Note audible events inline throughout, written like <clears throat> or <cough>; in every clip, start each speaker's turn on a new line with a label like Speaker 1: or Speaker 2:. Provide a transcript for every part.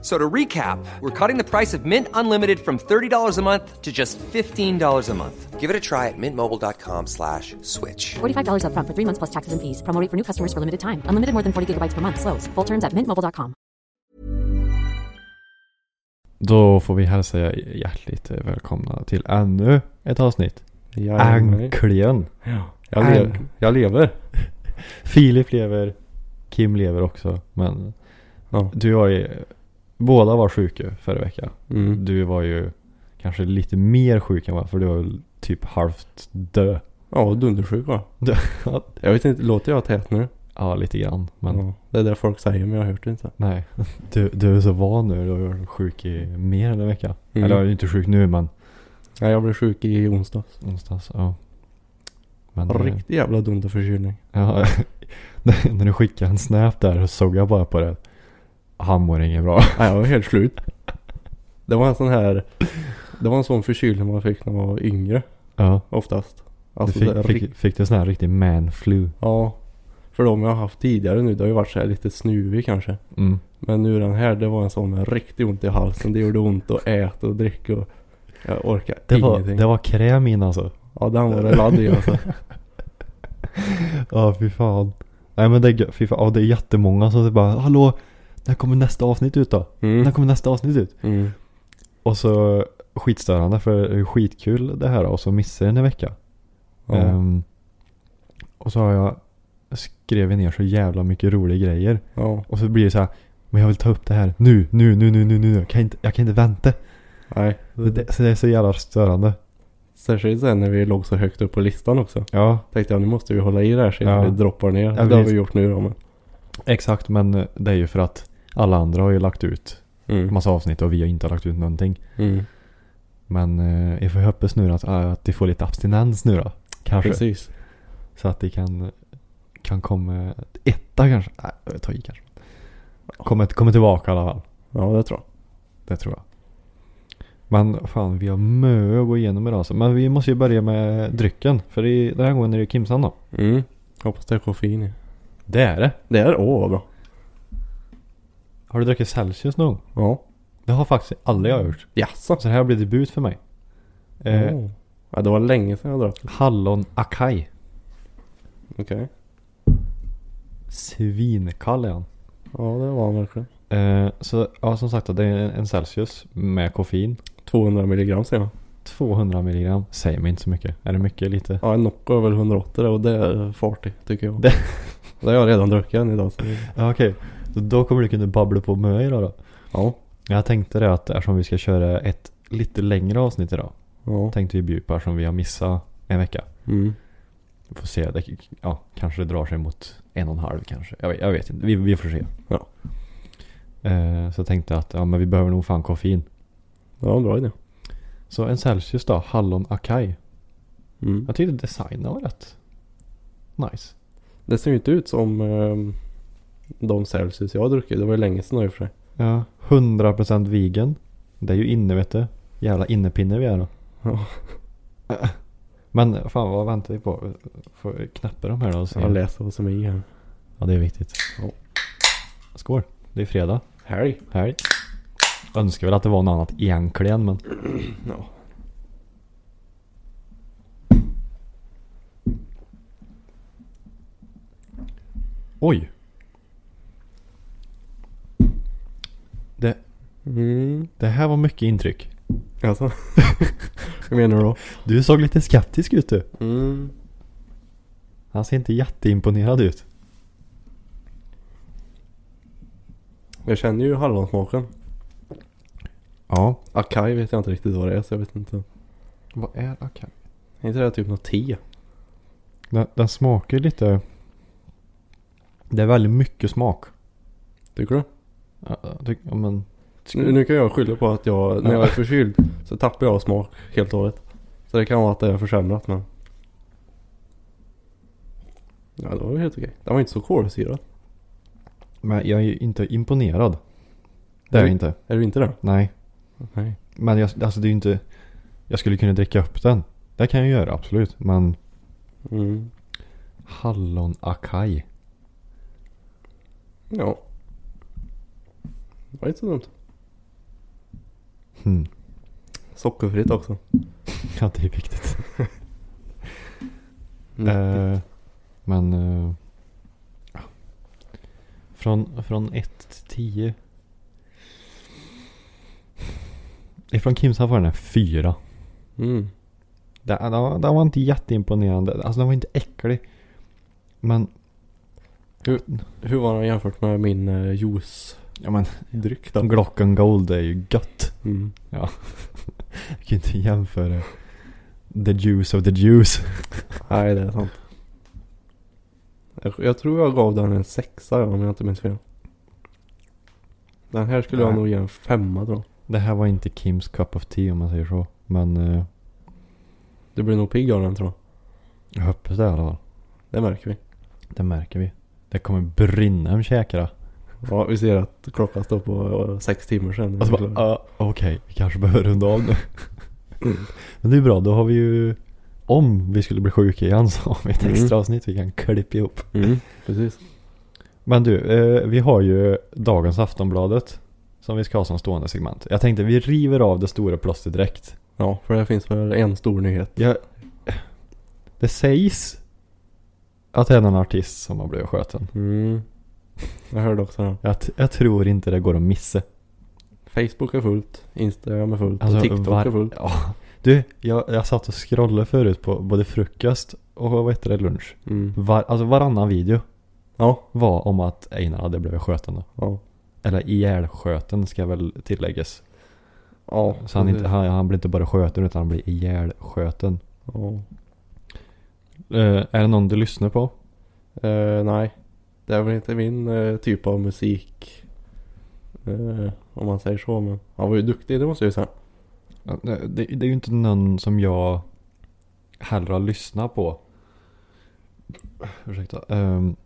Speaker 1: F- So to recap, we're cutting the price of Mint Unlimited from $30 a month to just $15 a month.
Speaker 2: Give it a try at mintmobile.com slash switch.
Speaker 3: $45 upfront for three months plus taxes and fees. Promo rate for new customers for limited time. Unlimited more than 40 gigabytes per month. Slows. Full terms at mintmobile.com.
Speaker 4: Då får vi hälsa er hjärtligt välkomna till ännu ett avsnitt.
Speaker 5: Jajamän.
Speaker 4: Äntligen!
Speaker 5: Jag, lev, jag lever. <laughs>
Speaker 4: Filip lever, Kim lever också. Men
Speaker 5: Ja.
Speaker 4: du var ju, båda var sjuka förra veckan.
Speaker 5: Mm.
Speaker 4: Du var ju kanske lite mer sjuk än vad, för du var väl typ halvt dö.
Speaker 5: Ja, dundersjuk va? <laughs> Jag vet inte, låter jag tät nu?
Speaker 4: Ja, lite grann. Men
Speaker 5: Ja, det är det folk säger men jag har hört det inte.
Speaker 4: nej, <laughs> du, du är så van nu. Du har varit sjuk i mer än en vecka.
Speaker 5: Mm.
Speaker 4: Eller jag är inte sjuk nu men
Speaker 5: Nej, jag blev sjuk i onsdags.
Speaker 4: någonstans, ja. Men,
Speaker 5: Riktig jävla dunderförkylning.
Speaker 4: Ja, <laughs> när du skickade en snap där så såg jag bara på det. Han mår inget bra.
Speaker 5: Nej, jag var helt slut. <laughs> Det var en sån här, det var en sån förkylning man fick när man var yngre
Speaker 4: Ja.
Speaker 5: oftast.
Speaker 4: Du
Speaker 5: Alltså,
Speaker 4: fick,
Speaker 5: det är
Speaker 4: fick,
Speaker 5: rikt-
Speaker 4: fick du sån här riktig man flu?
Speaker 5: Ja. För de jag har haft tidigare nu, det har ju varit så lite snuvig kanske.
Speaker 4: Mm.
Speaker 5: Men nu den här, det var en sån med riktigt ont i halsen. Det gjorde ont att äta och dricka och jag orkar
Speaker 4: Det, var,
Speaker 5: ingenting.
Speaker 4: det var kräm in alltså.
Speaker 5: Ja, den var det ladd i alltså. <laughs>
Speaker 4: Ja, fy fan. Nej men det är, fy fan. Ja, det är jättemånga som säger bara Hallå, när kommer nästa avsnitt ut då?
Speaker 5: Mm.
Speaker 4: När kommer nästa avsnitt ut?
Speaker 5: Mm.
Speaker 4: Och så skitstörande för det är skitkul det här och så missar jag en vecka.
Speaker 5: Ja.
Speaker 4: Ehm, och så har jag skrivit ner så jävla mycket roliga grejer.
Speaker 5: ja.
Speaker 4: Och så blir det så här, men jag vill ta upp det här nu, nu, nu, nu, nu, nu. Jag kan inte, jag kan inte vänta.
Speaker 5: Nej.
Speaker 4: Det, så det är så jävla störande.
Speaker 5: Särskilt sen när vi låg så högt upp på listan också.
Speaker 4: Ja,
Speaker 5: Tänkte jag nu måste vi hålla i det här så
Speaker 4: Ja.
Speaker 5: det droppar ner.
Speaker 4: Ja,
Speaker 5: det har vi gjort nu då men.
Speaker 4: exakt. Men det är ju för att alla andra har ju lagt ut
Speaker 5: Mm.
Speaker 4: massa avsnitt och vi har inte lagt ut någonting.
Speaker 5: Mm.
Speaker 4: Men eh, jag får hoppas nu att, äh, att de får lite abstinens nu då. Kanske.
Speaker 5: Precis.
Speaker 4: Så att de kan, kan komma etta kanske. Nej, jag tar i kanske. Kommer, kommer tillbaka i alla fall.
Speaker 5: Ja det tror jag.
Speaker 4: Det tror jag. Men fan, vi har mö att gå igenom idag. Så. Men vi måste ju börja med drycken. För i, den här gången är det Kimsan då.
Speaker 5: Mm. Hoppas det är koffein i.
Speaker 4: Det är det.
Speaker 5: Det är åh vad bra.
Speaker 4: Har du druckit Celsius någon gång?
Speaker 5: Ja.
Speaker 4: Det har faktiskt aldrig jag gjort.
Speaker 5: Jaså?
Speaker 4: Så det här blir debut för mig. Eh,
Speaker 5: Åh. Ja det var länge sedan jag drack.
Speaker 4: Hallon Akai.
Speaker 5: Okej.
Speaker 4: Svinkall är han.
Speaker 5: Ja det var han verkligen.
Speaker 4: Eh, så ja, som sagt det är en, Celsius med koffein.
Speaker 5: 200 milligram säger man.
Speaker 4: 200 milligram. Säger mig inte så mycket. Är det mycket lite?
Speaker 5: Ja en Nocco är väl 180 och det är farty tycker jag.
Speaker 4: Det-
Speaker 5: Det har jag redan druckit en idag så.
Speaker 4: Ja, okej. Så då kommer du kunna babbla på med idag då.
Speaker 5: Ja.
Speaker 4: Jag tänkte det att eftersom vi ska köra ett lite längre avsnitt idag.
Speaker 5: Ja.
Speaker 4: Tänkte vi bjuda på eftersom vi har missat en vecka.
Speaker 5: Mm.
Speaker 4: Vi får se. Det, ja, kanske det drar sig mot en och en halv kanske. Jag, vet- jag vet inte. Vi, vi får se.
Speaker 5: Ja.
Speaker 4: Eh, så jag tänkte att ja, men vi behöver nog fan koffein.
Speaker 5: Ja bra idé.
Speaker 4: Så en Celsius då. Hallon Akai.
Speaker 5: Mm.
Speaker 4: Jag tyckte designen var rätt nice.
Speaker 5: Det ser ju inte ut som ehm, de Celsius jag har druckit. Det var ju länge sedan i och för sig.
Speaker 4: Ja. 100% vegan. Det är ju inne vet du. Jävla innepinne vi är då.
Speaker 5: Ja. <laughs>
Speaker 4: Men fan vad väntar vi på? Får vi knäppa de här då och se?
Speaker 5: Jag läser vad som är i här.
Speaker 4: Ja det är viktigt.
Speaker 5: Ja.
Speaker 4: Skål. Det är fredag.
Speaker 5: Helg.
Speaker 4: Här. Önskar väl att det var något annat egentligen men.
Speaker 5: Ja.
Speaker 4: Oj. Det,
Speaker 5: Mm.
Speaker 4: det här var mycket intryck.
Speaker 5: Alltså. Vad menar du då?
Speaker 4: Du såg lite skeptisk ut du.
Speaker 5: Mm.
Speaker 4: Han ser inte jätteimponerad ut.
Speaker 5: Jag känner ju hallonsmaken.
Speaker 4: Ja.
Speaker 5: Akai vet jag inte riktigt vad det är så jag vet inte.
Speaker 4: Vad är Akai?
Speaker 5: Är inte det typ något te?
Speaker 4: Den, den smakar lite. Det är väldigt mycket smak.
Speaker 5: Tycker du?
Speaker 4: Ja, tycker- ja, men.
Speaker 5: Nu, kan jag skylla på att jag, när jag är förkyld så tappar jag smak helt och hållet. Så det kan vara att det är försämrat men. Ja det var helt okej. Den var inte så kolsyrad.
Speaker 4: Men jag är ju inte imponerad. Det är jag inte.
Speaker 5: Är du inte det?
Speaker 4: Nej.
Speaker 5: Nej.
Speaker 4: Men jag, alltså det är ju inte... Jag skulle kunna dricka upp den. Det kan jag göra absolut. Men
Speaker 5: Mm.
Speaker 4: hallon akaj.
Speaker 5: Ja. Det var inte så dumt.
Speaker 4: Hmm.
Speaker 5: Sockerfritt också.
Speaker 4: Ja det är viktigt. <laughs>
Speaker 5: Mm.
Speaker 4: Eh, men... Eh, från, från 1 till 10. Ifrån Kimsa får den en 4.
Speaker 5: Mm.
Speaker 4: Den, den, var- den var inte jätteimponerande. Alltså den var inte äcklig. Men...
Speaker 5: Hur var den jämfört med min uh, juicedryck
Speaker 4: Ja men
Speaker 5: då?
Speaker 4: Glocken Gold är ju gött.
Speaker 5: Mm.
Speaker 4: Jag kan inte jämföra the juice of the juice.
Speaker 5: Nej det är sant. Jag, jag tror jag gav den en sexa om jag inte minns fel. Den här skulle jag
Speaker 4: Nej.
Speaker 5: nog ge en femma tror jag.
Speaker 4: Det här var inte Kims cup of tea om man säger så. Men eh,
Speaker 5: Du blir nog pigg av den tror jag.
Speaker 4: jag hoppas det i alla fall.
Speaker 5: Det märker vi.
Speaker 4: Det märker vi. Det kommer brinna om käkarna.
Speaker 5: Ja vi ser att klockan står på eh, sex timmar sedan.
Speaker 4: Och så bara, ah, okej, vi kanske behöver runda av nu. <laughs> Men det är bra, då har vi ju om vi skulle bli sjuka igen så har vi ett
Speaker 5: Mm.
Speaker 4: extra avsnitt vi kan klippa ihop.
Speaker 5: Mm, precis.
Speaker 4: Men du, eh, vi har ju dagens Aftonbladet som vi ska ha som stående segment. Jag tänkte vi river av det stora plåstret direkt.
Speaker 5: Ja, för det finns väl en stor nyhet.
Speaker 4: Jag, det sägs att det är någon artist som har blivit skjuten.
Speaker 5: Mm. Jag hörde också det.
Speaker 4: Jag, t- jag tror inte det går att missa.
Speaker 5: Facebook är fullt, Instagram är fullt
Speaker 4: Alltså,
Speaker 5: och TikTok
Speaker 4: var-
Speaker 5: är fullt.
Speaker 4: Ja. Du, jag, jag satt och scrollade förut på både frukost och vad heter det, lunch.
Speaker 5: Mm.
Speaker 4: Var, alltså varannan video
Speaker 5: Ja,
Speaker 4: var om att Einar hade blivit skjuten då.
Speaker 5: ja.
Speaker 4: Eller ihjälskjuten ska väl tilläggas.
Speaker 5: Ja,
Speaker 4: Så han, inte, han, han blir inte bara skjuten utan han blir ihjälskjuten.
Speaker 5: Ja.
Speaker 4: Uh, är det någon du lyssnar på?
Speaker 5: Eh, nej. Det är väl inte min eh, typ av musik. Eh, om man säger så. Men han var ju duktig, det måste jag ju säga.
Speaker 4: Ja, Det, det är ju inte någon som jag hellre har lyssnat på. Ursäkta. Ehm.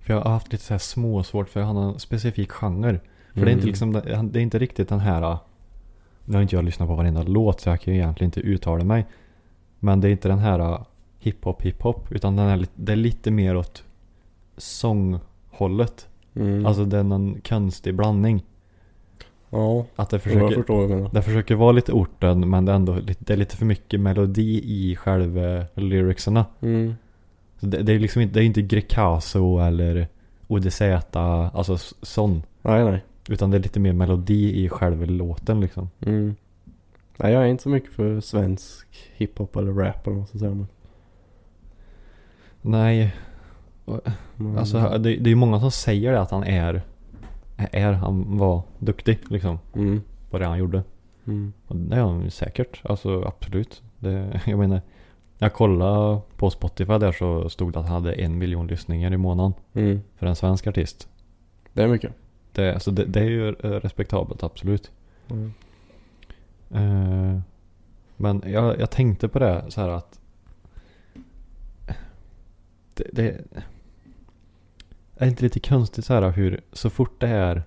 Speaker 4: för jag har haft lite så här småsvårt för han har en specifik genre. För det är inte
Speaker 5: Mm.
Speaker 4: liksom, det det är inte riktigt den här. Nu har inte jag lyssnat på varenda låt så jag kan ju egentligen inte uttala mig. Men det är inte den här hiphop hiphop. Utan den är, lite- det är lite mer åt sånghållet.
Speaker 5: Mm.
Speaker 4: Alltså det är någon konstig blandning.
Speaker 5: ja,
Speaker 4: Att det
Speaker 5: jag
Speaker 4: försöker,
Speaker 5: förstår vad du menar.
Speaker 4: det försöker vara lite orten men det är ändå lite, det är lite för mycket melodi i själva lyricserna.
Speaker 5: Mm.
Speaker 4: Så det, det är liksom inte, det är inte Grecaso eller ODZ, alltså sån.
Speaker 5: Nej, nej.
Speaker 4: Utan det är lite mer melodi i själva låten liksom.
Speaker 5: Mm. Nej, jag är inte så mycket för svensk hiphop eller rap eller vad man ska säga. Men,
Speaker 4: Nej, alltså det, det är ju många som säger det att han är, är, han var duktig liksom.
Speaker 5: Mm.
Speaker 4: På det han gjorde.
Speaker 5: Mm.
Speaker 4: Och det är han ju säkert, alltså absolut. Det, <laughs> jag menar, jag kollade på Spotify där så stod det att han hade en miljon lyssningar i månaden.
Speaker 5: Mm.
Speaker 4: För en svensk artist.
Speaker 5: Det är mycket.
Speaker 4: Det, alltså det, det är ju eh, respektabelt, absolut.
Speaker 5: Mm.
Speaker 4: Eh, men jag, jag tänkte på det så här att det, det är inte lite konstigt så här hur så fort det är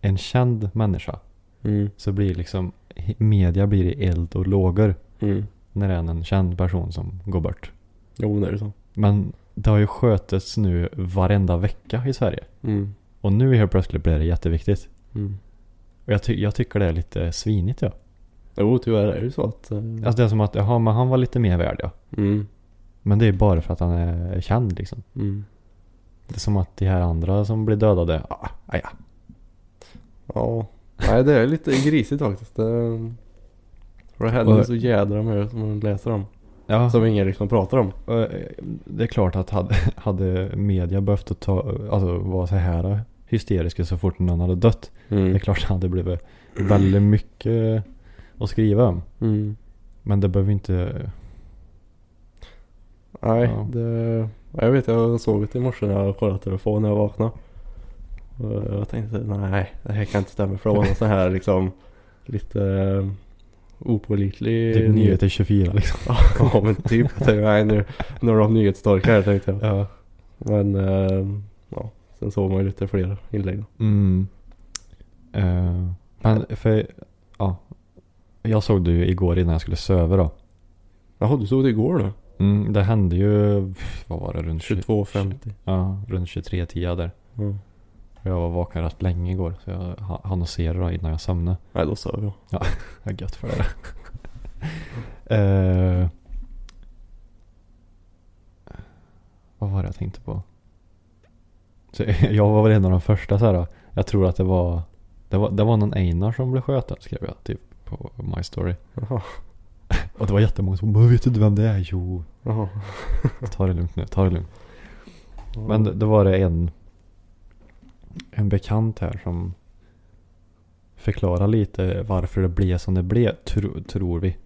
Speaker 4: en känd människa
Speaker 5: Mm.
Speaker 4: så blir liksom media blir i eld och lågor
Speaker 5: Mm.
Speaker 4: när det är en känd person som går bort.
Speaker 5: Jo, det är så.
Speaker 4: Men det har ju skötts nu varenda vecka i Sverige.
Speaker 5: Mm.
Speaker 4: Och nu helt plötsligt blir det jätteviktigt.
Speaker 5: Mm.
Speaker 4: Och jag, ty- jag tycker det är lite svinigt ja.
Speaker 5: Jo, tyvärr är det ju så att... eh,
Speaker 4: Alltså det är som att, jaha men han var lite mer värd ja.
Speaker 5: Mm.
Speaker 4: Men det är bara för att han är känd liksom.
Speaker 5: Mm.
Speaker 4: Det är som att de här andra som blir dödade, ah, ah, ja.
Speaker 5: Ja. Nej, det är lite grisigt faktiskt. Det, för det händer
Speaker 4: Och-
Speaker 5: så jädra mycket som man läser om.
Speaker 4: ja.
Speaker 5: Som ingen liksom pratar om.
Speaker 4: och, eh, Det är klart att hade, <laughs> hade media behövt att ta, alltså vara så här hysteriska så fort någon hade dött. Det är
Speaker 5: Mm.
Speaker 4: klart att det hade blivit väldigt mycket att skriva om.
Speaker 5: Mm.
Speaker 4: Men det behöver inte,
Speaker 5: Nej,
Speaker 4: Ja.
Speaker 5: det... Jag vet, jag såg det i morse när jag kollade telefon när jag vaknade. Och jag tänkte, nej, det här kan inte stämma. För det var någon sån här liksom lite eh, opålitlig
Speaker 4: typ nyheter 24 liksom. <laughs>
Speaker 5: Ja, men typ. Jag tänkte, nej, nu, nu har de nyhetstorka här tänkte jag.
Speaker 4: Ja.
Speaker 5: Men eh, ja, sen såg man ju lite fler inlägg.
Speaker 4: Mm. Eh, men för, ja. Jag såg det ju igår innan jag skulle söva då.
Speaker 5: Jaha, du såg det igår då?
Speaker 4: Mm, det hände ju, vad var det, runt 20
Speaker 5: 22.50.
Speaker 4: Ja, runt 23-tiden där.
Speaker 5: Mm.
Speaker 4: Jag var vaken rätt länge igår så jag ha- hann se det innan jag somnade.
Speaker 5: Nej, då sa jag.
Speaker 4: Jag <laughs> är gött för det. <laughs> eh, vad var det jag tänkte på? Så <laughs> jag var väl en av de första så här. Jag tror att det var det var, det var någon Einar som blev sköten skrev jag typ på My Story.
Speaker 5: Jaha.
Speaker 4: Och det var jättemånga som bara vet du inte vem det är? Jo,
Speaker 5: Jaha. <laughs>
Speaker 4: ta det lugnt nu, ta det lugnt. Men det, det var det en en bekant här som förklarar lite varför det blev som det blev, tro, tror vi.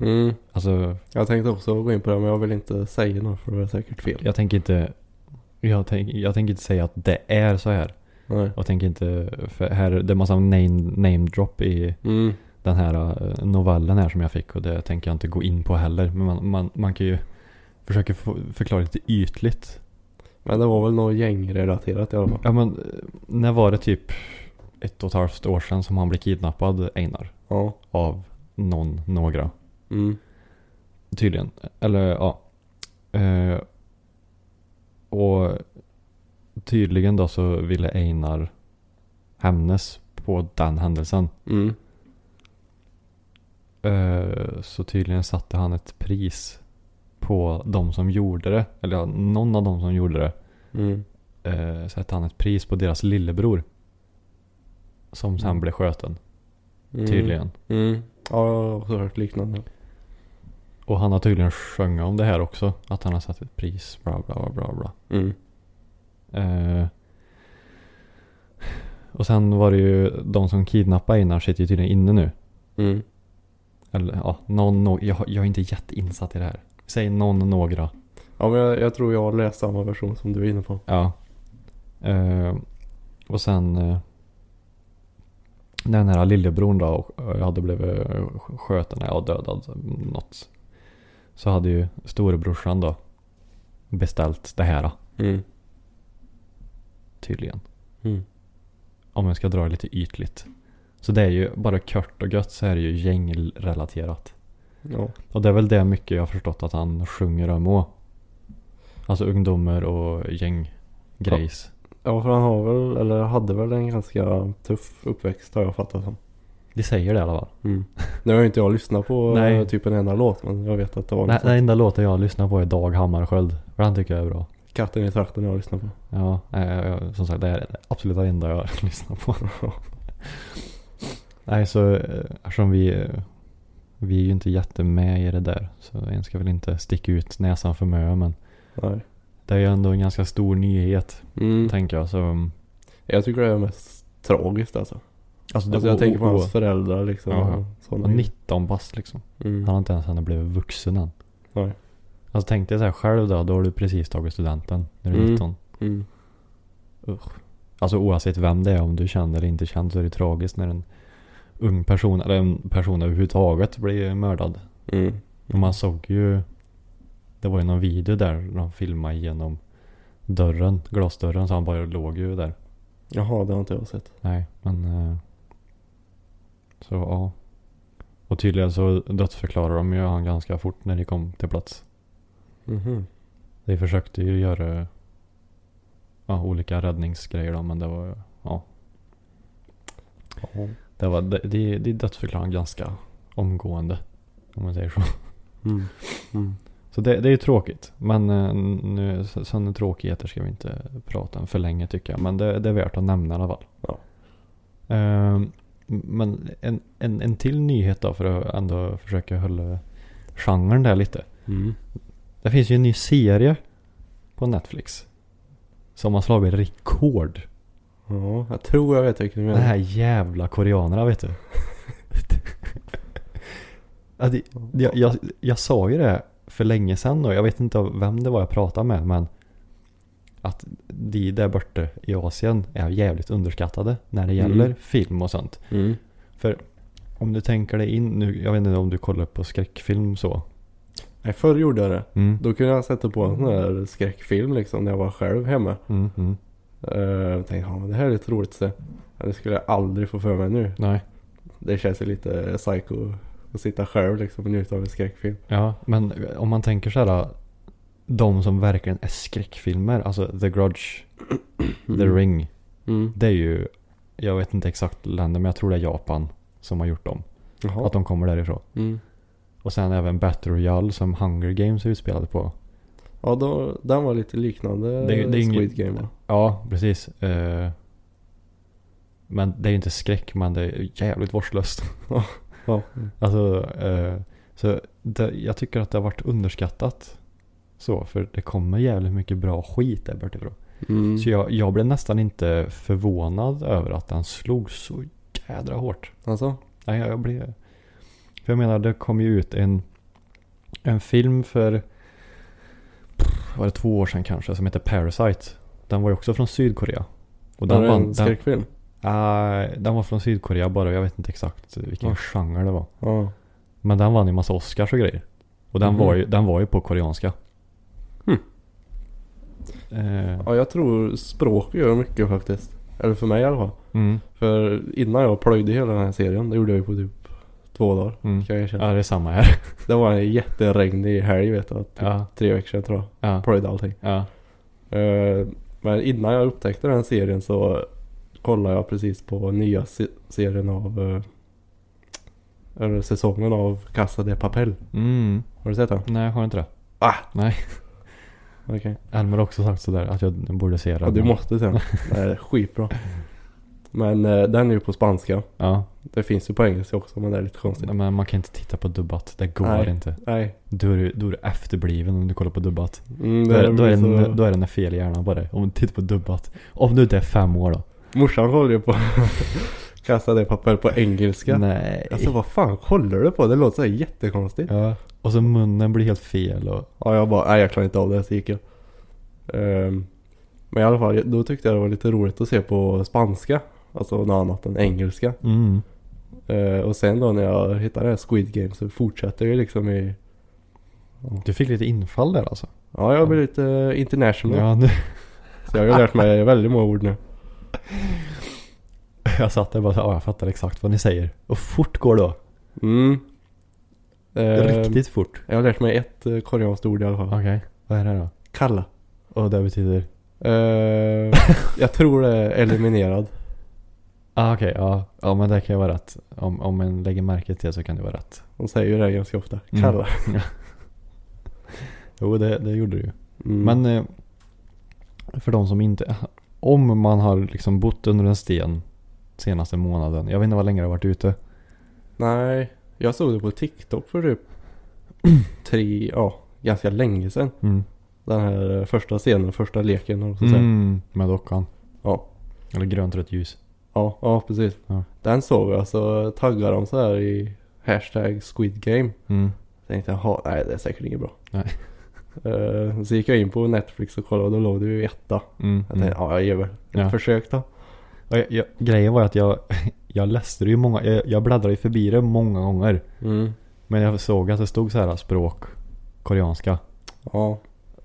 Speaker 5: Mm.
Speaker 4: Alltså,
Speaker 5: Jag tänkte också gå in på det men jag vill inte säga något för det är säkert fel.
Speaker 4: jag tänker inte jag, tänk, jag tänker inte säga att det är så här.
Speaker 5: Nej.
Speaker 4: Jag tänker inte, för här, det är massa name, name drop i
Speaker 5: Mm.
Speaker 4: Den här eh, novellen här som jag fick och det tänker jag inte gå in på heller. Men man, man, man kan ju försöka förklara lite ytligt.
Speaker 5: Men det var väl något gängrelaterat i alla fall.
Speaker 4: Ja men, eh, när var det typ ett och ett halvt år sedan som han blev kidnappad, Einar?
Speaker 5: Ja.
Speaker 4: Av någon, några.
Speaker 5: Mm.
Speaker 4: Tydligen. Eller ja. Eh, och tydligen då så ville Einar hämnas på den händelsen.
Speaker 5: Mm.
Speaker 4: Eh, så tydligen satte han ett pris på de som gjorde det. Eller ja, någon av de som gjorde det.
Speaker 5: Mm.
Speaker 4: Eh, satte han ett pris på deras lillebror. Som sen
Speaker 5: Mm.
Speaker 4: blev sköten.
Speaker 5: Mm.
Speaker 4: Tydligen.
Speaker 5: Mm. Ja, jag har hört liknande.
Speaker 4: Och han har tydligen sjungit om det här också. Att han har satt ett pris. Bla bla bla bla bla.
Speaker 5: Mm.
Speaker 4: Eh, och sen var det ju de som kidnappade Einar sitter ju tydligen inne nu.
Speaker 5: Mm.
Speaker 4: Eller ja, någon, no, jag, jag är inte jätteinsatt i det här. Säg någon, några.
Speaker 5: Ja men jag, jag tror jag har läst samma version som du är inne på.
Speaker 4: Ja. Eh, och sen eh, den här lillebror då och och jag hade blivit eh, skjuten, ja dödad, något. Så hade ju storebrorsan då beställt det här
Speaker 5: Mm.
Speaker 4: tydligen.
Speaker 5: Mm.
Speaker 4: Om jag ska dra det lite ytligt. Så det är ju bara kort och gött så är det ju gängrelaterat.
Speaker 5: Ja.
Speaker 4: Och det är väl det mycket jag har förstått att han sjunger om också. Alltså ungdomar och gänggrejs.
Speaker 5: ja för han har väl, eller hade väl en ganska tuff uppväxt har jag fattat som.
Speaker 4: De säger det i alla fall.
Speaker 5: Mm. Nu har ju inte jag lyssnat på
Speaker 4: Nej.
Speaker 5: Nej. typ en enda låt men jag vet att det var
Speaker 4: Nej,
Speaker 5: något
Speaker 4: den enda låten jag lyssnar på är Dag Hammarskjöld. För den tycker jag är bra.
Speaker 5: Katten i trakten jag har lyssnat på.
Speaker 4: Ja, eh, som sagt det är det absolut enda jag <laughs> lyssnar på. <laughs> Nej, så eh, eftersom vi, eh, vi är ju inte jättemed i det där. Så en ska väl inte sticka ut näsan för mycket. Men
Speaker 5: Nej.
Speaker 4: det är ju ändå en ganska stor nyhet,
Speaker 5: Mm.
Speaker 4: tänker jag. Så, mm,
Speaker 5: Jag tycker det är mest tragiskt alltså.
Speaker 4: alltså,
Speaker 5: Alltså jag tänker på hans föräldrar liksom. Och grejer.
Speaker 4: 19 bast liksom.
Speaker 5: Mm.
Speaker 4: Han har inte ens hunnit blivit vuxen än.
Speaker 5: Nej.
Speaker 4: Alltså tänk dig så här själv då. Då har du precis tagit studenten. När du är
Speaker 5: Mm.
Speaker 4: 19.
Speaker 5: Mm.
Speaker 4: Alltså oavsett vem det är, om du känner eller inte känner så är det tragiskt när en ung person, eller en person överhuvudtaget blir mördad.
Speaker 5: Mm.
Speaker 4: Och man såg ju, det var ju någon video där de filmade igenom dörren, glasdörren, så han bara låg ju där.
Speaker 5: Jaha, det har inte jag sett.
Speaker 4: Nej, men eh, så ja. Och tydligen så dödsförklarar de ju han ganska fort när de kom till plats.
Speaker 5: Mhm.
Speaker 4: De försökte ju göra ja, olika räddningsgrejer då, men det var ja.
Speaker 5: Ja.
Speaker 4: Det var, de, de, de dödsförklarade han ganska omgående. Om man säger så.
Speaker 5: Mm. Mm.
Speaker 4: Så det, det är ju tråkigt. Men eh, nu, så- sådana tråkigheter ska vi inte prata om för länge tycker jag. Men det, det är värt att nämna i alla fall.
Speaker 5: Ja.
Speaker 4: Ehm, men en, en, en till nyhet då för att ändå försöka hålla genren där lite.
Speaker 5: Mm.
Speaker 4: Det finns ju en ny serie på Netflix. Som har slagit rekord.
Speaker 5: Ja, jag tror jag vet vilken du
Speaker 4: De
Speaker 5: menar.
Speaker 4: här jävla koreanerna vet du. det, jag, jag, jag sa ju det för länge sedan och jag vet inte vem det var jag pratade med men att de där borta i Asien är jävligt underskattade när det gäller
Speaker 5: Mm.
Speaker 4: film och sånt.
Speaker 5: Mm.
Speaker 4: För om du tänker dig in nu, jag vet inte om du kollar på skräckfilm så.
Speaker 5: Nej, förr gjorde jag det.
Speaker 4: Mm.
Speaker 5: Då kunde jag sätta på en sån här skräckfilm liksom när jag var själv hemma.
Speaker 4: Mm, mm.
Speaker 5: Jag tänkte, ja men det här är lite roligt. Men det skulle jag aldrig få för mig nu.
Speaker 4: Nej.
Speaker 5: Det känns ju lite psycho att sitta själv liksom och njuta av en skräckfilm.
Speaker 4: Ja, men om man tänker så här. De som verkligen är skräckfilmer, alltså The Grudge, <clears throat> The Ring.
Speaker 5: Mm.
Speaker 4: Det är ju, jag vet inte exakt länder, men jag tror det är Japan som har gjort dem.
Speaker 5: Jaha.
Speaker 4: Att de kommer därifrån.
Speaker 5: Mm.
Speaker 4: Och sen även Battle Royale som Hunger Games är utspelade på.
Speaker 5: Ja, då, den var lite liknande
Speaker 4: Det- det
Speaker 5: Squid Game va?
Speaker 4: Ja, precis. Eh, men det är ju inte skräck, men det är jävligt vårdslöst.
Speaker 5: Ja. <laughs>
Speaker 4: Alltså, eh, så det, jag tycker att det har varit underskattat. Så, för det kommer jävligt mycket bra skit där bortifrån.
Speaker 5: Mm.
Speaker 4: Så jag, jag blev nästan inte förvånad över att den slog så jädra hårt.
Speaker 5: Alltså?
Speaker 4: Nej, jag, jag blev... För jag menar, det kom ju ut en, en film för... Var det två år sedan kanske? Som heter Parasite. Den var ju också från Sydkorea. Och
Speaker 5: Den var
Speaker 4: vann,
Speaker 5: en skräckfilm?
Speaker 4: Nej, den var från Sydkorea bara. Jag vet inte exakt vilken
Speaker 5: Ja.
Speaker 4: genre det var.
Speaker 5: Ja.
Speaker 4: Men den vann ju massa Oscars och grejer. Och den,
Speaker 5: Mhm.
Speaker 4: var, ju, den var ju på koreanska.
Speaker 5: Hmm.
Speaker 4: Eh,
Speaker 5: Ja, jag tror språk gör mycket faktiskt. Eller för mig i alla fall.
Speaker 4: mm,
Speaker 5: För innan jag plöjde hela den här serien, det gjorde jag ju på typ två dagar.
Speaker 4: mm.
Speaker 5: Kan jag erkänna.
Speaker 4: Ja, det är samma här. <laughs>
Speaker 5: Det var en jätteregnig helg vet jag. Typ
Speaker 4: Ja,
Speaker 5: Tre veckor sedan tror jag.
Speaker 4: ja,
Speaker 5: Plöjde allting.
Speaker 4: ja.
Speaker 5: Eh, Men innan jag upptäckte den serien så kollade jag precis på nya se- serien av eh, eller säsongen av Casa de Papel.
Speaker 4: Mm.
Speaker 5: Har du sett den?
Speaker 4: Nej, jag har inte det.
Speaker 5: Ah!
Speaker 4: Nej.
Speaker 5: Okej.
Speaker 4: Elmer har också sagt sådär att jag borde se den.
Speaker 5: Ja du måste se den. Det är skitbra. Men eh, den är ju på spanska.
Speaker 4: Ja,
Speaker 5: Det finns ju på engelska också men det är lite konstigt.
Speaker 4: men man kan inte titta på dubbat. Det går
Speaker 5: Nej.
Speaker 4: inte.
Speaker 5: Nej.
Speaker 4: Då är, du, då är du efterbliven om du kollar på dubbat.
Speaker 5: Mm,
Speaker 4: Då är, då, är
Speaker 5: blir
Speaker 4: det,
Speaker 5: så-
Speaker 4: då är det en fel hjärna på dig. Om du tittar på dubbat. Om du inte är fem år då.
Speaker 5: Morsan kollar ju på <laughs> Casa de Papel på engelska.
Speaker 4: Nej.
Speaker 5: Alltså vad fan kollar du på? Det låter så jättekonstigt.
Speaker 4: Ja. Och så munnen blir helt fel och...
Speaker 5: Ja jag bara, nej jag klarar inte av det så gick jag. Ehm, men i alla fall, då tyckte jag det var lite roligt att se på spanska. Alltså något annat än engelska.
Speaker 4: Mm.
Speaker 5: Eh, och sen då när jag hittade det här Squid Game så fortsätter jag liksom i...
Speaker 4: Du fick lite infall där alltså.
Speaker 5: Ja jag blir lite international.
Speaker 4: Ja, nu,
Speaker 5: Så jag har lärt mig väldigt många ord nu. <laughs>
Speaker 4: jag satt där och bara så, ja, jag fattar exakt vad ni säger. Och fort går då.
Speaker 5: Mm. Ehm,
Speaker 4: Riktigt fort.
Speaker 5: Jag har lärt mig ett eh, koreanskt ord i alla fall.
Speaker 4: Okej, vad är det då?
Speaker 5: Kalla.
Speaker 4: Och det betyder?
Speaker 5: Eh, jag tror det är eliminerad.
Speaker 4: Ah, Okej, ja. ja men det kan ju vara rätt. Om, om man lägger märke till det så kan det vara rätt.
Speaker 5: De säger ju det ganska ofta.
Speaker 4: Mm.
Speaker 5: Kalla. <laughs>
Speaker 4: Jo, det, det gjorde du ju.
Speaker 5: Mm.
Speaker 4: Men eh, för de som inte... Om man har liksom bott under en sten senaste månaden. Jag vet inte vad länge det har varit ute.
Speaker 5: Nej, jag såg det på TikTok för typ <clears throat> tre, ja, ganska länge sedan.
Speaker 4: Mm.
Speaker 5: Den här första scenen, första leken och så.
Speaker 4: Mm, med dockan.
Speaker 5: Ja.
Speaker 4: Eller grönt rött ljus.
Speaker 5: Ja, ja precis.
Speaker 4: Ja.
Speaker 5: Den såg jag så taggade de så här i hashtag Squid Game.
Speaker 4: Mm.
Speaker 5: Tänkte jaha, nej det är säkert inget bra.
Speaker 4: Nej. <laughs>
Speaker 5: Eh, så gick jag in på Netflix och kollade och då låg det ju etta.
Speaker 4: Mm.
Speaker 5: Jag tänkte, ja jag ger väl ett
Speaker 4: Ja.
Speaker 5: försök då.
Speaker 4: Jag, jag, grejen var att jag, <laughs> jag läste det ju många, jag, jag bläddrade ju förbi det många gånger.
Speaker 5: Mm.
Speaker 4: Men jag såg att det stod så här språk, koreanska.
Speaker 5: Ja.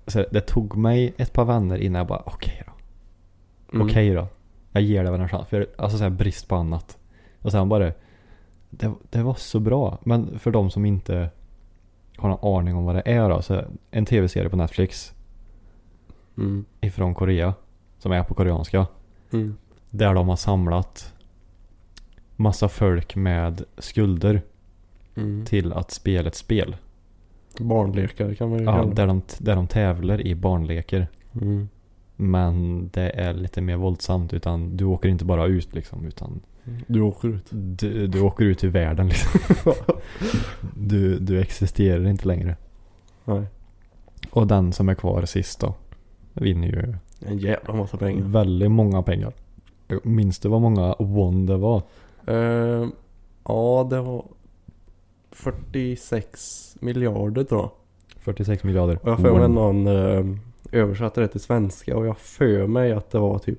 Speaker 4: Så det tog mig ett par vänner innan jag bara okej då.
Speaker 5: Mm.
Speaker 4: Okej då. Jag ger det väl en chans. För alltså så här brist på annat. Och sen bara. Det, det var så bra. Men för de som inte har någon aning om vad det är då. Så en tv-serie på Netflix.
Speaker 5: Mm.
Speaker 4: Ifrån Korea. Som är på koreanska.
Speaker 5: Mm.
Speaker 4: Där de har samlat massa folk med skulder
Speaker 5: Mm.
Speaker 4: till att spela ett spel.
Speaker 5: Barnlekar kan man ju
Speaker 4: Ja,
Speaker 5: kalla det.
Speaker 4: där, de, där de tävlar i barnleker.
Speaker 5: Mm.
Speaker 4: Men det är lite mer våldsamt. Utan du åker inte bara ut liksom. Utan
Speaker 5: Du åker ut.
Speaker 4: du, du åker ut i världen liksom. <laughs> du, du existerar inte längre.
Speaker 5: Nej.
Speaker 4: Och den som är kvar sist då. Vinner ju
Speaker 5: En jävla massa pengar.
Speaker 4: väldigt många pengar. Minns du vad många won det var?
Speaker 5: Eh, ja, det var 46 miljarder tror jag.
Speaker 4: 46 miljarder.
Speaker 5: Och jag
Speaker 4: won.
Speaker 5: någon eh, översatte det till svenska och jag för mig att det var typ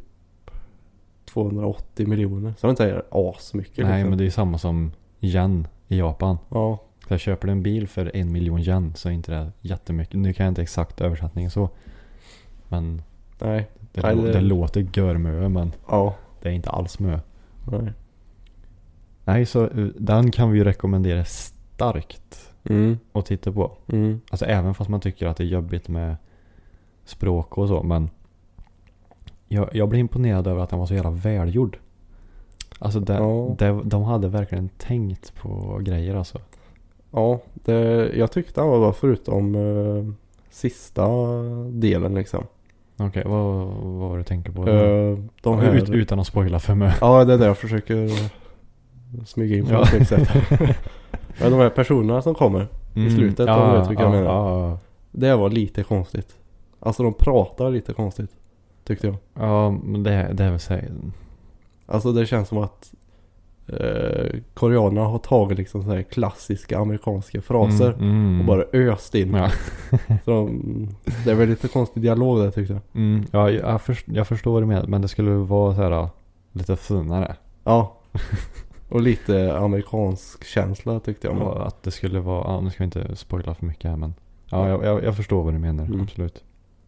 Speaker 5: 280 miljoner. Så är inte asmycket
Speaker 4: Nej
Speaker 5: liksom.
Speaker 4: men det är samma som yen i Japan.
Speaker 5: Ja.
Speaker 4: Så jag köper du en bil för en miljon yen så är inte det jättemycket. Nu kan jag inte exakt översättningen så. Men
Speaker 5: Nej.
Speaker 4: det,
Speaker 5: Nej, det-
Speaker 4: det låter görmö men
Speaker 5: Ja.
Speaker 4: det är inte alls mö.
Speaker 5: Nej.
Speaker 4: Nej, så eh, den kan vi ju rekommendera starkt
Speaker 5: Mm.
Speaker 4: att titta på.
Speaker 5: Mm.
Speaker 4: Alltså även fast man tycker att det är jobbigt med språk och så. Men jag, jag blir imponerad över att den var så jävla välgjord. Alltså det,
Speaker 5: Ja.
Speaker 4: det, de hade verkligen tänkt på grejer alltså.
Speaker 5: Ja, det, jag tyckte han var bra förutom eh, sista delen liksom.
Speaker 4: Okej, vad, vad var du tänker på?
Speaker 5: Eh, de här,
Speaker 4: Ut, utan att spoila för mig.
Speaker 5: Ja, det är det jag försöker smyga in på
Speaker 4: Ja.
Speaker 5: ett sätt. Men de här personerna som kommer. I slutet, om du vet vilka jag
Speaker 4: ja,
Speaker 5: menar.
Speaker 4: ja, ja.
Speaker 5: Det var lite konstigt. Alltså de pratar lite konstigt. Tyckte jag.
Speaker 4: Ja, men det, det är väl säkert.
Speaker 5: Alltså det känns som att eh, koreanerna har tagit liksom så här klassiska amerikanska fraser.
Speaker 4: Mm, mm.
Speaker 5: Och bara öst in.
Speaker 4: Ja. <laughs>
Speaker 5: Så de, det är väl lite konstig dialog där tyckte jag.
Speaker 4: Mm, ja, jag, först, jag förstår vad du menar. Men det skulle vara så här lite finare.
Speaker 5: Ja. <laughs> Och lite amerikansk känsla tyckte jag.
Speaker 4: Och att det skulle vara, ja, nu ska vi inte spoila för mycket här men. Ja, jag, jag, jag förstår vad du menar.
Speaker 5: Mm.
Speaker 4: Absolut.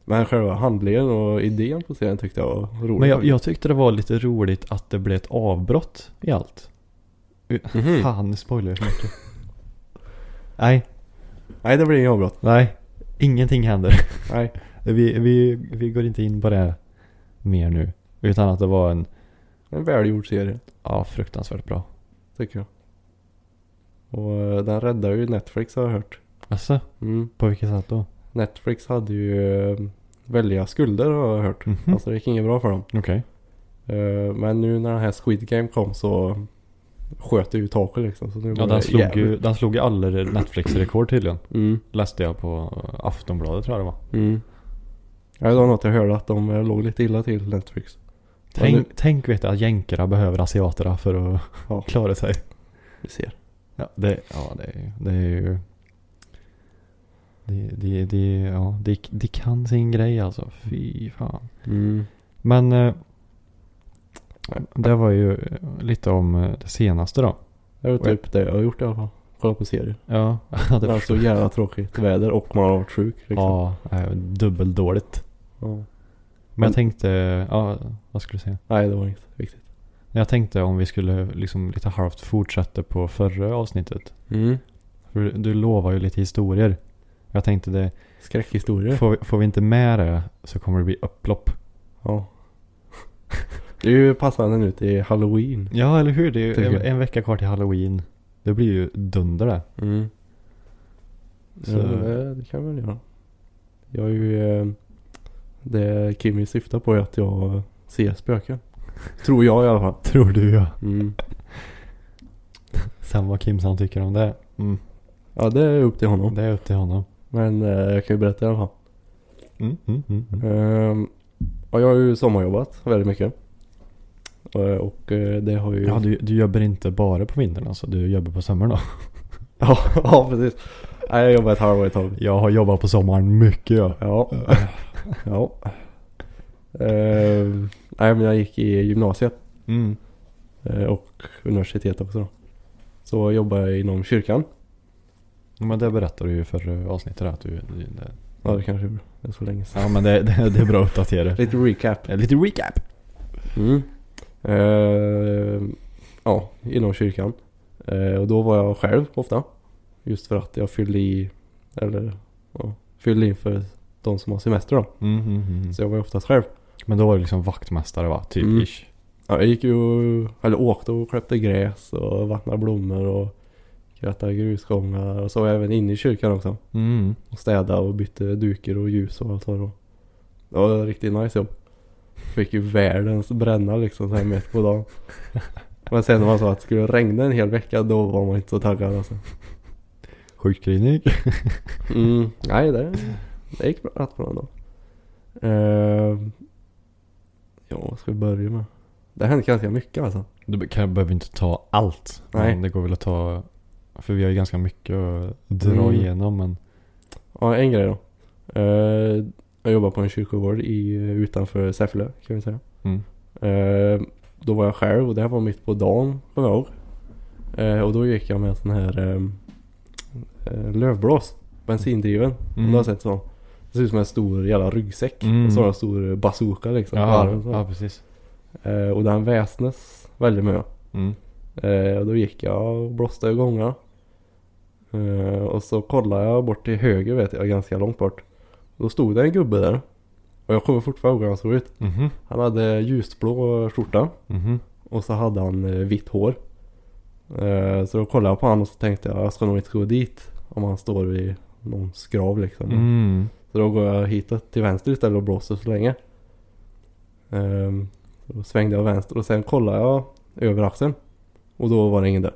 Speaker 5: Men själva handlingen och idén på serien tyckte jag var rolig.
Speaker 4: Men jag, jag tyckte det var lite roligt att det blev ett avbrott i allt.
Speaker 5: Mhm.
Speaker 4: Fan, nu spoilar jag för mycket. nej,
Speaker 5: Nej det blir inget avbrott.
Speaker 4: nej. Ingenting händer. <laughs>
Speaker 5: Nej.
Speaker 4: Vi, vi, vi går inte in på det mer nu. Utan att det var en,
Speaker 5: En välgjord serie.
Speaker 4: ja, fruktansvärt bra.
Speaker 5: Tycker jag. Och eh, den räddar ju Netflix har jag hört.
Speaker 4: Alltså,
Speaker 5: Mm.
Speaker 4: på vilket sätt då?
Speaker 5: Netflix hade ju väldiga skulder har jag hört.
Speaker 4: Mhm.
Speaker 5: Alltså det gick inget bra för dem.
Speaker 4: Okej.
Speaker 5: Eh, men nu när den här Squid Game kom så sköt det ju taket liksom. Så nu
Speaker 4: Ja, den slog, ju, den slog ju alla Netflix-rekord tydligen.
Speaker 5: Mm.
Speaker 4: Läste jag på Aftonbladet tror jag det var.
Speaker 5: Mm. Ja, det var något jag hörde att de eh, låg lite illa till Netflix.
Speaker 4: Tänk,
Speaker 5: nu-
Speaker 4: tänk vet du att jänkarna behöver asiaterna för att
Speaker 5: Ja. <laughs>
Speaker 4: klara sig.
Speaker 5: Vi ser.
Speaker 4: Ja, det, ja, det, är- det är ju... Det, det, det, ja, det, det kan sin grej alltså. Fy fan.
Speaker 5: Mm.
Speaker 4: Men eh, det var ju lite om eh, det senaste då.
Speaker 5: Det är typ det jag har gjort i alla fall. Kolla på serier.
Speaker 4: Ja, <laughs>
Speaker 5: Det
Speaker 4: det
Speaker 5: är så jävla tråkigt väder och man har varit sjuk. Liksom.
Speaker 4: Ja, eh, dubbeldåligt.
Speaker 5: Ja.
Speaker 4: Men
Speaker 5: Men-
Speaker 4: jag tänkte, ja, vad skulle du säga?
Speaker 5: Nej, det var inget viktigt.
Speaker 4: Jag tänkte om vi skulle liksom lite halvt fortsätta på förra avsnittet.
Speaker 5: Mm.
Speaker 4: För du lovar ju lite historier. Jag tänkte det,
Speaker 5: Skräckhistorier.
Speaker 4: får, vi- får vi inte med det så kommer det bli upplopp.
Speaker 5: Ja. Det är ju passande nu till halloween.
Speaker 4: Ja, eller hur? Det är ju en,
Speaker 5: jag.
Speaker 4: en vecka kvar till halloween. Det blir ju dunder det.
Speaker 5: Mm.
Speaker 4: Så,
Speaker 5: Ja, det, det kan vi väl göra. Jag är ju... eh, Det Kimmy syftar på är att jag ser spöken. Tror jag i alla fall.
Speaker 4: tror du ja.
Speaker 5: Mm.
Speaker 4: Sen vad Kimsan tycker om det. Mm,
Speaker 5: Ja, det är upp till honom.
Speaker 4: det är upp till honom.
Speaker 5: Men eh, jag kan ju berätta i alla fall.
Speaker 4: Mm, mm, mm, mm.
Speaker 5: Ehm, ja, jag har ju sommarjobbat väldigt mycket. Eh, Och eh, det har ju...
Speaker 4: Ja, du, du jobbar inte bara på vintern alltså. Du jobbar på sommaren då. <laughs>
Speaker 5: ja, ja, precis. Nej, jag jobbar ett halvår i taget.
Speaker 4: Jag har jobbat på sommaren mycket ja.
Speaker 5: Ja. ja. Ehm, nej, men jag gick i gymnasiet.
Speaker 4: Mm.
Speaker 5: eh, Och universitet också då. Så jobbar jag inom kyrkan.
Speaker 4: Men det berättade du ju förra avsnittet att du... det,
Speaker 5: Ja, det kanske gjorde. Det är så länge sedan.
Speaker 4: ja men det, det, det är bra att uppdatera.
Speaker 5: Lite recap.
Speaker 4: Eh, Lite recap.
Speaker 5: Mm. Ehm, ja, inom kyrkan. Eh, och då var jag själv ofta. Just för att jag fyllde i, eller ja, fyllde in för de som har semester då.
Speaker 4: Mm, mm, mm.
Speaker 5: Så jag var ju oftast själv.
Speaker 4: Men då var du liksom vaktmästare va? Typ
Speaker 5: Mm.
Speaker 4: ish.
Speaker 5: Ja, jag gick ju, eller åkte och klippte gräs och vattnade blommor och krattade grusgångar. Och så även inne i kyrkan också.
Speaker 4: Mm.
Speaker 5: Och städade och bytte dukar och ljus och allt vad det var. Det var riktigt nice jobb. Fick ju världens bränna liksom så här mitt på dagen. <laughs> Men sen när man sa att det skulle regna en hel vecka då var man inte så taggad alltså.
Speaker 4: Sjukklinik. <laughs>
Speaker 5: Mm, nej det, det gick bra, rätt bra ändå. Uh, ja, vad ska vi börja med? Det hände ganska mycket alltså.
Speaker 4: Du kan, behöver inte ta allt.
Speaker 5: Nej.
Speaker 4: Men det går väl att ta... För vi har ju ganska mycket att dra
Speaker 5: Mm.
Speaker 4: igenom men...
Speaker 5: Ja, en grej då. Eh, jag jobbar på en kyrkogård i, utanför Säffle kan vi säga.
Speaker 4: Mm.
Speaker 5: Eh, då var jag själv och det här var mitt på dagen kommer jag ihåg. Eh, och då gick jag med en sån här eh, lövblås. Bensindriven. Om
Speaker 4: Mm.
Speaker 5: du har sett sån. Det ser ut som en stor jävla ryggsäck.
Speaker 4: Mm.
Speaker 5: Och så har den en stor bazooka liksom. på
Speaker 4: Ja, ja precis.
Speaker 5: Och den väsnes väldigt mycket.
Speaker 4: Mm.
Speaker 5: Och då gick jag och blåste i Eh, och så kollade jag bort till höger vet jag, ganska långt bort. Då stod det en gubbe där. Och jag kommer fortfarande ihåg hur han såg ut.
Speaker 4: Mhm.
Speaker 5: Han hade ljusblå skjorta.
Speaker 4: Mhm.
Speaker 5: Och så hade han eh, vitt hår. Eh, så då kollade jag på honom och så tänkte jag jag ska nog inte gå dit. Om han står vid någons grav liksom.
Speaker 4: Mm.
Speaker 5: Så då går jag hitåt till vänster istället och blåser så länge. Ehm, så svängde jag vänster och sen kollade jag över axeln. Och då var det ingen där.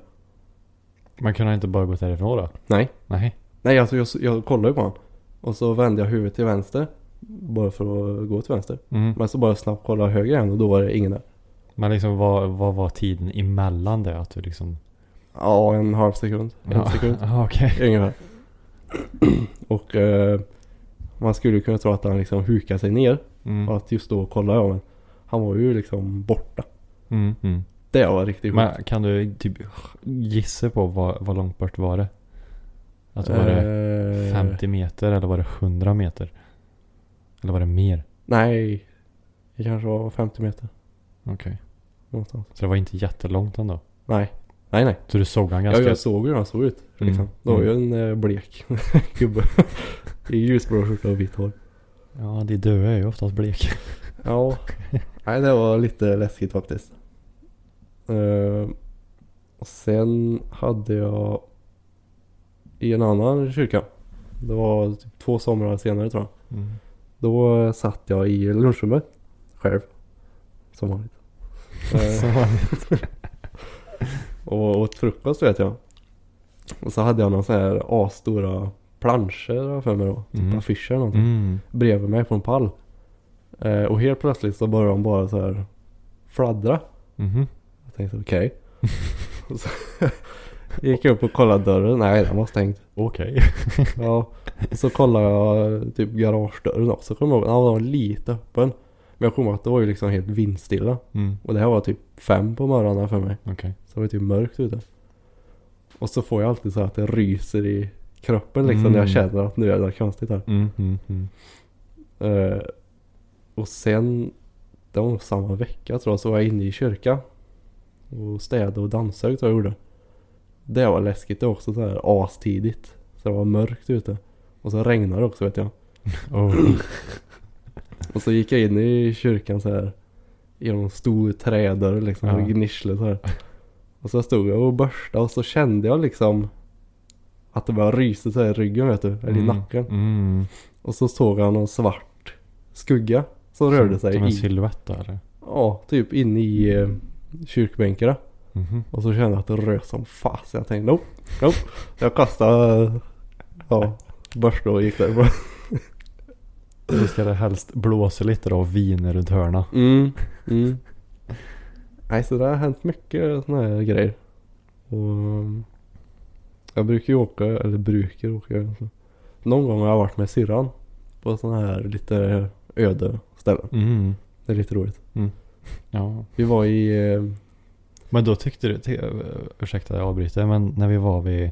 Speaker 4: Man kunde inte bara gått därifrån då?
Speaker 5: Nej.
Speaker 4: Nej.
Speaker 5: Nej alltså jag, jag kollade ju på honom. Och så vände jag huvudet till vänster. Bara för att gå till vänster.
Speaker 4: Mm.
Speaker 5: Men så bara snabbt kollade jag höger igen och då var det ingen där.
Speaker 4: Men liksom vad, vad var tiden emellan det? Att du liksom...
Speaker 5: Ja, en halv sekund. En
Speaker 4: Ja.
Speaker 5: sekund. <laughs>
Speaker 4: Okej.
Speaker 5: Ungefär. <clears throat> och eh, man skulle kunna tro att han liksom hukade sig ner.
Speaker 4: Mm.
Speaker 5: Och att just då kollade jag men han var ju liksom borta.
Speaker 4: Mm. Mm.
Speaker 5: Det var riktigt sjukt.
Speaker 4: Men kan du typ gissa på vad, vad långt bort var det? Att var det
Speaker 5: Eh,
Speaker 4: 50 meter eller var det 100 meter? Eller var det mer?
Speaker 5: Nej. Det kanske var 50 meter.
Speaker 4: Okej.
Speaker 5: Någonstans.
Speaker 4: Så det var inte jättelångt ändå?
Speaker 5: Nej. Nej nej.
Speaker 4: Så du såg han
Speaker 5: Ja,
Speaker 4: ganska...
Speaker 5: jag såg hur han såg ut.
Speaker 4: Mm.
Speaker 5: Liksom. Det var ju en eh, blek <laughs> gubbe. I ljusblå skjorta och vitt hår.
Speaker 4: Ja, de döda är ju oftast blek.
Speaker 5: Ja. <laughs> Nej det var lite läskigt faktiskt. Eh, och sen hade jag i en annan kyrka. Det var typ två somrar senare tror jag.
Speaker 4: Mm.
Speaker 5: Då satt jag i lunchrummet själv. Som vanligt. <laughs>
Speaker 4: Så vanligt. <laughs>
Speaker 5: och åt frukost vet jag. Och så hade jag någon sån här asstora planscher för mig då. Typ
Speaker 4: Mm.
Speaker 5: affischer eller någonting.
Speaker 4: Mm.
Speaker 5: Bredvid mig på en pall. Eh, och helt plötsligt så började de bara så här fladdra.
Speaker 4: Mhm.
Speaker 5: Jag tänkte okej. <laughs> Så <laughs> gick jag upp och kollade dörren. Nej den var stängd.
Speaker 4: Okej. <laughs>
Speaker 5: Ja. Och så kollade jag typ garagedörren också. Kommer jag ihåg. Ja, den var lite öppen. Men jag kommer ihåg att det var ju liksom helt vindstilla.
Speaker 4: Mm.
Speaker 5: Och det här var typ fem på morgonen för mig.
Speaker 4: Okej.
Speaker 5: Så det var typ mörkt ute. Och så får jag alltid så att det ryser i kroppen liksom. När jag
Speaker 4: Mm.
Speaker 5: känner att nu är det konstigt här.
Speaker 4: Mm. Mm. Mm.
Speaker 5: Eh, och sen, det var nog samma vecka tror jag, så var jag inne i kyrkan. Och städade och dammsög tror jag gjorde. Det var läskigt det också så här astidigt. Så det var mörkt ute. Och så regnade det också vet jag. <laughs>
Speaker 4: Oh.
Speaker 5: Och så gick jag in i kyrkan så här. Genom en stor trädörr liksom.
Speaker 4: Ja.
Speaker 5: Och gnisslet så här. Och så stod jag och borstade och så kände jag liksom. Att det bara ryste så här i ryggen vet du. Eller i nacken.
Speaker 4: Mm.
Speaker 5: Och så såg jag någon svart skugga. Som rörde sig
Speaker 4: Som en silhuett eller?
Speaker 5: Ja, typ inne i eh, kyrkbänkarna.
Speaker 4: Mhm.
Speaker 5: Och så kände jag att det rös som fas. Jag tänkte nope, nope. Jag kastade ja, börsten och gick därifrån.
Speaker 4: Då ska det helst blåsa lite då och viner runt hörna.
Speaker 5: Mm, mm. Nej, så det har hänt mycket sådana här grejer. Och jag brukar ju åka, eller brukar åka. alltså. Någon gång har jag varit med syrran. På sådana här lite öde ställen.
Speaker 4: Mm.
Speaker 5: Det är lite roligt.
Speaker 4: Ja.
Speaker 5: Vi var i, eh,
Speaker 4: Men då tyckte du, ty, ursäkta jag avbryter, men när vi var vid,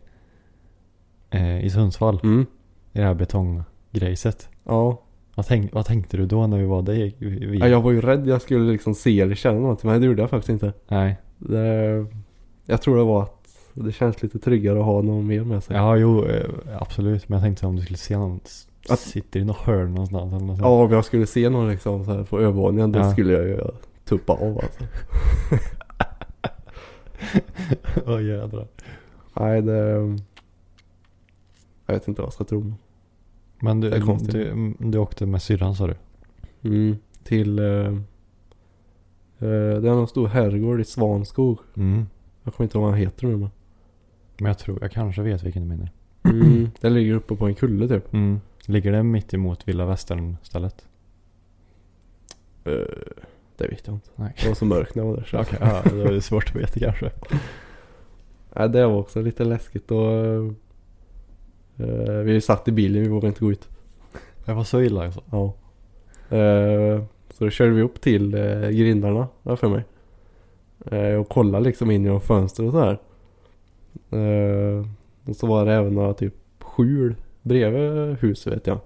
Speaker 4: eh, i Sundsvall,
Speaker 5: mm,
Speaker 4: i det här betonggrejset.
Speaker 5: ja.
Speaker 4: Vad, tänk, vad tänkte du då när vi var där? Vi,
Speaker 5: ja. Jag var ju rädd jag skulle liksom se eller känna något. Men det gjorde jag faktiskt inte.
Speaker 4: Nej.
Speaker 5: Det, jag tror det var att det känns lite tryggare att ha någon mer med sig.
Speaker 4: Ja, jo, eh, absolut. Men jag tänkte om du skulle se någon
Speaker 5: Att-
Speaker 4: sitter i något hörn någonstans eller något sånt.
Speaker 5: Ja, om jag skulle se någon liksom så här på övervåningen då
Speaker 4: Ja.
Speaker 5: skulle jag ju tuppa av alltså. <laughs>
Speaker 4: Åh jädrar.
Speaker 5: Nej, det... Jag vet inte vad jag ska tro.
Speaker 4: Men du, du, du åkte med syrran sa du?
Speaker 5: Mm. Till... Eh, eh, det är någon stor herrgård i Svanskog.
Speaker 4: Mm.
Speaker 5: Jag kommer inte ihåg vad han heter nu men.
Speaker 4: Men jag tror, jag kanske vet vilken du menar.
Speaker 5: Mm. Den ligger uppe på en kulle typ.
Speaker 4: Mm. Ligger det mitt emot Villa Västern stället?
Speaker 5: Eh, det vet jag inte.
Speaker 4: Nej.
Speaker 5: Det var så mörkt när jag var där. så-
Speaker 4: Okej, ja, det är svårt att veta kanske.
Speaker 5: Nej, det var också lite läskigt och... Eh, vi satt i bilen, vi vågade inte gå ut.
Speaker 4: Det var så illa alltså?
Speaker 5: Ja. Eh, så då körde vi upp till eh, grindarna där för mig. Och kollade liksom in genom fönster och så här. Eh, och så var det även några typ skjul bredvid huset vet jag.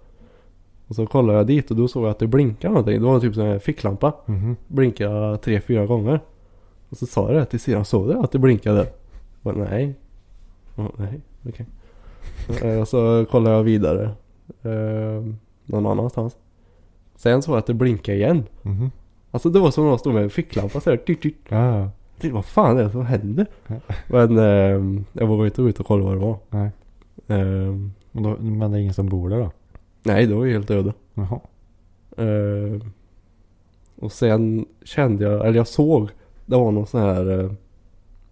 Speaker 5: Och så kollade jag dit och då såg jag att det blinkade någonting. Det var typ en ficklampa.
Speaker 4: Mhm.
Speaker 5: Blinkade tre, fyra gånger. Och så sa jag det till syrran. Såg du att det blinkade? Bara, nej. Ja, nej, okej. <laughs> Eh, Och så kollade jag vidare. Eh, någon annanstans. Sen såg jag att det blinkade igen.
Speaker 4: Mhm.
Speaker 5: Alltså det var som om någon stod med en ficklampa så här. Tyt, tyt.
Speaker 4: Ja, ja.
Speaker 5: Jag tänkte, vad fan är det som händer? Men eh, jag vågade inte gå ut och kolla vad det var.
Speaker 4: Nej.
Speaker 5: Eh,
Speaker 4: Men, då, men det är ingen som bor där då?
Speaker 5: Nej, det var ju helt öde.
Speaker 4: Jaha.
Speaker 5: Eh, och sen kände jag, eller jag såg, det var någon sån här, eh,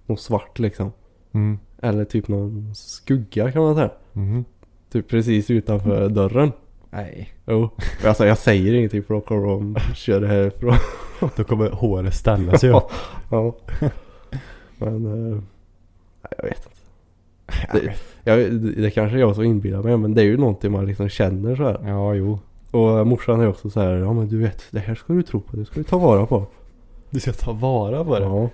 Speaker 5: någon svart liksom.
Speaker 4: Mm.
Speaker 5: Eller typ någon skugga kan man säga.
Speaker 4: Mhm.
Speaker 5: Typ precis utanför dörren.
Speaker 4: Nej.
Speaker 5: Jo. Alltså jag säger ingenting för då kommer de köra härifrån. <laughs>
Speaker 4: Då kommer håret ställa sig upp.
Speaker 5: ja. Men, eh, jag vet inte. Det, jag, det, kanske är jag som inbillar mig men det är ju någonting man liksom känner så här.
Speaker 4: Ja, jo.
Speaker 5: Och morsan är också så här, ja men du vet, det här ska du tro på, det ska du ta vara på.
Speaker 4: Du ska ta vara på det?
Speaker 5: Ja.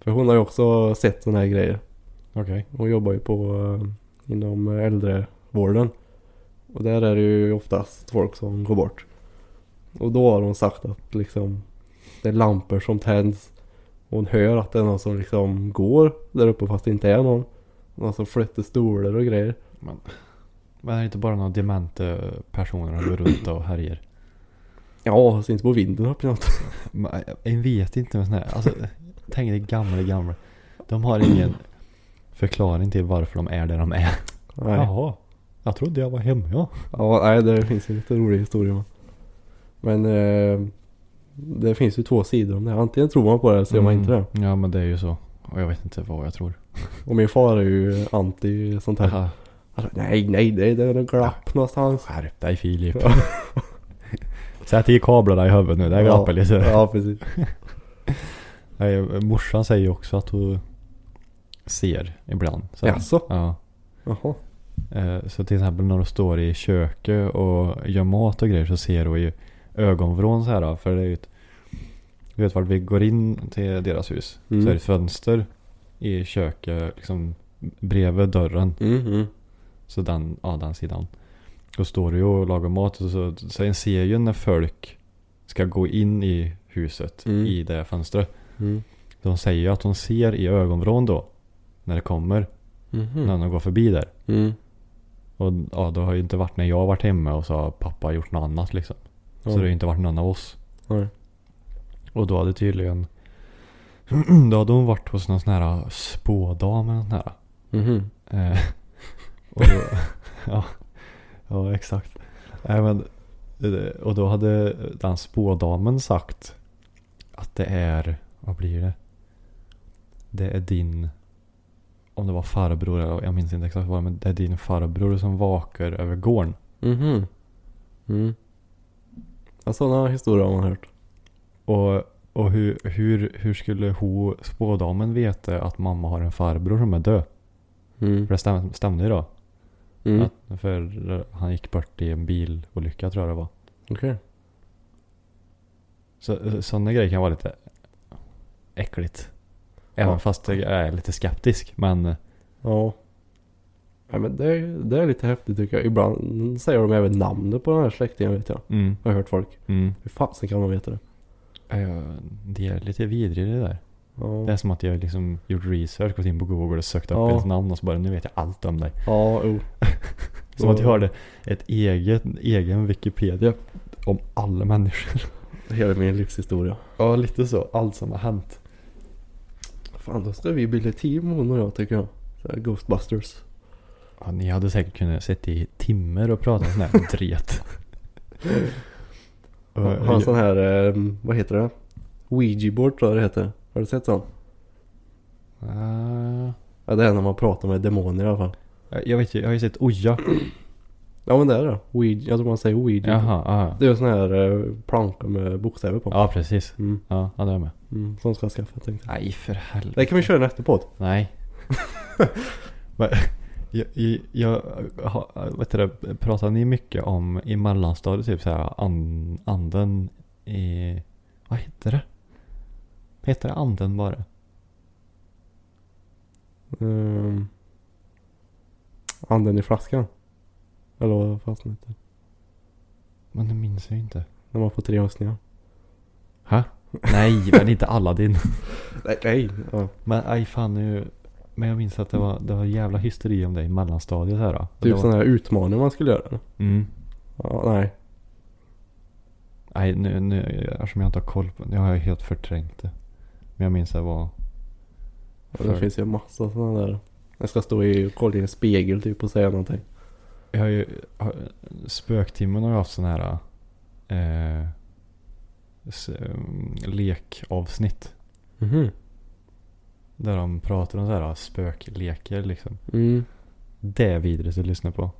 Speaker 5: För hon har ju också sett sådana här grejer.
Speaker 4: Okej.
Speaker 5: Hon jobbar ju på eh, inom äldrevården. Och där är det ju oftast folk som går bort. Och då har hon sagt att liksom det är lampor som tänds. Hon hör att det är någon som liksom går där uppe fast det inte är någon. Någon som flyttar stolar och grejer.
Speaker 4: Men, men är det inte bara några dementa personer som går runt och härjer?
Speaker 5: Ja, fast inte på vinden uppe i något.
Speaker 4: Men, Jag vet inte med sån här. Alltså, tänk dig gamla, gamla. De har ingen förklaring till varför de är där de är.
Speaker 5: Nej.
Speaker 4: Jaha. Jag trodde jag var hemma ja.
Speaker 5: Ja, nej det finns ju lite roliga historier. Men eh, det finns ju två sidor om det. Antingen tror man på det eller så gör man inte det.
Speaker 4: Mm. Ja men det är ju så. Och jag vet inte vad jag tror.
Speaker 5: Och min far är ju anti sånt här.
Speaker 4: Jaha.
Speaker 5: Alltså, nej, nej, det det är en glapp någonstans.
Speaker 4: Skärp dig Filip. Sätt i kablarna i huvudet nu. Det är
Speaker 5: Ja.
Speaker 4: glappar lite.
Speaker 5: Ja, precis. <laughs>
Speaker 4: Nej, morsan säger ju också att hon ser ibland. Så,
Speaker 5: Jaså?
Speaker 4: Ja.
Speaker 5: Jaha.
Speaker 4: Eh, Så till exempel när du står i köket och gör mat och grejer så ser du ju ögonvrån så här. För det är ju ett, du vet vart vi går in till deras hus.
Speaker 5: Mm.
Speaker 4: Så är det ett fönster i köket liksom bredvid dörren.
Speaker 5: Mm, mm.
Speaker 4: Så den, ja, den sidan. Då står du ju och lagar mat och så, så en ser ju när folk ska gå in i huset
Speaker 5: Mm.
Speaker 4: i det fönstret.
Speaker 5: Mm.
Speaker 4: De säger ju att de ser i ögonvrån då. När det kommer
Speaker 5: Mhm.
Speaker 4: när de går förbi där.
Speaker 5: Mm.
Speaker 4: Och ja, det har ju inte varit när jag varit hemma och så har pappa gjort något annat liksom. Så det har ju inte varit någon av oss. Och då hade tydligen <clears throat> Då hade hon varit hos någon sån här spådam eller något här.
Speaker 5: Mhm.
Speaker 4: Eh, <laughs> och då, ja, ja, exakt. Nej, men, eh, och då hade den spådamen sagt att det är, vad blir det? Det är din, om det var farbror, eller jag minns inte exakt vad det var, men det är din farbror som vakar över gården.
Speaker 5: Mhm. Mm. Ja, sådana historier har man hört.
Speaker 4: Och, och hur, hur, hur skulle hon, spådamen veta att mamma har en farbror som är död?
Speaker 5: Mm.
Speaker 4: För det stämde, stämde ju då.
Speaker 5: Mm.
Speaker 4: Att, för han gick bort i en bilolycka tror jag det var.
Speaker 5: Okej.
Speaker 4: Så, sådana grejer kan vara lite äckligt. Även
Speaker 5: Ja.
Speaker 4: fast jag är lite skeptisk. Men
Speaker 5: Ja. Nej men det, det är lite häftigt tycker jag. Ibland säger de även namnet på den här släktingen vet jag.
Speaker 4: mm,
Speaker 5: Har jag hört folk.
Speaker 4: mm,
Speaker 5: Hur fasen kan man veta det?
Speaker 4: Jag, det är lite vidrigt det där.
Speaker 5: Ja.
Speaker 4: Det är som att jag liksom gjort research, gått in på Google och sökt upp
Speaker 5: Ja.
Speaker 4: ens namn och så bara nu vet jag allt om dig.
Speaker 5: Ja, jo. <laughs>
Speaker 4: Som att jag har det, ett eget, egen Wikipedia om alla människor. <laughs>
Speaker 5: Hela min livshistoria.
Speaker 4: Ja, lite så. Allt som har hänt.
Speaker 5: Fan då ska vi bilda team hon och jag tycker jag. Så Ghostbusters.
Speaker 4: Ja, ni hade säkert kunnat sitta i timmar och prata sån här <laughs> dret. Och
Speaker 5: Ha en sån här, eh, vad heter det? Ouija-board tror jag det heter. Har du sett sån?
Speaker 4: Ah,
Speaker 5: Ja det är när man pratar med demoner i alla fall.
Speaker 4: jag vet ju, jag har ju sett Oja. <clears throat>
Speaker 5: Ja men det är det. Ouija, jag tror man säger Ouija.
Speaker 4: Jaha, ja.
Speaker 5: Det är en sån här eh, planka med bokstäver på.
Speaker 4: Ja, precis.
Speaker 5: Mm.
Speaker 4: Ja, ja det är jag med.
Speaker 5: Mm, sån ska jag skaffa tänkte jag.
Speaker 4: Nej, för helvete.
Speaker 5: Det kan vi köra en efterpodd.
Speaker 4: Nej. <laughs> Men, jag, jag, jag vet du pratar ni mycket om i mellanstadiet typ såhär an, anden i, vad heter det? Heter det anden bara?
Speaker 5: Um, anden i flaskan. Eller vad fasen heter?
Speaker 4: Men det minns jag inte.
Speaker 5: När man får tre önskningar.
Speaker 4: Ha? Nej, men inte Aladdin. <laughs>
Speaker 5: Nej, nej. Ja.
Speaker 4: Men aj fan nu. Men jag minns att det var, det var jävla hysteri om det i mellanstadiet här. Då.
Speaker 5: Typ
Speaker 4: var,
Speaker 5: sådana här utmaningar man skulle göra.
Speaker 4: Mm.
Speaker 5: Ja, nej.
Speaker 4: Nej, nu, nu, eftersom jag inte har koll på det. Jag har helt förträngt det. Men jag minns att det var...
Speaker 5: Ja, Det finns ju massa sådana där. Jag ska stå i kolla i en spegel typ och säga någonting.
Speaker 4: Jag har ju... har- Spöktimmen har ju haft sån här... Eh, um, lekavsnitt. Där de pratar om så här spökleker liksom.
Speaker 5: Mm.
Speaker 4: Det är vidrigt att lyssna på.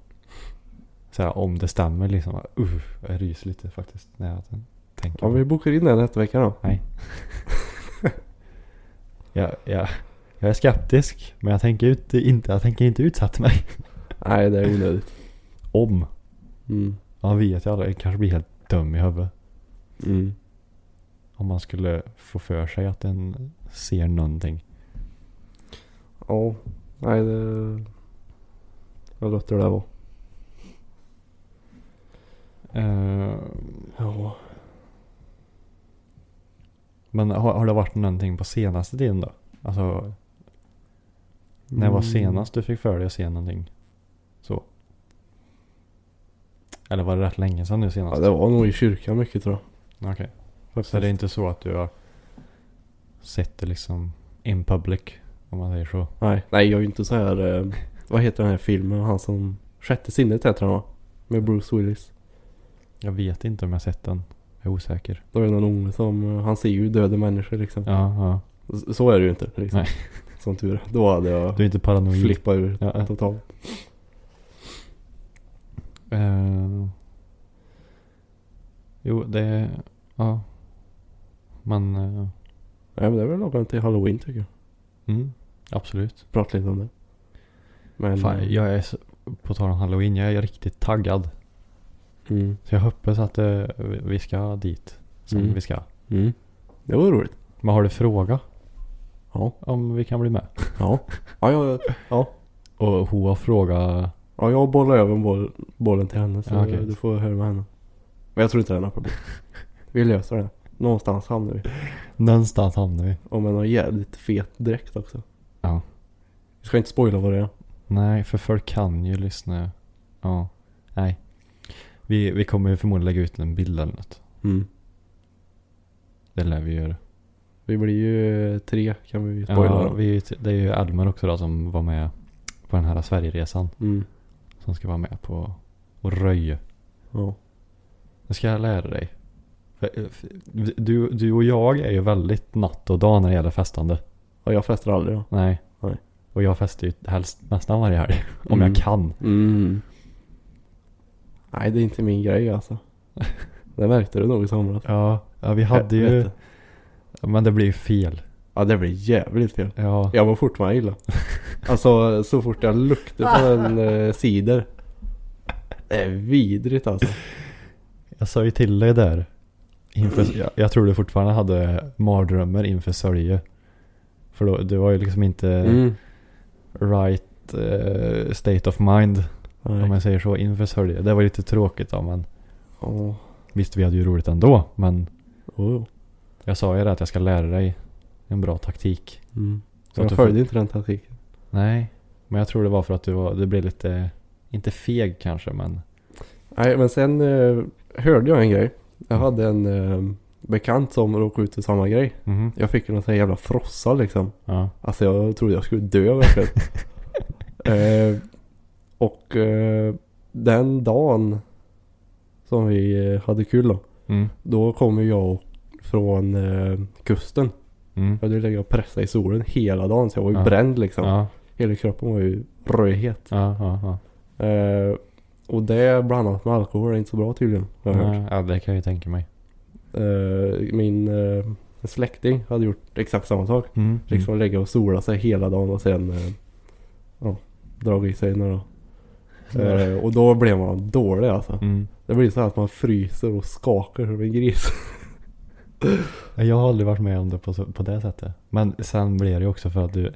Speaker 4: Så här, om det stämmer liksom. Uh, jag ryser lite faktiskt när jag tänker på
Speaker 5: vi bokar in det nästa vecka då.
Speaker 4: Nej. jag, jag, jag är skeptisk. Men jag tänker, ut, inte, jag tänker inte utsätta mig.
Speaker 5: Nej, det är onödigt.
Speaker 4: Om.
Speaker 5: Mm.
Speaker 4: Man vet ju aldrig. Jag kanske blir helt dum i huvudet.
Speaker 5: Mm.
Speaker 4: Om man skulle få för sig att den ser någonting.
Speaker 5: Ja. Nej, det... Jag låter det vara.
Speaker 4: Eh,
Speaker 5: Ja.
Speaker 4: men har, har det varit någonting på senaste tiden då? Alltså när var
Speaker 5: Mm.
Speaker 4: senast du fick för dig att se någonting? Så. Eller var det rätt länge sedan nu
Speaker 5: Ja,
Speaker 4: senast?
Speaker 5: det var nog i kyrkan mycket tror jag.
Speaker 4: Okej.
Speaker 5: Faktiskt.
Speaker 4: Så det är inte så att du har sett det liksom in public? Om man säger så.
Speaker 5: Nej, nej jag är ju inte så här. Eh, vad heter den här filmen? Han som... Sjätte sinnet heter den va? Med Bruce Willis.
Speaker 4: Jag vet inte om jag sett den. Jag är osäker.
Speaker 5: Då är det någon unge som... eh, Han ser ju döda människor liksom.
Speaker 4: Ja, ja.
Speaker 5: S- Så är det ju inte liksom.
Speaker 4: Nej. <laughs>
Speaker 5: Som tur. Då hade jag
Speaker 4: Du är inte paranoid?
Speaker 5: flippat ur
Speaker 4: Ja,
Speaker 5: totalt.
Speaker 4: Eh, jo, det... Ja. Man... eh,
Speaker 5: Nej men det är väl lagom till halloween tycker jag.
Speaker 4: mm, absolut.
Speaker 5: Prata lite om det. Men...
Speaker 4: Fan, jag är så, på tal om halloween, jag är riktigt taggad.
Speaker 5: Mm.
Speaker 4: Så jag hoppas att eh, vi- vi ska dit. Som
Speaker 5: Mm.
Speaker 4: vi ska.
Speaker 5: Mm. Det var roligt.
Speaker 4: Men har du fråga
Speaker 5: Ja.
Speaker 4: om vi kan bli med?
Speaker 5: Ja. Ja, ja, ja.
Speaker 4: Och hon har frågat...
Speaker 5: ja jag bollar över boll, bollen till henne så
Speaker 4: Ja, okej.
Speaker 5: du får höra med henne. Men jag tror inte det är några problem. Vi löser det. Någonstans hamnar vi.
Speaker 4: Någonstans hamnar vi.
Speaker 5: Och med någon jävligt fet dräkt också.
Speaker 4: Ja.
Speaker 5: Vi ska inte spoila vad det är.
Speaker 4: Nej, för folk kan ju lyssna. Ja. Nej. Vi, vi kommer förmodligen lägga ut en bild eller något.
Speaker 5: Mm.
Speaker 4: Det lär vi göra.
Speaker 5: Vi blir ju tre kan vi spoila
Speaker 4: Ja,
Speaker 5: då.
Speaker 4: vi, det är ju Elmer också då som var med på den här Sverigeresan.
Speaker 5: Mm.
Speaker 4: Som ska vara med på och röja.
Speaker 5: Ja.
Speaker 4: Det ska jag lära dig. Eh, Du, du och jag är ju väldigt natt och dag när det gäller festande.
Speaker 5: Ja. Jag festar aldrig då.
Speaker 4: Nej.
Speaker 5: Nej.
Speaker 4: Och jag festar ju helst nästan varje helg. <laughs> Om
Speaker 5: Mm.
Speaker 4: jag kan.
Speaker 5: Mm. Nej det är inte min grej alltså. <laughs> Det märkte du nog i somras.
Speaker 4: Ja, ja vi hade ju...
Speaker 5: Helvete.
Speaker 4: Men det blir ju fel.
Speaker 5: Ja det blir jävligt fel.
Speaker 4: Ja.
Speaker 5: Jag var fortfarande illa. <laughs> Alltså så fort jag luktade på en eh, cider. Det är vidrigt alltså.
Speaker 4: Jag sa ju till dig där. Inför, <clears throat> jag, jag tror du fortfarande hade mardrömmar inför sörje. För då, du var ju liksom inte
Speaker 5: Mm.
Speaker 4: right eh, state of mind. Om
Speaker 5: Nej.
Speaker 4: jag säger så inför sörje. Det var lite tråkigt då men.
Speaker 5: Åh.
Speaker 4: Visst vi hade ju roligt ändå. Men
Speaker 5: Oh.
Speaker 4: jag sa ju det att jag ska lära dig en bra taktik.
Speaker 5: Mm.
Speaker 4: Så
Speaker 5: Jag
Speaker 4: du
Speaker 5: följde
Speaker 4: får-
Speaker 5: inte den taktiken.
Speaker 4: Nej. Men jag tror det var för att du var, det blev lite, inte feg kanske men.
Speaker 5: Nej men sen eh, hörde jag en grej. Jag hade en eh, bekant som råkade ut för samma grej.
Speaker 4: Mhm.
Speaker 5: Jag fick en sån här jävla frossa liksom.
Speaker 4: Ja.
Speaker 5: Alltså jag trodde jag skulle dö verkligen. <laughs> eh, och eh, den dagen som vi eh, hade kul då.
Speaker 4: Mm.
Speaker 5: Då kom jag från eh, kusten.
Speaker 4: Mm.
Speaker 5: Jag hade legat och pressat i solen hela dagen så jag var ju
Speaker 4: Ja.
Speaker 5: bränd liksom.
Speaker 4: Ja.
Speaker 5: Hela kroppen var ju rödhet.
Speaker 4: Ja.
Speaker 5: Eh, och det blandat med alkohol är inte så bra tydligen. Har jag hört.
Speaker 4: Ja, ja, det kan jag ju tänka mig.
Speaker 5: Eh, min eh, släkting hade gjort exakt samma sak.
Speaker 4: Mm.
Speaker 5: Liksom lägga och sola sig hela dagen och sen eh, ja, dra i sig några. Eh, och då blev man dålig alltså.
Speaker 4: Mm.
Speaker 5: Det blir så här att man fryser och skakar som en gris.
Speaker 4: Jag har aldrig varit med om det på, så- på det sättet. Men sen blev det ju också för att du,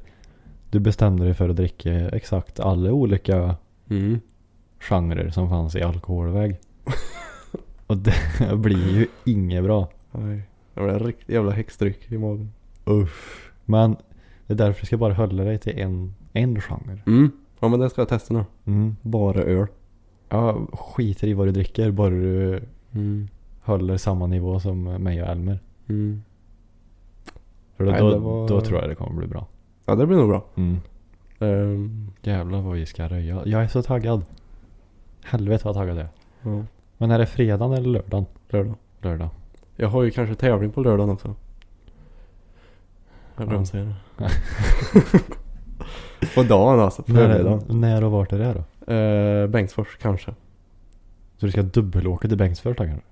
Speaker 4: du bestämde dig för att dricka exakt alla olika
Speaker 5: Mm.
Speaker 4: genrer som fanns i alkoholväg. Och det <laughs> blir ju inget bra.
Speaker 5: Nej. Det var en riktig jävla häxdryck i magen.
Speaker 4: Uff. Men det är därför du ska bara hålla dig till en, en genre.
Speaker 5: Mm. Ja men det ska jag testa nu.
Speaker 4: Mm.
Speaker 5: Bara öl.
Speaker 4: Ja, skiter i vad du dricker bara du
Speaker 5: Mm.
Speaker 4: håller samma nivå som mig och Elmer.
Speaker 5: Mm.
Speaker 4: För då,
Speaker 5: Nej,
Speaker 4: då,
Speaker 5: var-
Speaker 4: då tror jag det kommer bli bra.
Speaker 5: Ja det blir nog bra.
Speaker 4: Mm.
Speaker 5: Ehm,
Speaker 4: Jävlar vad vi ska röja. Jag är så taggad. Helvete vad taggad jag är.
Speaker 5: ja.
Speaker 4: Men är det fredagen eller lördagen?
Speaker 5: Lördag.
Speaker 4: Lördag.
Speaker 5: Jag har ju kanske tävling på lördagen också. Jag glömde säga det. på dagen alltså. På
Speaker 4: När,
Speaker 5: förmiddagen.
Speaker 4: när och vart är det då?
Speaker 5: Eh, Bengtsfors kanske.
Speaker 4: Så du ska dubbelåka till Bengtsfors då kanske?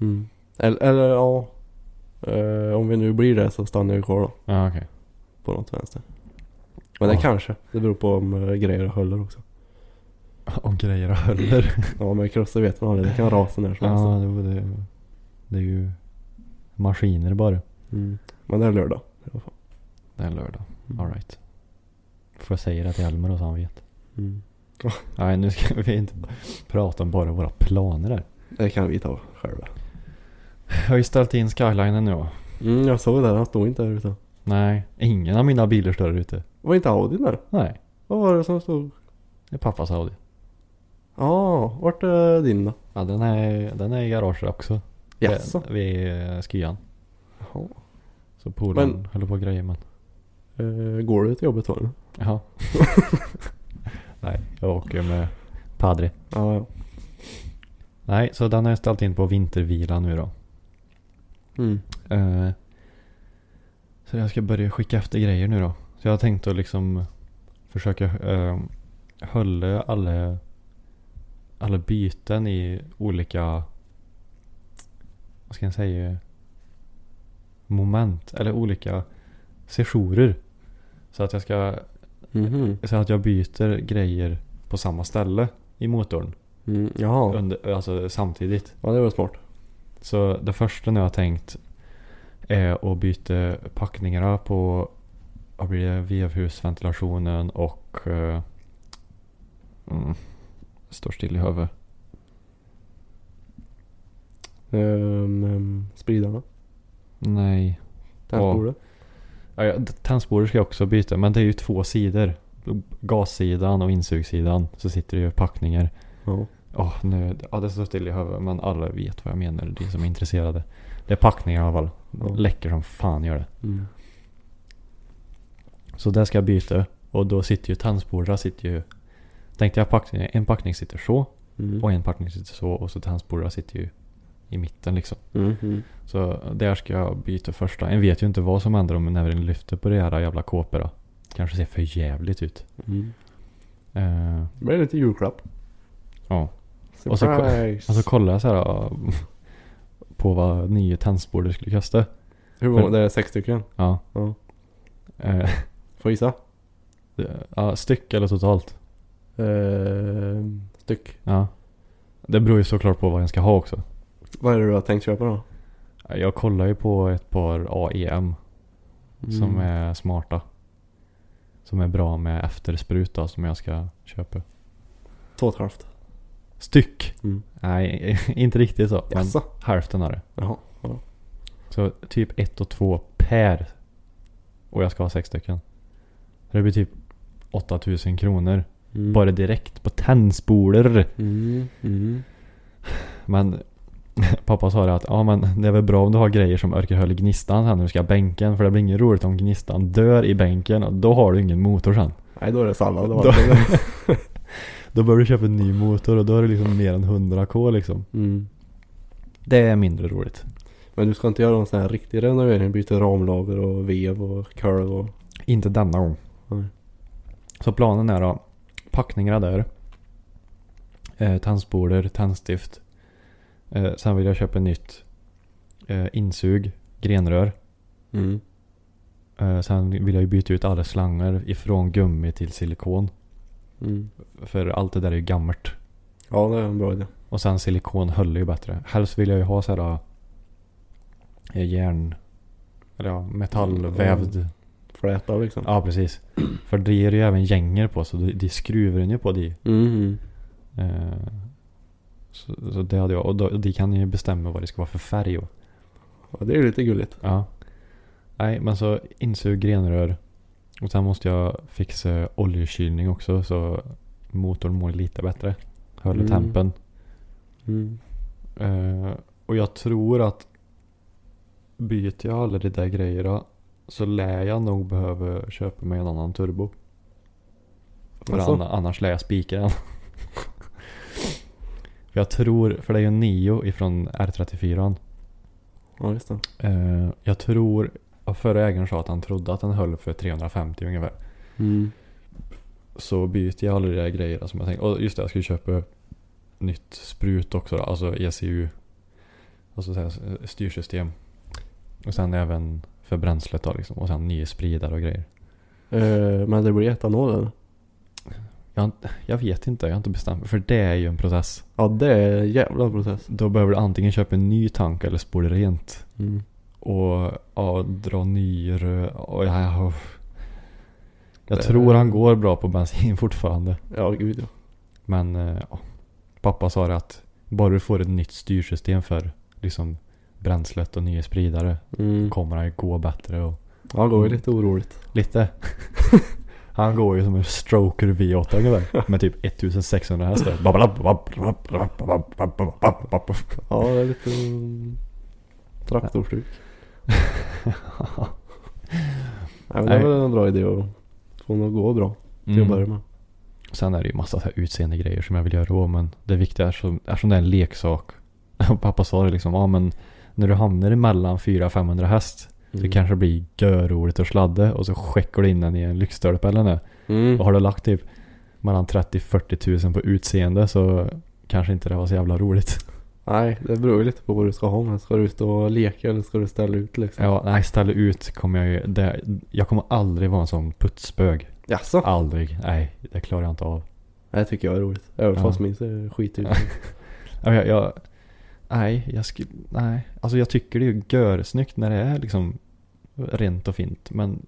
Speaker 5: Mm. Eller, eller ja. Eh, om vi nu blir det så stannar jag kvar då.
Speaker 4: Ja okej.
Speaker 5: På något vänster. Men det
Speaker 4: Ja.
Speaker 5: kanske. Det beror på om uh, grejer håller också. <laughs>
Speaker 4: Om grejer håller. <laughs>
Speaker 5: Ja men krossar vet man aldrig. Det kan rasa när som
Speaker 4: ja,
Speaker 5: helst.
Speaker 4: jo, det, det är ju maskiner bara.
Speaker 5: Mm. Men det är lördag. i alla fall.
Speaker 4: Det är lördag.
Speaker 5: Mm.
Speaker 4: Alright. Får jag säga det till Elmer då så han vet.
Speaker 5: Mm. <laughs>
Speaker 4: Nej nu ska vi inte prata om bara våra planer där.
Speaker 5: Det kan vi ta själva.
Speaker 4: Jag har ju ställt in skylinen nu.
Speaker 5: Mm, jag såg det. Han stod inte där ute.
Speaker 4: Nej, ingen av mina bilar står där ute.
Speaker 5: Var inte Audi där?
Speaker 4: Nej,
Speaker 5: Vad var det som stod?
Speaker 4: det är pappas Audi.
Speaker 5: Ja, ah, vart är din då?
Speaker 4: Ja den är, den är i garaget också.
Speaker 5: Jaså?
Speaker 4: Vid- Vid eh, skyan.
Speaker 5: Jaha.
Speaker 4: Så polaren håller på grejer men.
Speaker 5: Eh, går du till jobbet då?
Speaker 4: Jaha. <laughs> Nej, jag åker med Padre.
Speaker 5: Ja, ja.
Speaker 4: Nej, så den har jag ställt in på vintervila nu då.
Speaker 5: Mm.
Speaker 4: Eh, så jag ska börja skicka efter grejer nu då. Så jag har tänkt att liksom försöka uh, hålla alla, alla byten i olika, vad ska jag säga, moment. Eller olika sessioner. Så att jag ska,
Speaker 5: Mhm.
Speaker 4: så att jag byter grejer på samma ställe i motorn.
Speaker 5: Mm. Jaha.
Speaker 4: Under, alltså samtidigt.
Speaker 5: Ja, det var smart.
Speaker 4: Så det första nu jag har tänkt är att byta packningarna på vad blir det, vevhusventilationen och uh, mm, står still i huvudet.
Speaker 5: Um, um, spridarna.
Speaker 4: Nej.
Speaker 5: Tändbordet.
Speaker 4: Ja, ja, ska jag också byta men det är ju två sidor. Gassidan och insugssidan så sitter det ju packningar.
Speaker 5: Ja.
Speaker 4: Åh, nu, ja det står still i huvudet men alla vet vad jag menar. De som är intresserade. Det är packningar i alla fall.
Speaker 5: Ja.
Speaker 4: Läcker som fan gör det.
Speaker 5: Mm.
Speaker 4: Så där ska jag byta. Och då sitter ju tandspolare sitter ju... Tänkte jag packning, en packning sitter så.
Speaker 5: Mm.
Speaker 4: Och en packning sitter så. Och så tandspolare sitter ju i mitten liksom.
Speaker 5: Mm.
Speaker 4: Så där ska jag byta första. En vet ju inte vad som händer om när den lyfter på det här jävla kåporna. Kanske ser för jävligt ut.
Speaker 5: Mm.
Speaker 4: Eh,
Speaker 5: Det blir lite julklapp.
Speaker 4: ja. Och så,
Speaker 5: Surprise!
Speaker 4: och så kollar jag så här <laughs> på vad nya tandspolare skulle kosta.
Speaker 5: Hur många? Det är sex stycken.
Speaker 4: Ja.
Speaker 5: Ja.
Speaker 4: Eh,
Speaker 5: Får gissa?
Speaker 4: ja, styck eller totalt?
Speaker 5: Eh, styck.
Speaker 4: Ja. Det beror ju såklart på vad jag ska ha också.
Speaker 5: Vad är det du har tänkt köpa då?
Speaker 4: Jag kollar ju på ett par AEM som
Speaker 5: Mm.
Speaker 4: är smarta. Som är bra med eftersprut då, som jag ska köpa.
Speaker 5: Två och ett halvt.
Speaker 4: Styck?
Speaker 5: Mm.
Speaker 4: Nej, <laughs> inte riktigt så. Men
Speaker 5: Jaså?
Speaker 4: hälften av det.
Speaker 5: Jaha. Ja.
Speaker 4: Så typ ett och två per. Och jag ska ha sex stycken. Det blir typ 8000 kronor.
Speaker 5: Mm.
Speaker 4: Bara direkt på tändspoler.
Speaker 5: Mm. Mm.
Speaker 4: Men <laughs> pappa sa det att ja men det är väl bra om du har grejer som orkar hålla gnistan sen när du ska ha bänken. För det blir inget roligt om gnistan dör i bänken och då har du ingen motor sen.
Speaker 5: Nej då är det sallad.
Speaker 4: Då-. <laughs> Då behöver <laughs> du köpa en ny motor och då är det liksom mer än 100k liksom.
Speaker 5: mm.
Speaker 4: Det är mindre roligt.
Speaker 5: Men du ska inte göra någon sån här riktig renovering? Byta ramlager och vev och kurv och...
Speaker 4: Inte denna gång.
Speaker 5: Nej.
Speaker 4: Så planen är då packningar där. Eh, tandspoler, tändstift. Eh, sen vill jag köpa nytt eh, insug, grenrör.
Speaker 5: Mm.
Speaker 4: Eh, sen vill jag ju byta ut alla slangar ifrån gummi till silikon.
Speaker 5: Mm.
Speaker 4: För allt det där är ju gammalt.
Speaker 5: Ja det är en bra idé.
Speaker 4: Och sen silikon håller ju bättre. Helst vill jag ju ha så här eh, järn... Eller ja, metallvävd.
Speaker 5: Fläta liksom.
Speaker 4: Ja precis. För det är ju även gänger på så de, de skruvar ju på de.
Speaker 5: Mm.
Speaker 4: Eh, så, så det hade jag. Och då, de kan ju bestämma vad det ska vara för färg. Och,
Speaker 5: Ja, det är lite gulligt.
Speaker 4: ja. Nej, men så insug grenrör. Och sen måste jag fixa oljekylning också så motorn mår lite bättre. Höll
Speaker 5: Mm.
Speaker 4: tempen.
Speaker 5: Mm.
Speaker 4: Eh, och jag tror att byter jag alla de där grejerna så lär jag nog behöva köpa mig en annan turbo. För
Speaker 5: Alltså?
Speaker 4: anna- annars lär jag spika den. för jag tror, för det är ju en Nio ifrån R34.
Speaker 5: Ja, just det.
Speaker 4: Eh, jag tror, förra ägaren sa att han trodde att den höll för 350 ungefär.
Speaker 5: Mm.
Speaker 4: Så byter jag alla de där grejerna som jag tänkte. Och just det, jag ju köpa nytt sprut också då. Alltså ECU. Alltså styrsystem. Och sen även för bränslet då liksom. Och sen nya spridare och grejer.
Speaker 5: Eh, men det blir etanol eller?
Speaker 4: Jag, jag vet inte, jag har inte bestämt mig. För det är ju en process.
Speaker 5: Ja, det är en jävla process.
Speaker 4: Då behöver du antingen köpa en ny tank eller spola rent.
Speaker 5: Mm.
Speaker 4: Och ja, dra ny rö- och jag, jag, tror han går bra på bensin <laughs> fortfarande.
Speaker 5: Ja, gud ja.
Speaker 4: Men eh, ja, pappa sa det att bara du får ett nytt styrsystem för liksom bränslet och nya spridare
Speaker 5: Mm.
Speaker 4: kommer han ju gå bättre och
Speaker 5: det går ju lite oroligt.
Speaker 4: lite. han går ju som en stroker V8 ungefär med typ 1600 hästar.
Speaker 5: Ja, det är lite mm, traktorstuk. Nej, men det är väl en bra idé att få den att gå bra till att börja
Speaker 4: Mm.
Speaker 5: med.
Speaker 4: Sen är det ju massa så här utseende grejer som jag vill göra då men det viktiga är som, eftersom det är en leksak. pappa sa det liksom, ja men när du hamnar emellan 400-500 häst
Speaker 5: Mm.
Speaker 4: så kanske det blir görroligt att sladda och så skickar du in den i en lyktstolpe eller något.
Speaker 5: Mm.
Speaker 4: Och har du lagt typ mellan 30-40 tusen på utseende så kanske inte det var så jävla roligt.
Speaker 5: Nej, det beror ju lite på vad du ska ha med. Ska du ut och leka eller ska du ställa ut liksom?
Speaker 4: Ja, nej, ställa ut kommer jag ju. Det, jag kommer aldrig vara en sån putsbög.
Speaker 5: Jaså?
Speaker 4: Aldrig. Nej, det klarar jag inte av.
Speaker 5: Det tycker jag är roligt. Även
Speaker 4: Ja.
Speaker 5: fast min ser skit ut. <laughs>
Speaker 4: Ja, Jag, jag, nej, jag skulle, nej. Alltså jag tycker det är görsnyggt när det är liksom rent och fint. Men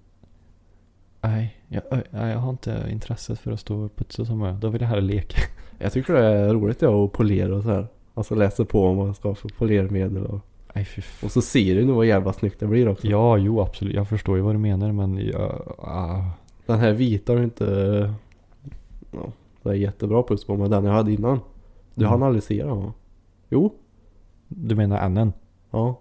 Speaker 4: nej, jag, nej, jag har inte intresset för att stå och putsa som jag. Då vill jag hellre leka. <laughs>
Speaker 5: jag tycker det är roligt ja, att polera och så här. Alltså läsa på om vad man ska ha för polermedel och,
Speaker 4: Nej, fan.
Speaker 5: och så ser du nog vad jävla snyggt det blir också.
Speaker 4: Ja, jo absolut. Jag förstår ju vad du menar men jag, ah,
Speaker 5: Den här vita har inte ja, det är jättebra puss på men den jag hade innan. Du
Speaker 4: Mm.
Speaker 5: hann aldrig se den va? Jo.
Speaker 4: Du menar ännen?
Speaker 5: Ja.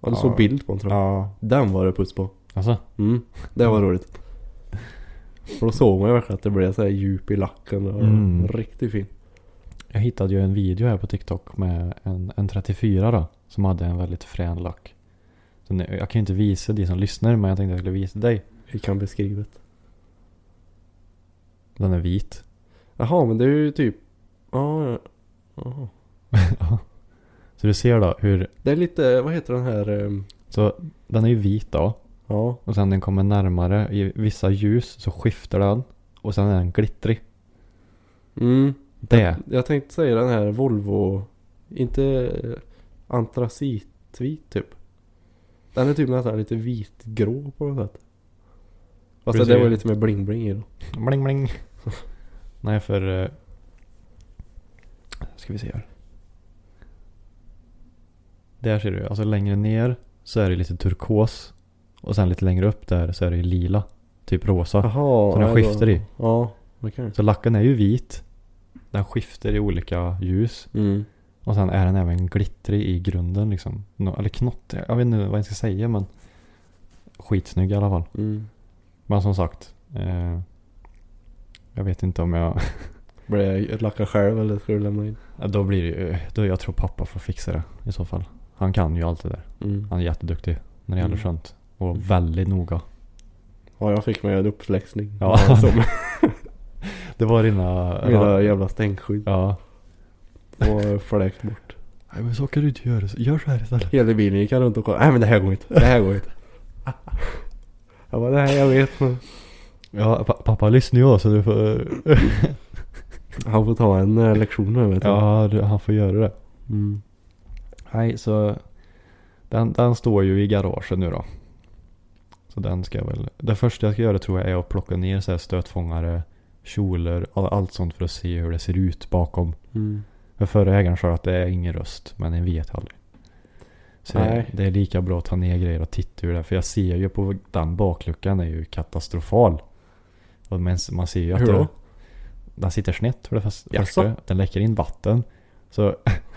Speaker 5: Ja du
Speaker 4: Ja.
Speaker 5: såg bild på den tror jag.
Speaker 4: Ja.
Speaker 5: Den var det puss på.
Speaker 4: Alltså?
Speaker 5: Mm. Det var roligt. För då såg man ju verkligen att det blev så här djup i lacken och
Speaker 4: Mm.
Speaker 5: riktigt fin.
Speaker 4: Jag hittade ju en video här på TikTok med en, en 34 då. Som hade en väldigt frän lack. Så nu, jag kan ju inte visa de som lyssnar men jag tänkte jag skulle visa dig.
Speaker 5: Vi kan beskrivet.
Speaker 4: Den är vit.
Speaker 5: Jaha men det är ju typ. Ja. ja. Jaha. <laughs>
Speaker 4: Så du ser då hur,
Speaker 5: Det är lite, vad heter den här? ehm,
Speaker 4: så den är ju vit då.
Speaker 5: Ja.
Speaker 4: Och sen den kommer närmare i vissa ljus så skiftar den. Och sen är den glittrig.
Speaker 5: Mm.
Speaker 4: Det.
Speaker 5: Jag tänkte säga den här Volvo. Inte eh, antracitvit typ. Den är typ nästan lite vitgrå på något sätt. Fast
Speaker 4: Precis.
Speaker 5: det var lite mer bling bling i då.
Speaker 4: Bling bling. Nej för... eh, Ska vi se här. Där ser du. Alltså längre ner så är det lite turkos. Och sen lite längre upp där så är det lila. Typ rosa.
Speaker 5: Jaha.
Speaker 4: Så den
Speaker 5: då-
Speaker 4: skiftar i.
Speaker 5: Ja. Okej.
Speaker 4: Så lacken är ju vit. Den skiftar i olika ljus.
Speaker 5: Mm.
Speaker 4: Och sen är den även glittrig i grunden liksom. Eller knott. Jag vet inte vad jag ska säga men. Skitsnygg i alla fall.
Speaker 5: Mm.
Speaker 4: Men som sagt. Eh, jag vet inte om jag. <laughs>
Speaker 5: Blir jag lacka själv eller ska du lämna in?
Speaker 4: Ja, Då blir det ju, då jag tror pappa får fixa det i så fall. Han kan ju allt det där.
Speaker 5: Mm.
Speaker 4: Han är jätteduktig när det gäller
Speaker 5: Mm.
Speaker 4: sånt. Och väldigt noga.
Speaker 5: Ja jag fick mig en uppfläxning.
Speaker 4: Ja. <laughs> Det var dina...
Speaker 5: mina jävla stänkskydd.
Speaker 4: Ja.
Speaker 5: Och fläkt bort.
Speaker 4: Nej men så kan du inte göra. Gör så här istället.
Speaker 5: Hela bilen gick han runt och kollade. Nej men det här går inte. Det här går inte. <laughs> Jag bara, nej jag vet men.
Speaker 4: Ja, pa- pappa lyssnar ju så du får... <laughs>
Speaker 5: Han får ta en eh, lektion nu vet du.
Speaker 4: ja, han får göra det.
Speaker 5: Mm.
Speaker 4: Nej, så... Den, den står ju i garaget nu då. Så den ska jag väl... Det första jag ska göra tror jag är att plocka ner så här stötfångare, kjolar, all, allt sånt för att se hur det ser ut bakom.
Speaker 5: Mm.
Speaker 4: För förra ägaren sa att det är ingen röst, men en vet aldrig. Så det, det är lika bra att ta ner grejer och titta hur det är. För jag ser ju på den bakluckan är ju katastrofal. Och men man ser ju att
Speaker 5: Hur
Speaker 4: det,
Speaker 5: då?
Speaker 4: den sitter snett för det första. Den läcker in vatten. Så <laughs>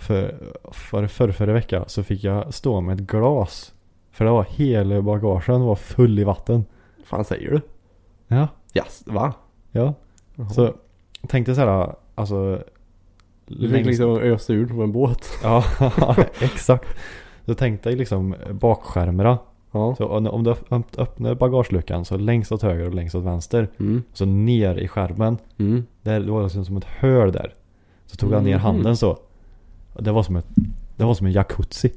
Speaker 4: för, för, för förra veckan så fick jag stå med ett glas. För det var hela bagagen var full i vatten.
Speaker 5: fan säger du?
Speaker 4: Ja.
Speaker 5: Yes, va?
Speaker 4: Ja.
Speaker 5: Jaha.
Speaker 4: Så tänkte så här, alltså.
Speaker 5: Du fick liksom ösa ur på en båt. <laughs>
Speaker 4: Ja, <laughs> exakt. Så tänkte jag liksom bakskärmarna.
Speaker 5: Ja.
Speaker 4: Så om du öpp- öppnar bagageluckan så längst åt höger och längst åt vänster.
Speaker 5: Mm.
Speaker 4: Så ner i skärmen.
Speaker 5: Mm.
Speaker 4: Där det var liksom som ett hål där. Så tog jag ner
Speaker 5: Mhm.
Speaker 4: handen så. Det var som ett, det var som en jacuzzi.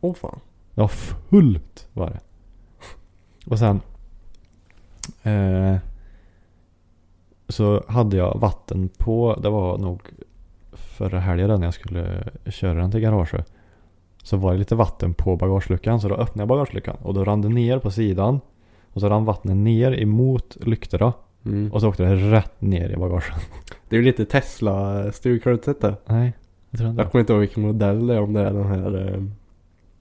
Speaker 5: Åh fan.
Speaker 4: Det var fullt var det. Och sen. Eh, så hade jag vatten på. Det var nog förra helgen när jag skulle köra den till garaget. Så var det lite vatten på bagageluckan. Så då öppnade jag bagageluckan. Och då rann det ner på sidan. Och så rann vattnet ner emot lyktorna.
Speaker 5: Mm.
Speaker 4: Och så åkte det rätt ner i bagaget.
Speaker 5: Det är ju lite Tesla-stuk, har du inte sett det?
Speaker 4: Nej, jag tror
Speaker 5: Jag kommer inte ihåg vilken modell det är, om det är den här, eh,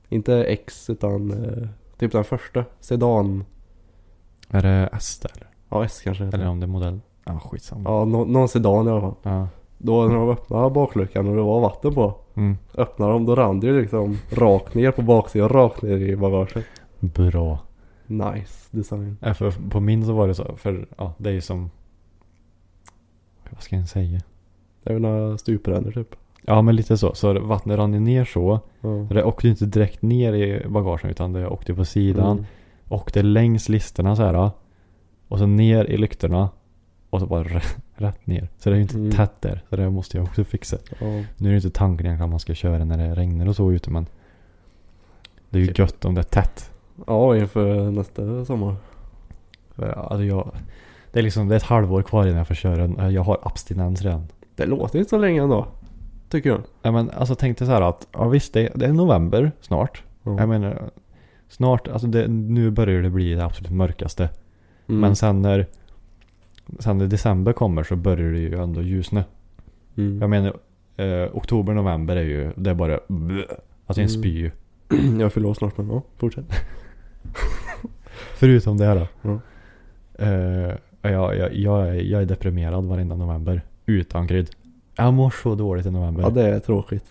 Speaker 5: inte X utan eh, typ den första. Sedan,
Speaker 4: Är det S där eller?
Speaker 5: ja S kanske
Speaker 4: Eller om det är modell? Ja, skitsamma.
Speaker 5: Ja, nå- någon sedan i alla fall.
Speaker 4: Ja.
Speaker 5: Då när de öppnade bakluckan och det var vatten på.
Speaker 4: Mm.
Speaker 5: Öppnade de, då rann det ju liksom rakt ner på baksidan, rakt ner i bagaget.
Speaker 4: Bra.
Speaker 5: Nice design.
Speaker 4: Ja, för på min så var det så. För ja, det är ju som... Vad ska jag säga?
Speaker 5: Det är väl några stuprännor typ.
Speaker 4: Ja men lite så. Så vattnet rann ju ner så.
Speaker 5: Ja.
Speaker 4: Det åkte ju inte direkt ner i bagagen utan det åkte på sidan.
Speaker 5: Mm.
Speaker 4: Åkte längs listerna så här. Och så ner i lyktorna. Och så bara rätt, ner. Så det är ju inte
Speaker 5: Mm.
Speaker 4: tätt där. Så det måste jag också fixa.
Speaker 5: Ja.
Speaker 4: Nu är det inte tanken egentligen att man ska köra när det regnar och så ute men. Det är ju
Speaker 5: Typ.
Speaker 4: gött om det är tätt.
Speaker 5: ja, inför nästa sommar.
Speaker 4: Alltså jag, det är liksom det är ett halvår kvar innan jag får köra. Jag har abstinens redan.
Speaker 5: Det låter inte så länge ändå. Tycker jag.
Speaker 4: Ja, men alltså tänkte så här att, ja visst det, det är november snart.
Speaker 5: Ja.
Speaker 4: Jag menar, snart, alltså det, nu börjar det bli det absolut mörkaste.
Speaker 5: Mm.
Speaker 4: Men sen när, sen när december kommer så börjar det ju ändå ljusna.
Speaker 5: Mm.
Speaker 4: Jag menar, eh, oktober, november är ju, det är bara, bleh. alltså en
Speaker 5: Mm.
Speaker 4: spy <clears throat>
Speaker 5: jag fyller år snart men ja, fortsätt. <laughs>
Speaker 4: Förutom det här då.
Speaker 5: Ja.
Speaker 4: Eh, jag, jag, jag, är, jag är deprimerad varenda november. Utan krydd. Jag mår så dåligt i november.
Speaker 5: Ja, det är tråkigt.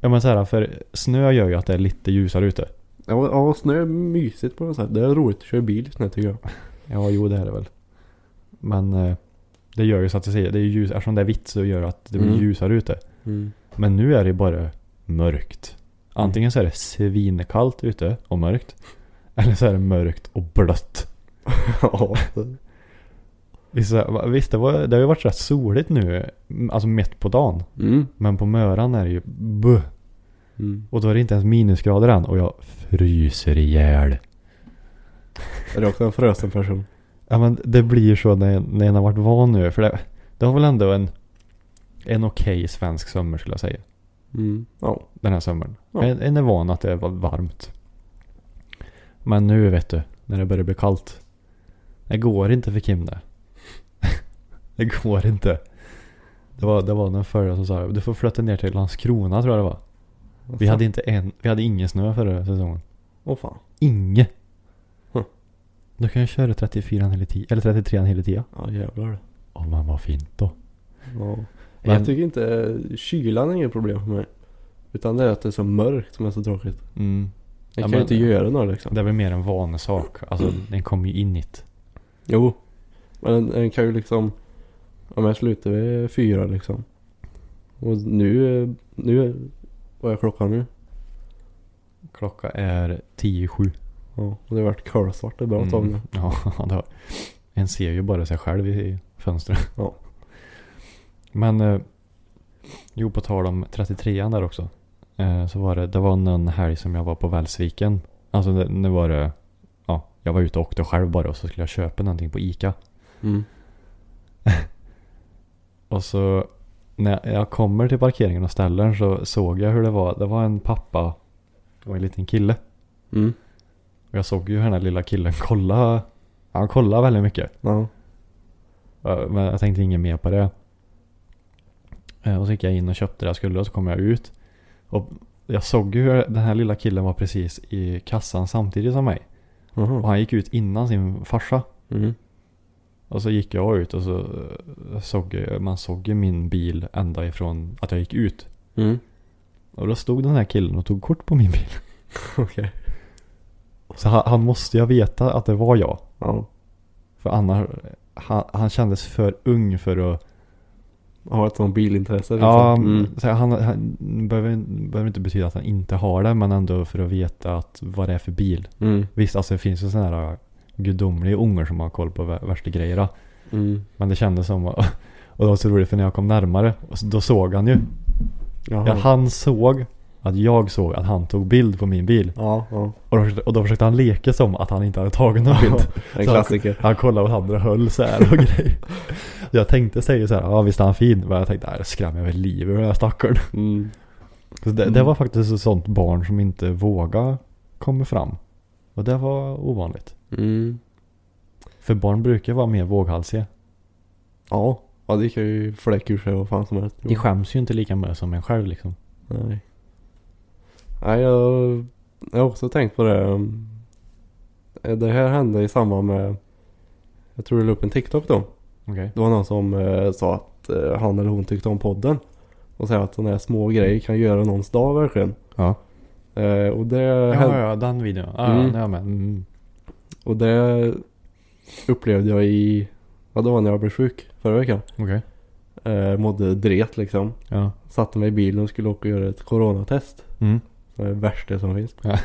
Speaker 4: Ja men så här, för snö gör ju att det är lite ljusare ute.
Speaker 5: Ja, ja snö är mysigt på något sätt. Det är roligt att köra bil i snö tycker jag.
Speaker 4: Ja, jo det är det väl. Men eh, det gör ju så att det, det är ljus, eftersom det är vitt så gör det att det blir
Speaker 5: Mm.
Speaker 4: ljusare ute.
Speaker 5: Mm.
Speaker 4: Men nu är det bara mörkt. Antingen så är det svinkallt ute och mörkt. Eller så är det mörkt och blött. <laughs>
Speaker 5: ja.
Speaker 4: Vissa, visst, det, var, det har ju varit rätt soligt nu. Alltså mitt på dagen.
Speaker 5: Mm.
Speaker 4: Men på möran är det ju buh.
Speaker 5: Mm.
Speaker 4: Och då är det inte ens minusgrader än. Och jag fryser ihjäl.
Speaker 5: Är du också en frösen person?
Speaker 4: Ja men det blir så när, när en har varit van nu. För det, det var väl ändå en, en okej svensk sommar skulle jag säga.
Speaker 5: Mm. Ja.
Speaker 4: Den här sommaren.
Speaker 5: Ja.
Speaker 4: En, en är van att det var varmt. Men nu vet du, när det börjar bli kallt. Det går inte för Kim det. Det går inte. Det var, det var någon förra som sa du får flytta ner till Landskrona tror jag det var. Vi hade inte en, vi hade ingen snö förra säsongen.
Speaker 5: Åh fan.
Speaker 4: Inge.
Speaker 5: Huh.
Speaker 4: Då kan jag köra 34 hela tiden, eller 33 hela tiden.
Speaker 5: Ja jävlar.
Speaker 4: Åh men vad fint då.
Speaker 5: Ja.
Speaker 4: Men-
Speaker 5: Jag tycker inte kylan är inget problem för mig. Utan det är att det är så mörkt som är så tråkigt.
Speaker 4: Mm.
Speaker 5: Jag
Speaker 4: Ja,
Speaker 5: kan ju inte göra något liksom.
Speaker 4: Det är väl mer en vanesak. Alltså den kommer ju in i det.
Speaker 5: Jo. Men den, den kan ju liksom. Om jag slutar vid fyra liksom. Och nu, nu, vad är klockan nu?
Speaker 4: Klockan är 10-7.
Speaker 5: Ja. Och det har varit kolsvart ett bra tag nu.
Speaker 4: Mm. <laughs> Ja, det har. En ser ju bara sig själv i fönstret.
Speaker 5: Ja.
Speaker 4: Men eh, jo, på tal om 33an där också. Eh, så var det, det var någon helg som jag var på Välsviken. Alltså det, nu var det, ja, jag var ute och åkte själv bara och så skulle jag köpa någonting på Ica.
Speaker 5: Mm. <laughs>
Speaker 4: Och så när jag kommer till parkeringen och ställer så såg jag hur det var. Det var en pappa och en liten kille.
Speaker 5: Mm.
Speaker 4: Och jag såg ju den här lilla killen kolla. Han kollade väldigt mycket.
Speaker 5: Ja.
Speaker 4: Men jag tänkte inget mer på det. Eh, Och så gick jag in och köpte det jag skulle och så kom jag ut. Och jag såg ju hur den här lilla killen var precis i kassan samtidigt som mig. Och
Speaker 5: Mhm.
Speaker 4: han gick ut innan sin farsa.
Speaker 5: Mm.
Speaker 4: Och så gick jag ut och så eh, såg man såg ju min bil ända ifrån att jag gick ut.
Speaker 5: Mm.
Speaker 4: Och då stod den här killen och tog kort på min bil. <laughs>
Speaker 5: Okej.
Speaker 4: Så han, han måste ju veta att det var jag.
Speaker 5: Ja.
Speaker 4: För annars, han, han kändes för ung för att...
Speaker 5: Har ett sånt bilintresse liksom.
Speaker 4: Ja,
Speaker 5: Mm.
Speaker 4: så han, han behöver, behöver inte betyda att han inte har det, men ändå för att veta att, vad det är för bil.
Speaker 5: Mm.
Speaker 4: Visst, alltså det finns ju sådana här gudomliga ungar som har koll på vä- värsta grejerna.
Speaker 5: Mm.
Speaker 4: Men det kändes som, <laughs> och det var så roligt för när jag kom närmare, då såg han ju. Ja, han såg att jag såg att han tog bild på min bil.
Speaker 5: Ja, ja.
Speaker 4: Och då, försökte, och då försökte han leka som att han inte hade tagit någon bild. <laughs>
Speaker 5: En klassiker.
Speaker 4: Han, han kollade vad andra höll så här och <laughs> grejer. Jag tänkte säga så här, ja visst är han fin. Men jag tänkte, nej skrämmer jag väl livet ur den här stackaren.
Speaker 5: Mm.
Speaker 4: Så det, det var faktiskt ett sånt barn som inte vågade komma fram. Och det var ovanligt.
Speaker 5: Mm.
Speaker 4: För barn brukar vara mer våghalsiga.
Speaker 5: Ja. Ja, det kan ju fläck ur sig vad fan som helst.
Speaker 4: De skäms ju inte lika mycket som en själv liksom.
Speaker 5: Nej. Nej, jag, jag har också tänkt på det. um, Det här hände i samband med, jag tror du la upp en TikTok då.
Speaker 4: Okej.
Speaker 5: Det var någon som eh, sa att eh, han eller hon tyckte om podden. Och säger att sådana här små grejer kan göra någons dag verkligen.
Speaker 4: Ja.
Speaker 5: Eh, och det
Speaker 4: Ja,
Speaker 5: hände-
Speaker 4: ja, den videon. Ja,
Speaker 5: Mm.
Speaker 4: mm. ja, men. Mm.
Speaker 5: Och det upplevde jag i, ja det var när jag blev sjuk förra veckan.
Speaker 4: Okej.
Speaker 5: Eh, mådde dret liksom.
Speaker 4: Ja.
Speaker 5: Satte mig i bilen och skulle åka och göra ett coronatest.
Speaker 4: Mm.
Speaker 5: Det är det värsta som finns.
Speaker 4: Ja.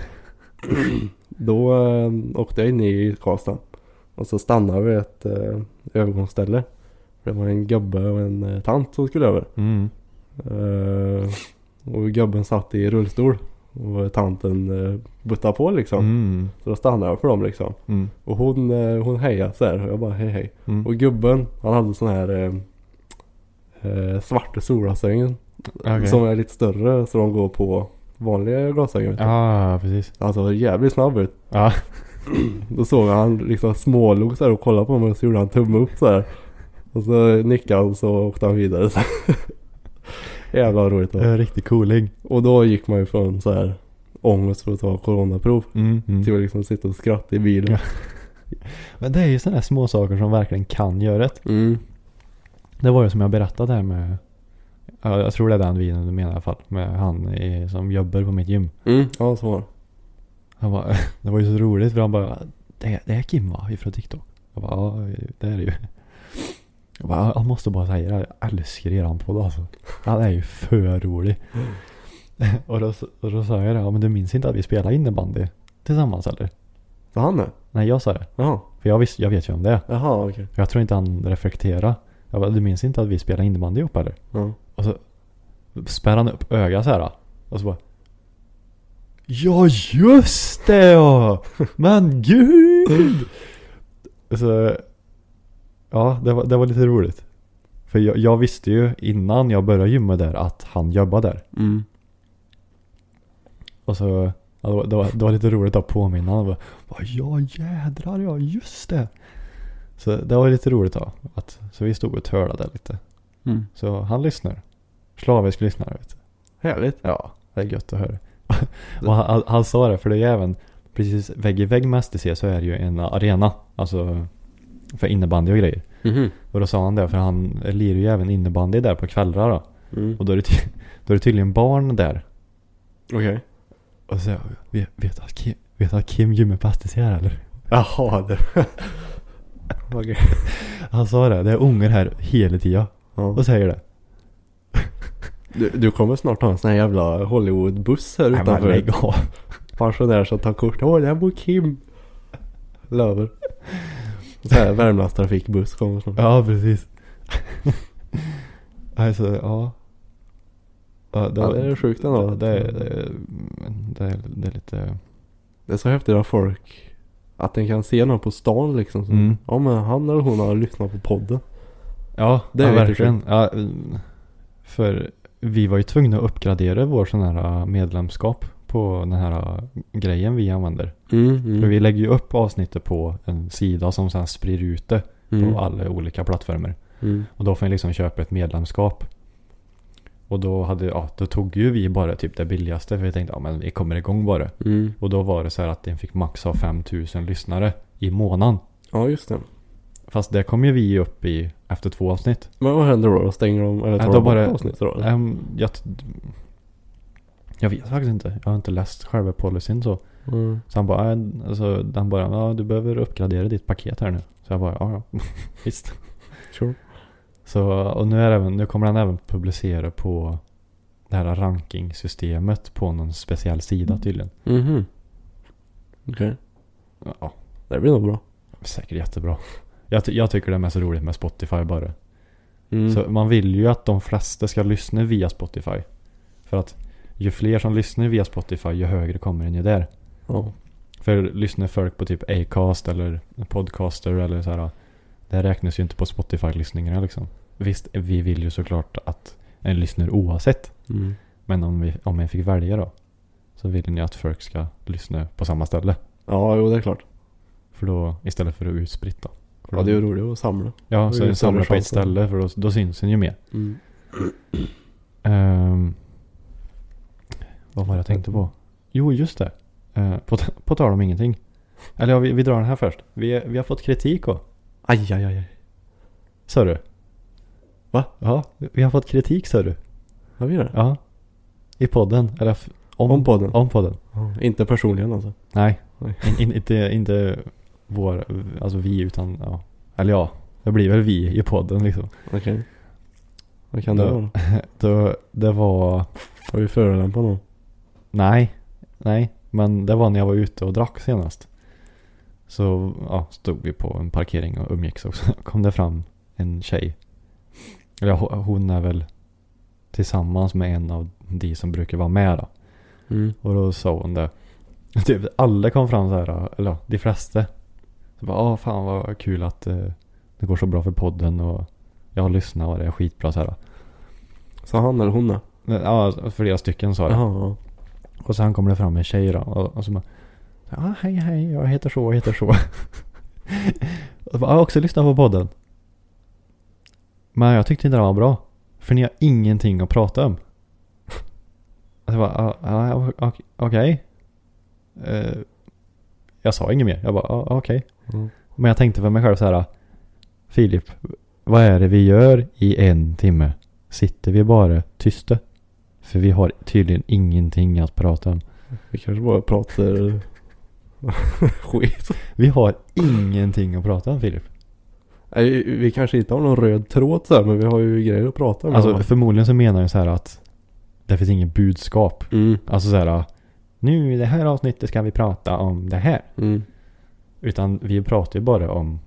Speaker 4: <clears throat>
Speaker 5: Då eh, åkte jag in i Karlstad. Och så stannade vi ett eh, övergångsställe. Det var en gubbe och en eh, tant som skulle över.
Speaker 4: Mm.
Speaker 5: Eh, och gubben satt i rullstol. Och tanten eh, buttade på liksom.
Speaker 4: Mm.
Speaker 5: Så då stannade jag för dem liksom.
Speaker 4: Mm.
Speaker 5: Och hon, eh, hon hejade så här. Och jag bara hej hej.
Speaker 4: Mm.
Speaker 5: Och gubben han hade sån här eh, eh, svarta solglasögon.
Speaker 4: Okej.
Speaker 5: Som är lite större så de går på vanliga glasögon.
Speaker 4: Ja, precis.
Speaker 5: Alltså jävligt snabb ut.
Speaker 4: Ja. <clears throat>
Speaker 5: Då såg han liksom smålog så här och kollade på mig och så gjorde han tumme upp så här. Och så nickade han och så åkte han vidare så. <laughs> Jävla roligt då.
Speaker 4: En riktig cooling.
Speaker 5: Och då gick man ju från så här ångest för att ta coronaprov
Speaker 4: Mm. Mm.
Speaker 5: till att liksom sitta och skratta i bilen.
Speaker 4: Men det är ju sådana här små saker som verkligen kan göra det.
Speaker 5: Mm.
Speaker 4: Det var ju som jag berättade här med ja, Jag tror det är den videon du menar i alla fall. Med han i, som jobbar på mitt gym.
Speaker 5: Mm. Ja så var det.
Speaker 4: Han bara, <laughs> det var ju så roligt för han bara Det, det är Kim va? Ifrån TikTok. Jag bara, ja det är det ju. Jag bara, han måste bara säga det. Jag älskar eran podd alltså. Han är ju för rolig. och, då, och då sa jag det, ja men du minns inte att vi spelade innebandy tillsammans eller?
Speaker 5: Så han är?
Speaker 4: Nej jag sa det.
Speaker 5: Jaha.
Speaker 4: För jag, visst, jag vet ju om det är.
Speaker 5: Jaha okej.
Speaker 4: Jag tror inte han reflekterade. Jag bara, du minns inte att vi spelade innebandy ihop eller?
Speaker 5: Ja.
Speaker 4: Och så spärrar han upp ögat så här. Och så bara. Ja just det ja! <laughs> Men gud! Så, ja det var, det var lite roligt. För jag, jag visste ju innan jag började gymma där att han jobbade där.
Speaker 5: Mm.
Speaker 4: Och så, ja, det, var, det, var, det var lite roligt att påminna honom. Ja jädrar ja, just det. Så det var lite roligt då. Att, så vi stod och törlade lite.
Speaker 5: Mm.
Speaker 4: Så han lyssnar. Slavisk lyssnare vet du.
Speaker 5: Härligt.
Speaker 4: Ja, det är gött att höra. <laughs> och han, han, han sa det, för det är ju även precis vägg i vägg med STC så är det ju en arena. Alltså för innebandy och grejer.
Speaker 5: Mhm.
Speaker 4: Och då sa han det, för han lirar ju även innebandy där på kvällar då.
Speaker 5: Mm.
Speaker 4: Och då är det, <laughs> då är det tydligen barn där.
Speaker 5: Okej.
Speaker 4: Och så vet, vet att Kim, vet att Kim gymmar på STC här eller?
Speaker 5: Jaha det. <laughs> Okej.
Speaker 4: Han sa det, det är ungar här hela tiden.
Speaker 5: Ja.
Speaker 4: Och säger det.
Speaker 5: Du, du kommer snart ha en sån här jävla Hollywood-buss här
Speaker 4: Nej men
Speaker 5: utanför.
Speaker 4: lägg av.
Speaker 5: Pensionär som tar kort. Åh, där bor Kim. Löver. Så här Värmlandstrafikbuss kommer snart.
Speaker 4: Ja, precis. <laughs> alltså, ja. Ja,
Speaker 5: Ja, det är sjukt ändå.
Speaker 4: Det, det, det, det, är, det är lite...
Speaker 5: Det är så häftigt att folk, att den kan se någon på stan liksom. Som,
Speaker 4: Mm.
Speaker 5: Ja men han eller hon har lyssnat på podden.
Speaker 4: Ja,
Speaker 5: Det
Speaker 4: ja
Speaker 5: är lite
Speaker 4: verkligen. Ja, mm. för vi var ju tvungna att uppgradera vår sån här medlemskap på den här grejen vi använder.
Speaker 5: Mm,
Speaker 4: För vi lägger ju upp avsnittet på en sida som sen sprider ut det
Speaker 5: Mm.
Speaker 4: på alla olika plattformar.
Speaker 5: Mm.
Speaker 4: Och då får man liksom köpa ett medlemskap. Och då, hade, ja, då tog ju vi bara typ det billigaste för vi tänkte ja men vi kommer igång bara.
Speaker 5: Mm.
Speaker 4: Och då var det så här att den fick max ha 5000 lyssnare i månaden.
Speaker 5: Ja just det.
Speaker 4: Fast det kom ju vi upp i efter två avsnitt.
Speaker 5: Men vad händer då? Stänger de eller tar
Speaker 4: då
Speaker 5: de
Speaker 4: bara-
Speaker 5: avsnitt då?
Speaker 4: Ehm, jag, jag vet faktiskt inte. Jag har inte läst själva policyn så.
Speaker 5: Mm.
Speaker 4: Så han bara, äh, alltså, han bara, ja du behöver uppgradera ditt paket här nu. Så jag bara, ja ja, <laughs> visst.
Speaker 5: Sure.
Speaker 4: Så, och nu, är även, nu kommer han även publicera på det här rankingsystemet på någon speciell sida tydligen.
Speaker 5: Mhm. Okej.
Speaker 4: Ja,
Speaker 5: Det blir nog bra.
Speaker 4: säkert jättebra. Jag, ty- jag tycker det är mest roligt med Spotify bara.
Speaker 5: Mm.
Speaker 4: Så man vill ju att de flesta ska lyssna via Spotify. För att ju fler som lyssnar via Spotify ju högre kommer den ju där.
Speaker 5: Ja.
Speaker 4: För lyssnar folk på typ Acast eller Podcaster eller så här. Det räknas ju inte på Spotify-lyssningarna liksom. Visst, vi vill ju såklart att en lyssnar oavsett.
Speaker 5: Mm.
Speaker 4: Men om, vi, om jag fick välja då. Så vill ni att folk ska lyssna på samma ställe.
Speaker 5: Ja, jo det är klart.
Speaker 4: För då, istället för att utspritt då. För
Speaker 5: Ja, det är ju roligt att samla.
Speaker 4: Ja, så
Speaker 5: större
Speaker 4: på ett ställe för då, då syns den ju mer.
Speaker 5: Mm.
Speaker 4: Ehm, vad var det jag tänkte på? Jo, just det. Uh, på, på tal om ingenting. Eller ja, vi, vi drar den här först. Vi, vi har fått kritik och.
Speaker 5: Aj, aj, aj.
Speaker 4: Sa du?
Speaker 5: Va?
Speaker 4: Ja, vi har fått kritik sa du.
Speaker 5: Har vi det?
Speaker 4: Ja. I podden. Eller om,
Speaker 5: Om podden?
Speaker 4: Om podden.
Speaker 5: Ja. Inte personligen alltså.
Speaker 4: Nej.
Speaker 5: Nej.
Speaker 4: In, in, inte, inte vår, alltså vi utan, ja. Eller ja, det blir väl vi i podden liksom.
Speaker 5: Okej. Vad kan det
Speaker 4: Då-
Speaker 5: vara? <laughs>
Speaker 4: Då, det var,
Speaker 5: Har vi förolämpat någon?
Speaker 4: Nej, nej. Men det var när jag var ute och drack senast. Så ja, stod vi på en parkering och umgicks och så <laughs> kom det fram en tjej. Eller hon är väl tillsammans med en av de som brukar vara med då.
Speaker 5: Mm.
Speaker 4: Och då sa hon det. <laughs> Typ alla kom fram så här, eller de flesta. Så bara, åh fan vad kul att eh, det går så bra för podden och jag har lyssnat och det är skitbra så här.
Speaker 5: Sa han eller hon?
Speaker 4: Men, Ja, flera stycken sa det.
Speaker 5: Jaha.
Speaker 4: Och sen kommer det fram en tjej då. Och, och så bara, ja hej hej, jag heter så, jag heter så. <laughs> och bara, jag har också lyssnat på podden. Men jag tyckte inte det var bra. För ni har ingenting att prata om. <laughs> Och så bara, ja, ja, ok- okej. Eh, jag sa inget mer. Jag bara, ja, okej.
Speaker 5: Mm.
Speaker 4: Men jag tänkte för mig själv så här. Filip, vad är det vi gör i en timme? Sitter vi bara tysta? För vi har tydligen ingenting att prata om.
Speaker 5: Vi kanske bara pratar <laughs> skit.
Speaker 4: Vi har ingenting att prata om Filip.
Speaker 5: Nej, vi kanske inte har någon röd tråd så här, men vi har ju grejer att prata om.
Speaker 4: Alltså förmodligen så menar jag så här att det finns inget budskap.
Speaker 5: mm.
Speaker 4: Alltså så här. Nu i det här avsnittet ska vi prata om det här.
Speaker 5: Mm.
Speaker 4: Utan vi pratar ju bara om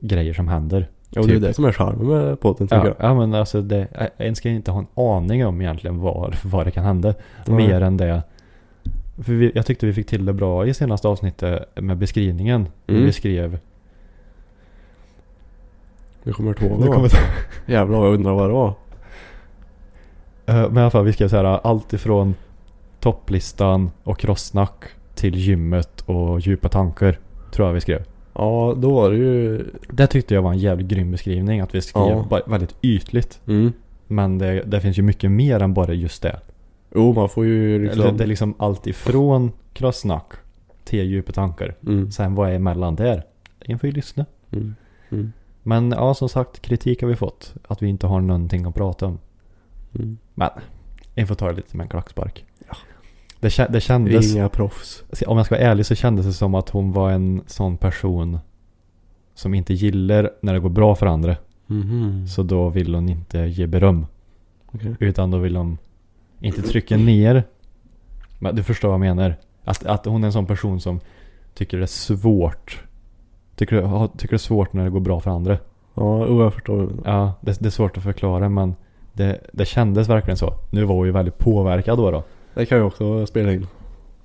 Speaker 4: grejer som händer.
Speaker 5: Ja, och det är
Speaker 4: Typ.
Speaker 5: det som är charmen med podden tycker
Speaker 4: Ja,
Speaker 5: jag.
Speaker 4: ja men alltså det, en ska inte ha en aning om egentligen vad, vad det kan hända.
Speaker 5: Nej.
Speaker 4: Mer än det. För vi, jag tyckte vi fick till det bra i senaste avsnittet med beskrivningen.
Speaker 5: Mm.
Speaker 4: Vi skrev.
Speaker 5: Vi kommer inte ihåg vad
Speaker 4: kommer
Speaker 5: det. Jävlar vad jag undrar vad det var.
Speaker 4: Eh, Men i alla fall vi skrev så här allt ifrån topplistan och crosssnack till gymmet och djupa tankar. Tror jag vi skrev.
Speaker 5: Ja, då var det ju...
Speaker 4: Det tyckte jag var en jävligt grym beskrivning. Att vi skrev
Speaker 5: Ja.
Speaker 4: väldigt ytligt.
Speaker 5: Mm.
Speaker 4: Men det, det finns ju mycket mer än bara just det.
Speaker 5: Jo, man får ju liksom...
Speaker 4: Eller Det är liksom allt ifrån crosssnack till djupa tankar.
Speaker 5: Mm.
Speaker 4: Sen vad är emellan där? En får ju lyssna.
Speaker 5: Mm. Mm.
Speaker 4: Men ja, som sagt, kritik har vi fått. Att vi inte har någonting att prata om.
Speaker 5: Mm.
Speaker 4: Men, en får ta det lite med en klackspark. Det, det kändes...
Speaker 5: inga proffs.
Speaker 4: Om jag ska vara ärlig så kändes det som att hon var en sån person som inte gillar när det går bra för andra.
Speaker 5: Mhm.
Speaker 4: Så då vill hon inte ge beröm.
Speaker 5: Okej.
Speaker 4: Utan då vill hon inte trycka ner. Men du förstår vad jag menar. Att, att hon är en sån person som tycker det är svårt. Tycker, tycker det är svårt när det går bra för andra.
Speaker 5: Ja, jag förstår.
Speaker 4: Ja, det, det är svårt att förklara men det, det kändes verkligen så. Nu var hon ju väldigt påverkad då. då.
Speaker 5: Det kan ju också spela in.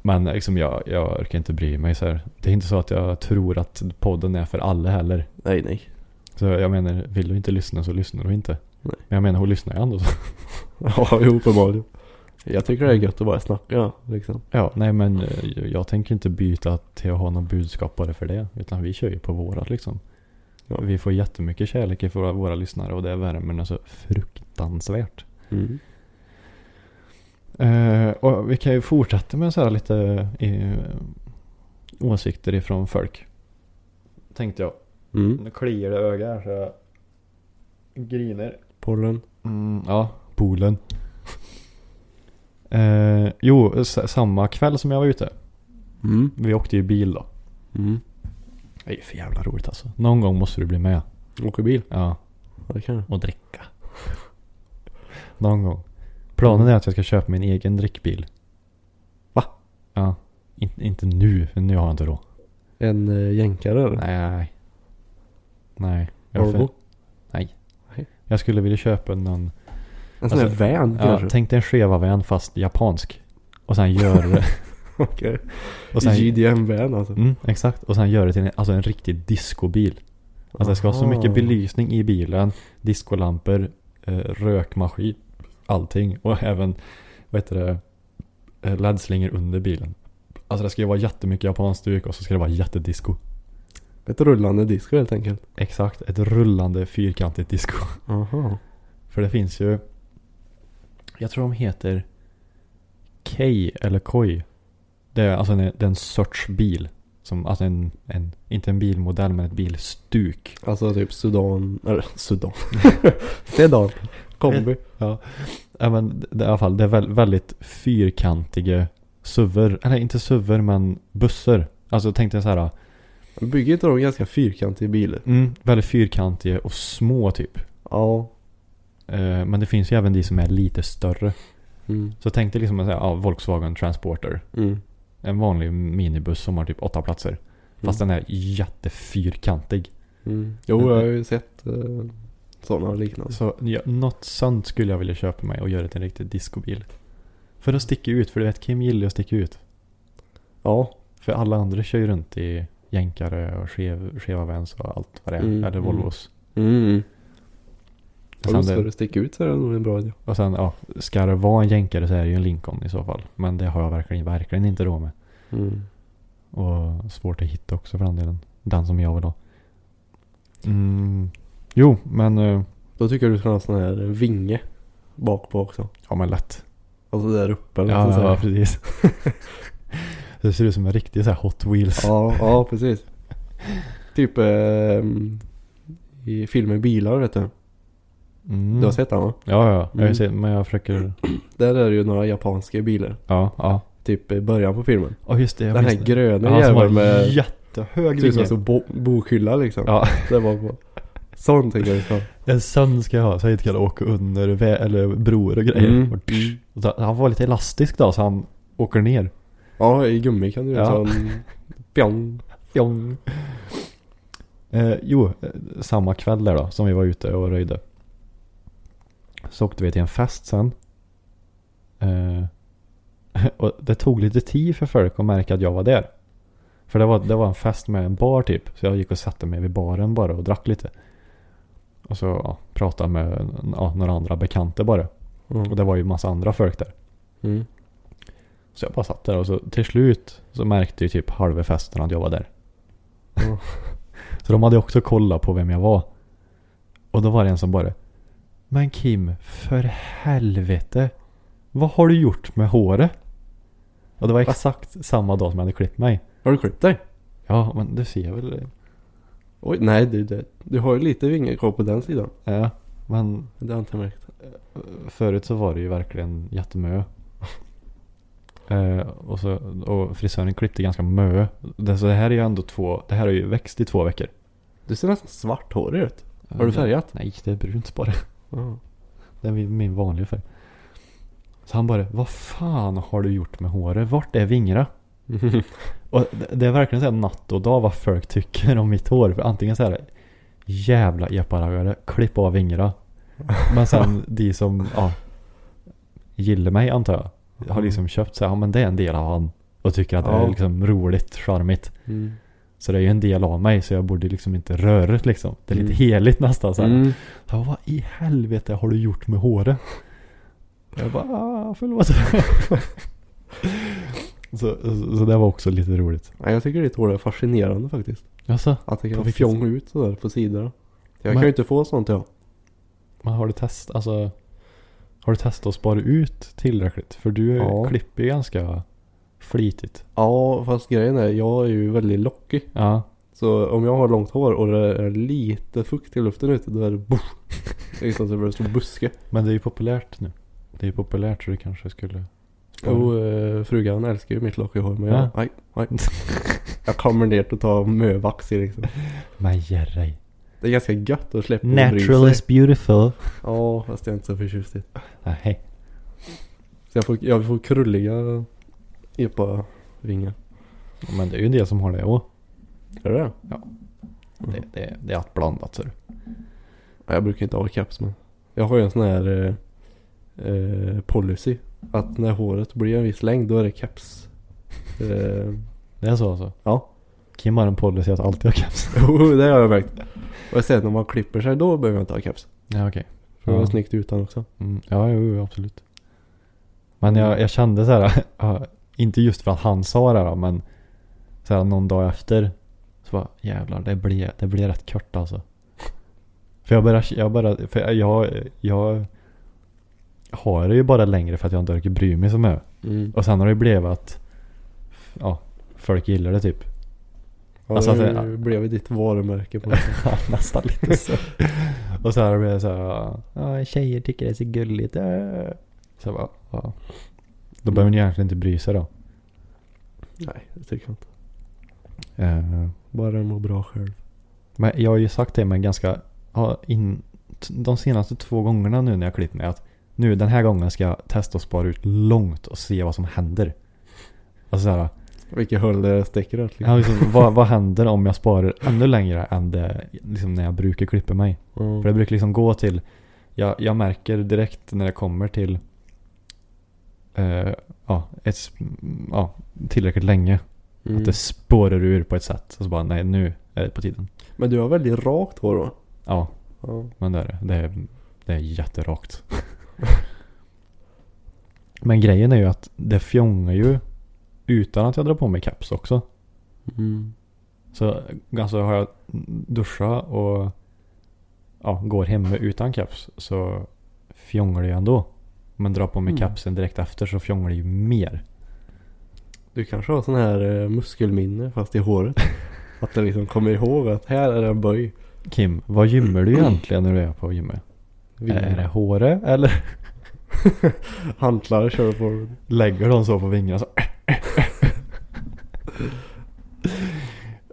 Speaker 4: Men liksom jag, jag orkar inte bry mig så här. Det är inte så att jag tror att podden är för alla heller.
Speaker 5: Nej, nej.
Speaker 4: Så jag menar, vill du inte lyssna så lyssnar du inte.
Speaker 5: Nej.
Speaker 4: Men jag menar, hon lyssnar ju ändå. Så. <laughs>
Speaker 5: Ja, jo, uppenbarligen. Jag tycker det är gött att bara snacka liksom.
Speaker 4: Ja, nej men eh, jag, jag tänker inte byta till att ha någon budskap bara för det. Utan vi kör ju på vårat liksom.
Speaker 5: Ja.
Speaker 4: Vi får jättemycket kärlek ifrån våra, våra lyssnare och det värmer så fruktansvärt.
Speaker 5: Mm.
Speaker 4: Eh, och vi kan ju fortsätta med så här lite eh, åsikter ifrån folk. Tänkte jag.
Speaker 5: Mm.
Speaker 4: Nu kliar det ögat här så jag griner.
Speaker 5: Pollen.
Speaker 4: Mm, ja, poolen. <laughs> Eh, jo, samma kväll som jag var ute.
Speaker 5: Mm.
Speaker 4: Vi åkte ju bil då.
Speaker 5: Mm.
Speaker 4: Det är ju för jävla roligt alltså. Någon gång måste du bli med.
Speaker 5: Åker bil.
Speaker 4: Ja,
Speaker 5: Ja det kan jag.
Speaker 4: och dricka. <laughs> Någon gång. Planen är att jag ska köpa min egen drickbil.
Speaker 5: Va?
Speaker 4: Ja. In, inte nu, för nu har jag inte råd.
Speaker 5: En uh, jänkare eller?
Speaker 4: Nej. Nej. Jag,
Speaker 5: Volvo?
Speaker 4: nej.
Speaker 5: Nej.
Speaker 4: Jag skulle vilja köpa någon
Speaker 5: En sån här
Speaker 4: Alltså,
Speaker 5: van
Speaker 4: Ja,
Speaker 5: kanske?
Speaker 4: tänk dig en Cheva-van fast japansk. Och sen gör <laughs>
Speaker 5: Okej.
Speaker 4: sen,
Speaker 5: JDM-van alltså.
Speaker 4: mm, exakt. Och sen gör det till en, alltså en riktig discobil. Alltså det ska vara så mycket belysning i bilen. Discolampor, eh, rökmaskin, allting. Och även, vad heter det, eh, LED-slingor under bilen. Alltså det ska ju vara jättemycket japanskt stuk och så ska det vara jättedisco.
Speaker 5: Ett rullande disco helt enkelt.
Speaker 4: Exakt, ett rullande fyrkantigt disco.
Speaker 5: Aha.
Speaker 4: För det finns ju Jag tror de heter Kei eller Koi Det är alltså en, det är en sorts bil som, Alltså en, en Inte en bilmodell men ett bilstuk
Speaker 5: Alltså typ Sudan, eller Sudan. <laughs> Sedan. Kombi.
Speaker 4: Ja Ja men det, i alla fall Det är väl, väldigt fyrkantiga SUVer Eller inte SUVer men bussar Alltså tänk dig så här
Speaker 5: Bygger inte de ganska fyrkantiga bilar?
Speaker 4: mm, Väldigt fyrkantiga och små typ
Speaker 5: Ja.
Speaker 4: eh, Men det finns ju även de som är lite större
Speaker 5: Mm.
Speaker 4: Så tänk dig liksom en ja, Volkswagen Transporter
Speaker 5: Mm.
Speaker 4: En vanlig minibuss som har typ åtta platser. Fast den är jättefyrkantig.
Speaker 5: Mm. Jo, jag har ju sett uh, sådana liknande.
Speaker 4: Så ja, något sånt skulle jag vilja köpa mig och göra till en riktig discobil. För att sticka ut, för du vet Kim gillar ju att sticka ut.
Speaker 5: Ja.
Speaker 4: För alla andra kör ju runt i jänkare och skev, skeva vans och allt vad det är.
Speaker 5: Mm,
Speaker 4: Eller
Speaker 5: mm.
Speaker 4: Volvos.
Speaker 5: Mm.
Speaker 4: Och
Speaker 5: Och
Speaker 4: sen,
Speaker 5: ska sticka ut så är det nog en bra idé.
Speaker 4: och sen ja, ska det vara en jänkare så är det ju en Lincoln i så fall. Men det har jag verkligen, verkligen inte råd med.
Speaker 5: Mm.
Speaker 4: Och svårt att hitta också för den delen. Den som jag vill ha. Mm. Jo, men eh,
Speaker 5: Då tycker jag du ska ha en sån här vinge bak på också.
Speaker 4: ja men lätt.
Speaker 5: Alltså där uppe. eller
Speaker 4: Ja,
Speaker 5: vad ska
Speaker 4: ja,
Speaker 5: jag säga.
Speaker 4: precis. <laughs> det ser ut som en riktig så här Hot Wheels.
Speaker 5: ja, ja, precis. Typ ehm, i filmen Bilar vet du.
Speaker 4: Mm.
Speaker 5: Du har sett den va?
Speaker 4: Ja, ja. Jag har
Speaker 5: Mm.
Speaker 4: sett, men jag försöker... <clears throat>
Speaker 5: Där är det ju några japanska bilar.
Speaker 4: Ja, ja.
Speaker 5: Typ i början på filmen.
Speaker 4: Ja, just det. jag
Speaker 5: Den här
Speaker 4: minns det.
Speaker 5: gröna
Speaker 4: Ja, som har
Speaker 5: jäveln med
Speaker 4: jättehög
Speaker 5: typ
Speaker 4: vinge.
Speaker 5: som bo- bokhylla liksom.
Speaker 4: Ja,
Speaker 5: Det var på. Sån tycker jag du ska ha.
Speaker 4: en sån ska jag ha så jag inte kan åka under vä- eller broar och grejer.
Speaker 5: Mm.
Speaker 4: Och, så, han var lite elastisk då så han åker ner.
Speaker 5: Ja, i gummi kan du göra
Speaker 4: Ja.
Speaker 5: sån. Pjong.
Speaker 4: Fjong. Eh, jo, eh, samma kväll där då som vi var ute och röjde. Så åkte vi till en fest sen. Eh, <laughs> och det tog lite tid för folk att märka att jag var där. För det var, det var en fest med en bar typ. Så jag gick och satte mig vid baren bara och drack lite. Och så ja, pratade med ja, några andra bekanta bara. Och det var ju massa andra folk där.
Speaker 5: Mm.
Speaker 4: Så jag bara satt där och så till slut så märkte ju typ halva festen att jag var där.
Speaker 5: Ja. <laughs>
Speaker 4: så de hade också kollat på vem jag var. Och då var det en som bara Men Kim, för helvete. Vad har du gjort med håret? Och det var exakt samma dag som jag hade klippt mig.
Speaker 5: Har du klippt dig?
Speaker 4: Ja, men du ser väl.
Speaker 5: Oj, nej du, du, du har ju lite vingar kvar på den sidan.
Speaker 4: Ja, men
Speaker 5: Det har jag inte märkt.
Speaker 4: förut så var det ju verkligen jättemö. <laughs> Eh, och, så, och frisören klippte ganska mö. Det, så det här är ju ändå två, det här har ju växt i två veckor.
Speaker 5: Du ser nästan svarthårig ut. Har du färgat?
Speaker 4: Nej, det är brunt bara.
Speaker 5: Ja.
Speaker 4: Det är min min vanliga färg. Så han bara, vad fan har du gjort med håret? Vart är vingarna? Och det- är verkligen så här natt och dag vad folk tycker om mitt hår. För antingen så här, jävla eparagare, klipp av vingarna. Men sen de som, ja, gillar mig antar jag. Har liksom köpt så här, ja men det är en del av han. Och tycker att det
Speaker 5: Ja.
Speaker 4: är liksom roligt, charmigt.
Speaker 5: Mm.
Speaker 4: Så det är ju en del av mig så jag borde liksom inte röra det liksom. Det är lite
Speaker 5: Mm.
Speaker 4: heligt nästan så här.
Speaker 5: Mm.
Speaker 4: Jag, vad i helvete har du gjort med håret? Jag bara, ah, förlåt. <laughs> så, så, så det var också lite roligt.
Speaker 5: Nej, jag tycker ditt hår är fascinerande faktiskt.
Speaker 4: Alltså,
Speaker 5: Att det kan
Speaker 4: vilket
Speaker 5: fjong ut sådär på sidorna. Jag
Speaker 4: Men-
Speaker 5: kan ju inte få sånt jag.
Speaker 4: men har du testat, alltså. Har du testat att spara ut tillräckligt? För du
Speaker 5: Ja.
Speaker 4: klipper ju ganska flitigt.
Speaker 5: Ja, fast grejen är jag är ju väldigt lockig.
Speaker 4: Ja.
Speaker 5: Så om jag har långt hår och det är lite fukt i luften ute då är det boff. <laughs> Det är som att det börjar stå buske.
Speaker 4: Men det är ju populärt nu. Det är ju populärt så du kanske skulle.
Speaker 5: Jo, eh, frugan älskar ju mitt lockiga hår men jag,
Speaker 4: Ja.
Speaker 5: nej, nej. Jag kommer ner och tar mövax i liksom.
Speaker 4: Men ge dig.
Speaker 5: Det är ganska gött att släppa och bry
Speaker 4: Natural is beautiful.
Speaker 5: Ja, fast jag är inte så förtjust i.
Speaker 4: Nej.
Speaker 5: Så jag får, jag får krulliga epa-vingar.
Speaker 4: Men det är ju en del som har det också.
Speaker 5: Är det det?
Speaker 4: Det, det, det är allt blandat så.
Speaker 5: Ja, jag brukar inte ha keps men. Jag har ju en sån här eh, eh, policy. Att när håret blir en viss längd då är det keps. <laughs> Eh,
Speaker 4: Det är så alltså.
Speaker 5: ja.
Speaker 4: Kim har en policy att alltid ha keps. <laughs>
Speaker 5: Jo, det har jag märkt. Och sen när man klipper sig då behöver jag inte ha keps.
Speaker 4: Ja okej.
Speaker 5: För det var
Speaker 4: Ja.
Speaker 5: snyggt utan också.
Speaker 4: Mm, ja, jo, jo, absolut. Men jag, jag kände så här, <laughs> ja, inte just för att han sa det då, men så här någon dag efter så bara jävlar, det blir, det blir rätt kort alltså. För jag började, jag började, för jag, jag har det ju bara längre för att jag inte orkar bry mig så mycket.
Speaker 5: Mm.
Speaker 4: Och sen har det blivit att, ja, folk gillar det typ.
Speaker 5: Ja,
Speaker 4: Alltså,
Speaker 5: det
Speaker 4: alltså,
Speaker 5: blev ju ditt varumärke på något sätt. <laughs>
Speaker 4: Nästan lite så. <laughs> och så här blev det så här, ja, tjejer tycker det är så gulligt. äh." Så jag bara, ja. Då behöver ni egentligen inte bry sig då.
Speaker 5: Nej, det tycker jag inte.
Speaker 4: Eh,
Speaker 5: Bara den mår bra själv.
Speaker 4: Men jag har ju sagt det med ganska, in, de senaste två gångerna nu när jag klippt mig att nu den här gången ska jag testa att spara ut långt och se vad som händer. Alltså såhär,
Speaker 5: Vilket håll det sticker åt
Speaker 4: ja,
Speaker 5: liksom.
Speaker 4: liksom, vad, vad händer om jag sparar ännu längre än det, liksom när jag brukar klippa mig?
Speaker 5: Mm.
Speaker 4: För det brukar liksom gå till, jag, jag märker direkt när det kommer till eh, ja, ett, ja, tillräckligt länge.
Speaker 5: Mm.
Speaker 4: Att det spårar ur på ett sätt. Och så bara, nej nu är det på tiden.
Speaker 5: Men du har väldigt rakt hår då?
Speaker 4: Ja,
Speaker 5: Ja.
Speaker 4: men det är det. Det är, det är jätterakt. <laughs> <laughs> men grejen är ju att det fjongar ju utan att jag drar på mig caps också.
Speaker 5: Mm.
Speaker 4: Så alltså har jag duschat och ja, går hemma utan caps så fjongar det ju ändå. Men drar på mig
Speaker 5: Mm.
Speaker 4: capsen direkt efter så fjongar det ju mer.
Speaker 5: Du kanske har sån här eh, muskelminne fast i håret. <laughs> att det liksom kommer ihåg att här är en böj.
Speaker 4: Kim, vad gymmar du <clears throat> egentligen när du är på gymmet? Är det håret eller <laughs>
Speaker 5: Hantlar kör på.
Speaker 4: lägger de så på vingarna så?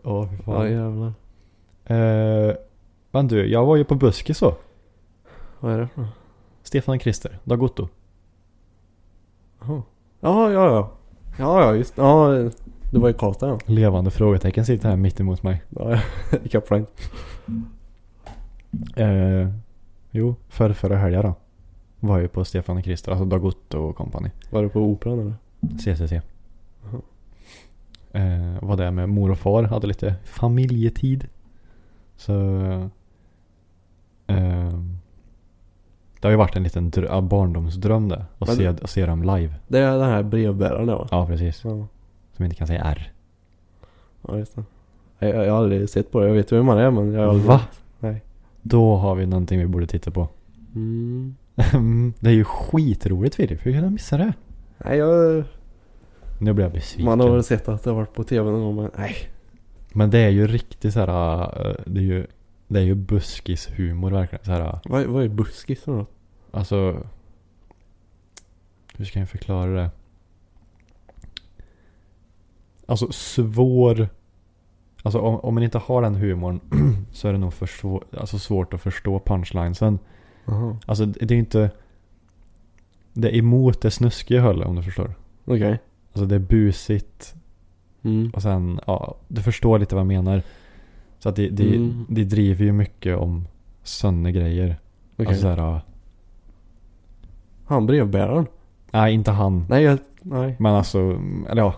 Speaker 4: Åh fy
Speaker 5: Ja
Speaker 4: fan.
Speaker 5: jävlar.
Speaker 4: Eh, men du, jag var ju på buskis så.
Speaker 5: Vad är det för?
Speaker 4: Stefan och Christer, Dagotto.
Speaker 5: Jaha. Ja, ja, ja. Ja, ja, just Ja, det var i Karlstad ja.
Speaker 4: Levande frågetecken sitter här mitt emot mig.
Speaker 5: ja <laughs> I Kaplan.
Speaker 4: Eh, jo, för förra helgen då. Var jag ju på Stefan och Christer, alltså Dagotto och company.
Speaker 5: Var du på Operan eller?
Speaker 4: CCC.
Speaker 5: Jaha.
Speaker 4: Eh, var där med mor och far, hade lite familjetid. Så... Eh, det har ju varit en liten drö- barndomsdröm det. Att se, att se dem live.
Speaker 5: Det är den här brevbäraren ja.
Speaker 4: Ja, precis.
Speaker 5: Ja,
Speaker 4: Som inte kan säga R.
Speaker 5: ja just det. Jag, jag, har aldrig sett på det. Jag vet ju vem man är men jag har aldrig...
Speaker 4: Va?
Speaker 5: Nej.
Speaker 4: Då har vi någonting vi borde titta på.
Speaker 5: Mm. <laughs>
Speaker 4: det är ju skitroligt Filip. Hur kan jag missa det?
Speaker 5: Nej jag...
Speaker 4: Nu blir jag besviken.
Speaker 5: Man har väl sett att det har varit på tv någon gång men nej.
Speaker 4: Men det är ju riktigt så här. äh, Det är ju, det är ju buskishumor verkligen. Så här, äh,
Speaker 5: Vad, vad är buskis för något?
Speaker 4: alltså. Hur ska jag förklara det? Alltså svår. Alltså om, om man inte har den humorn <clears throat> så är det nog för svår, alltså svårt att förstå punchlinesen.
Speaker 5: Jaha.
Speaker 4: Alltså det är inte. Det är emot det snuskiga hållet om du förstår.
Speaker 5: Okej.
Speaker 4: Alltså det är busigt.
Speaker 5: Mm.
Speaker 4: Och sen, ja, du förstår lite vad jag menar. Så att det, det,
Speaker 5: Mm.
Speaker 4: det driver ju mycket om sådana grejer.
Speaker 5: Okej.
Speaker 4: Alltså såhär, ja,
Speaker 5: Han brevbäraren?
Speaker 4: nej inte han.
Speaker 5: Nej jag... Nej.
Speaker 4: Men alltså, eller ja,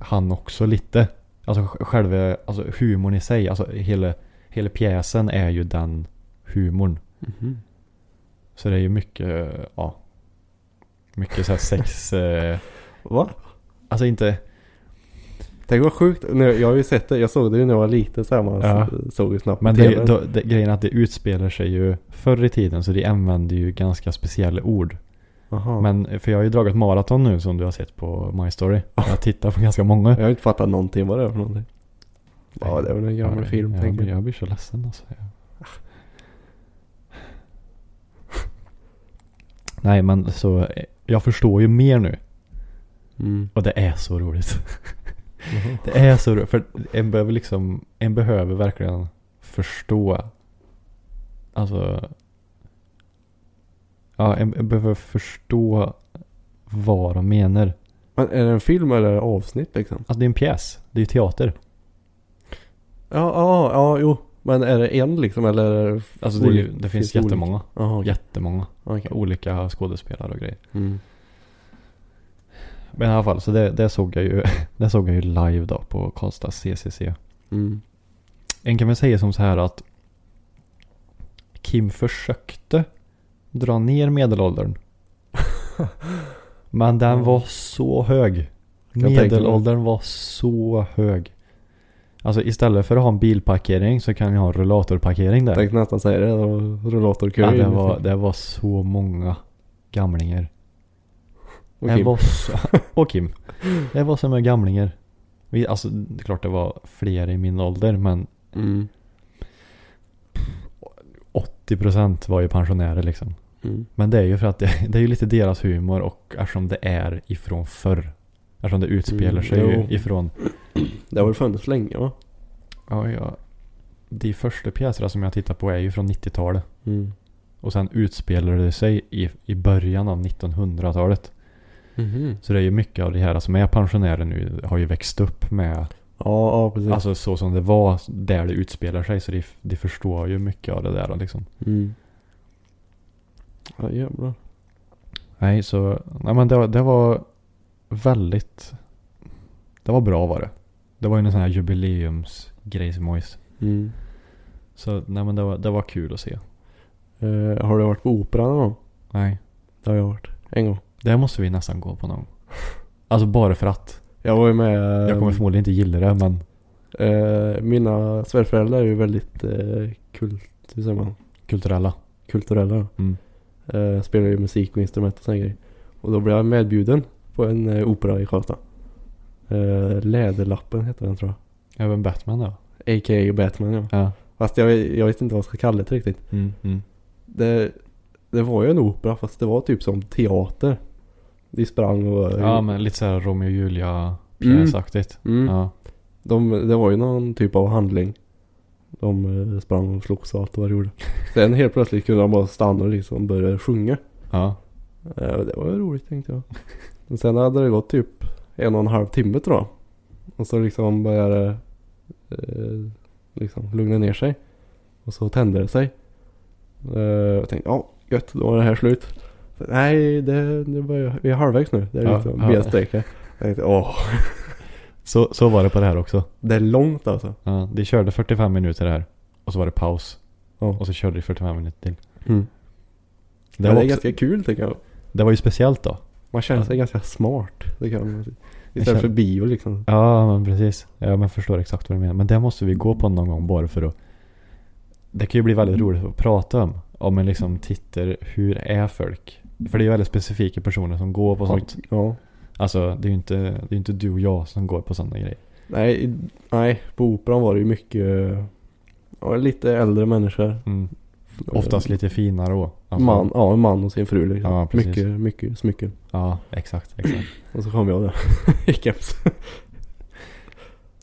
Speaker 4: han också lite. Alltså sj- själva, alltså humorn i sig, alltså hela, hela pjäsen är ju den humorn.
Speaker 5: Mhm.
Speaker 4: Så det är ju mycket, ja, mycket såhär sex, <laughs> eh,
Speaker 5: Va?
Speaker 4: alltså inte,
Speaker 5: Tänk vad sjukt. Jag har ju sett det. Jag såg det ju när jag var liten så här. Man
Speaker 4: Ja.
Speaker 5: såg ju snabbt
Speaker 4: Men det, då, det, grejen är att det utspelar sig ju förr i tiden så de använder ju ganska speciella ord.
Speaker 5: Jaha.
Speaker 4: Men för jag har ju dragit maraton nu som du har sett på My Story. Jag tittar på ganska många.
Speaker 5: Jag har inte fattat någonting vad det är för någonting. Ja, det är väl en gammal
Speaker 4: Ja,
Speaker 5: film
Speaker 4: jag,
Speaker 5: tänker jag.
Speaker 4: jag blir så ledsen alltså. <laughs> Nej men så, jag förstår ju mer nu.
Speaker 5: Mm.
Speaker 4: Och det är så roligt. <laughs> Det är så roligt. För en behöver liksom, en behöver verkligen förstå. Alltså. Ja, en behöver förstå vad de menar.
Speaker 5: Men är det en film eller avsnitt liksom?
Speaker 4: Alltså det är en pjäs. Det är ju teater.
Speaker 5: Ja, ja, ja, jo. Men är det en liksom eller? är det
Speaker 4: Alltså det, är ju, det finns
Speaker 5: olika?
Speaker 4: jättemånga.
Speaker 5: Jaha, okej.
Speaker 4: Jättemånga.
Speaker 5: Okej.
Speaker 4: Olika skådespelare och grejer.
Speaker 5: Mm.
Speaker 4: Men i alla fall, så det, det såg jag ju, <laughs> det såg jag ju live då på Karlstad CCC.
Speaker 5: Mm.
Speaker 4: En kan väl säga som så här att Kim försökte dra ner medelåldern. Men den var så hög. Medelåldern var så hög. Alltså istället för att ha en bilparkering så kan vi ha en rullatorparkering där.
Speaker 5: Tänkte nästan säga det. det var Rullatorkö.
Speaker 4: Ja, det, var, det var så många gamlingar.
Speaker 5: Och
Speaker 4: det
Speaker 5: Kim.
Speaker 4: var så, <laughs> och Kim. Det var så många gamlingar. Vi, alltså det är klart det var fler i min ålder men
Speaker 5: Mm.
Speaker 4: 80% var ju pensionärer liksom.
Speaker 5: Mm.
Speaker 4: Men det är ju för att det, <laughs> det är ju lite deras humor och eftersom det är ifrån förr. Eftersom det utspelar
Speaker 5: Mm,
Speaker 4: sig ju ifrån, <clears throat>
Speaker 5: Det har väl funnits länge va?
Speaker 4: ja, ja. De första pjäserna som jag tittar på är ju från 90-talet.
Speaker 5: Mm.
Speaker 4: Och sen utspelar det sig i, i början av 1900-talet.
Speaker 5: Mhm.
Speaker 4: Så det är ju mycket av de här som är pensionärer nu har ju växt upp med,
Speaker 5: Ja, ja precis.
Speaker 4: alltså så som det var där det utspelar sig. Så de, de förstår ju mycket av det där liksom.
Speaker 5: Mm. Ja jävlar.
Speaker 4: Nej, så, nej men det, var- det var väldigt, det var bra var det. Det var ju en sån här jubileumsgrej som
Speaker 5: Mm.
Speaker 4: Så nej men det var, det var kul att se.
Speaker 5: Eh, har du varit på operan någon gång?
Speaker 4: Nej,
Speaker 5: Det har jag varit. En gång.
Speaker 4: det måste vi nästan gå på någon gång. Alltså bara för att.
Speaker 5: Jag var ju med.
Speaker 4: Jag kommer förmodligen inte gilla det men
Speaker 5: eh, mina svärföräldrar är ju väldigt eh, kult, hur säger man?
Speaker 4: kulturella.
Speaker 5: Kulturella.
Speaker 4: Mm.
Speaker 5: Eh, spelar ju musik och instrument och sådana grejer. Och då blev jag medbjuden på en eh, opera i Karlstad. Eh, Läderlappen heter den tror jag.
Speaker 4: Även Batman då.
Speaker 5: A.k.a. Batman ja.
Speaker 4: Ja.
Speaker 5: Fast jag, jag vet inte vad jag ska kalla det riktigt.
Speaker 4: Mm, mm.
Speaker 5: Det, det var ju en opera fast det var typ som teater. De sprang och...
Speaker 4: Ja men lite såhär Romeo och Julia pjäsaktigt.
Speaker 5: Mm.
Speaker 4: Ja.
Speaker 5: De, det var ju någon typ av handling. De eh, sprang och slogs och allt vad de gjorde. Sen helt plötsligt kunde de bara stanna och liksom börja sjunga.
Speaker 4: Ja.
Speaker 5: Eh, det var ju roligt tänkte jag. Men sen hade det gått typ en och en halv timme tror jag. Och så liksom började eh, liksom lugna ner sig. Och så tände det sig. Eh, jag tänkte ja gött då var det här slut. Så, Nej det, det börjar, vi är halvvägs nu. Det är
Speaker 4: Ja,
Speaker 5: liksom
Speaker 4: ja.
Speaker 5: bensträcka. Jag tänkte åh
Speaker 4: Så, så var det på det här också.
Speaker 5: det är långt alltså.
Speaker 4: Ja, de körde 45 minuter här. Och så var det paus.
Speaker 5: Ja.
Speaker 4: Och så körde de 45 minuter till.
Speaker 5: Mm.
Speaker 4: Det, var
Speaker 5: det är
Speaker 4: också,
Speaker 5: ganska kul tycker jag.
Speaker 4: det var ju speciellt då.
Speaker 5: Man känner sig
Speaker 4: Ja.
Speaker 5: ganska smart. Det kan man säga. Istället för
Speaker 4: känner-
Speaker 5: bio liksom.
Speaker 4: Ja men precis. Ja men förstår exakt vad du menar. Men det måste vi gå på någon gång bara för att. Det kan ju bli väldigt roligt att prata om. Om en liksom tittar, hur är folk? För det är ju väldigt specifika personer som går på sånt.
Speaker 5: Ja.
Speaker 4: Alltså det är ju inte, det är inte du och jag som går på sådana grejer.
Speaker 5: Nej, nej, på operan var det ju mycket ja, lite äldre människor.
Speaker 4: Mm. Oftast lite finare då. Alltså,
Speaker 5: Man, ja, en man och sin fru liksom.
Speaker 4: Ja, precis.
Speaker 5: mycket, mycket smycken.
Speaker 4: Ja exakt, exakt.
Speaker 5: Och så kom jag där i keps.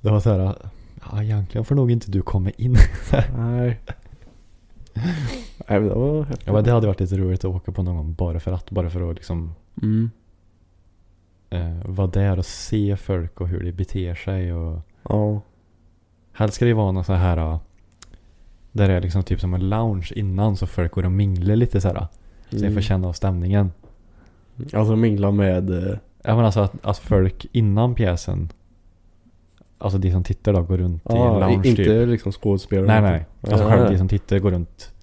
Speaker 4: Det var så här. Ja egentligen får nog inte du komma in. <laughs>
Speaker 5: nej. Nej men det var häftigt.
Speaker 4: Ja men det hade varit lite roligt att åka på någon gång bara för att. Bara för att liksom
Speaker 5: Mm.
Speaker 4: Eh, vara där och se folk och hur de beter sig och
Speaker 5: Ja.
Speaker 4: Helst ska det vara någon så här äh, Där det är liksom typ som en lounge innan så folk går och minglar lite så här. Så jag
Speaker 5: Mm.
Speaker 4: får känna av stämningen.
Speaker 5: Alltså mingla med. eh,
Speaker 4: Ja men alltså att, att folk innan pjäsen Alltså de som tittar då går runt i en lounge
Speaker 5: inte
Speaker 4: typ.
Speaker 5: liksom skådespelare.
Speaker 4: Nej nej. Alltså
Speaker 5: Nej,
Speaker 4: själv
Speaker 5: nej.
Speaker 4: de som tittar går runt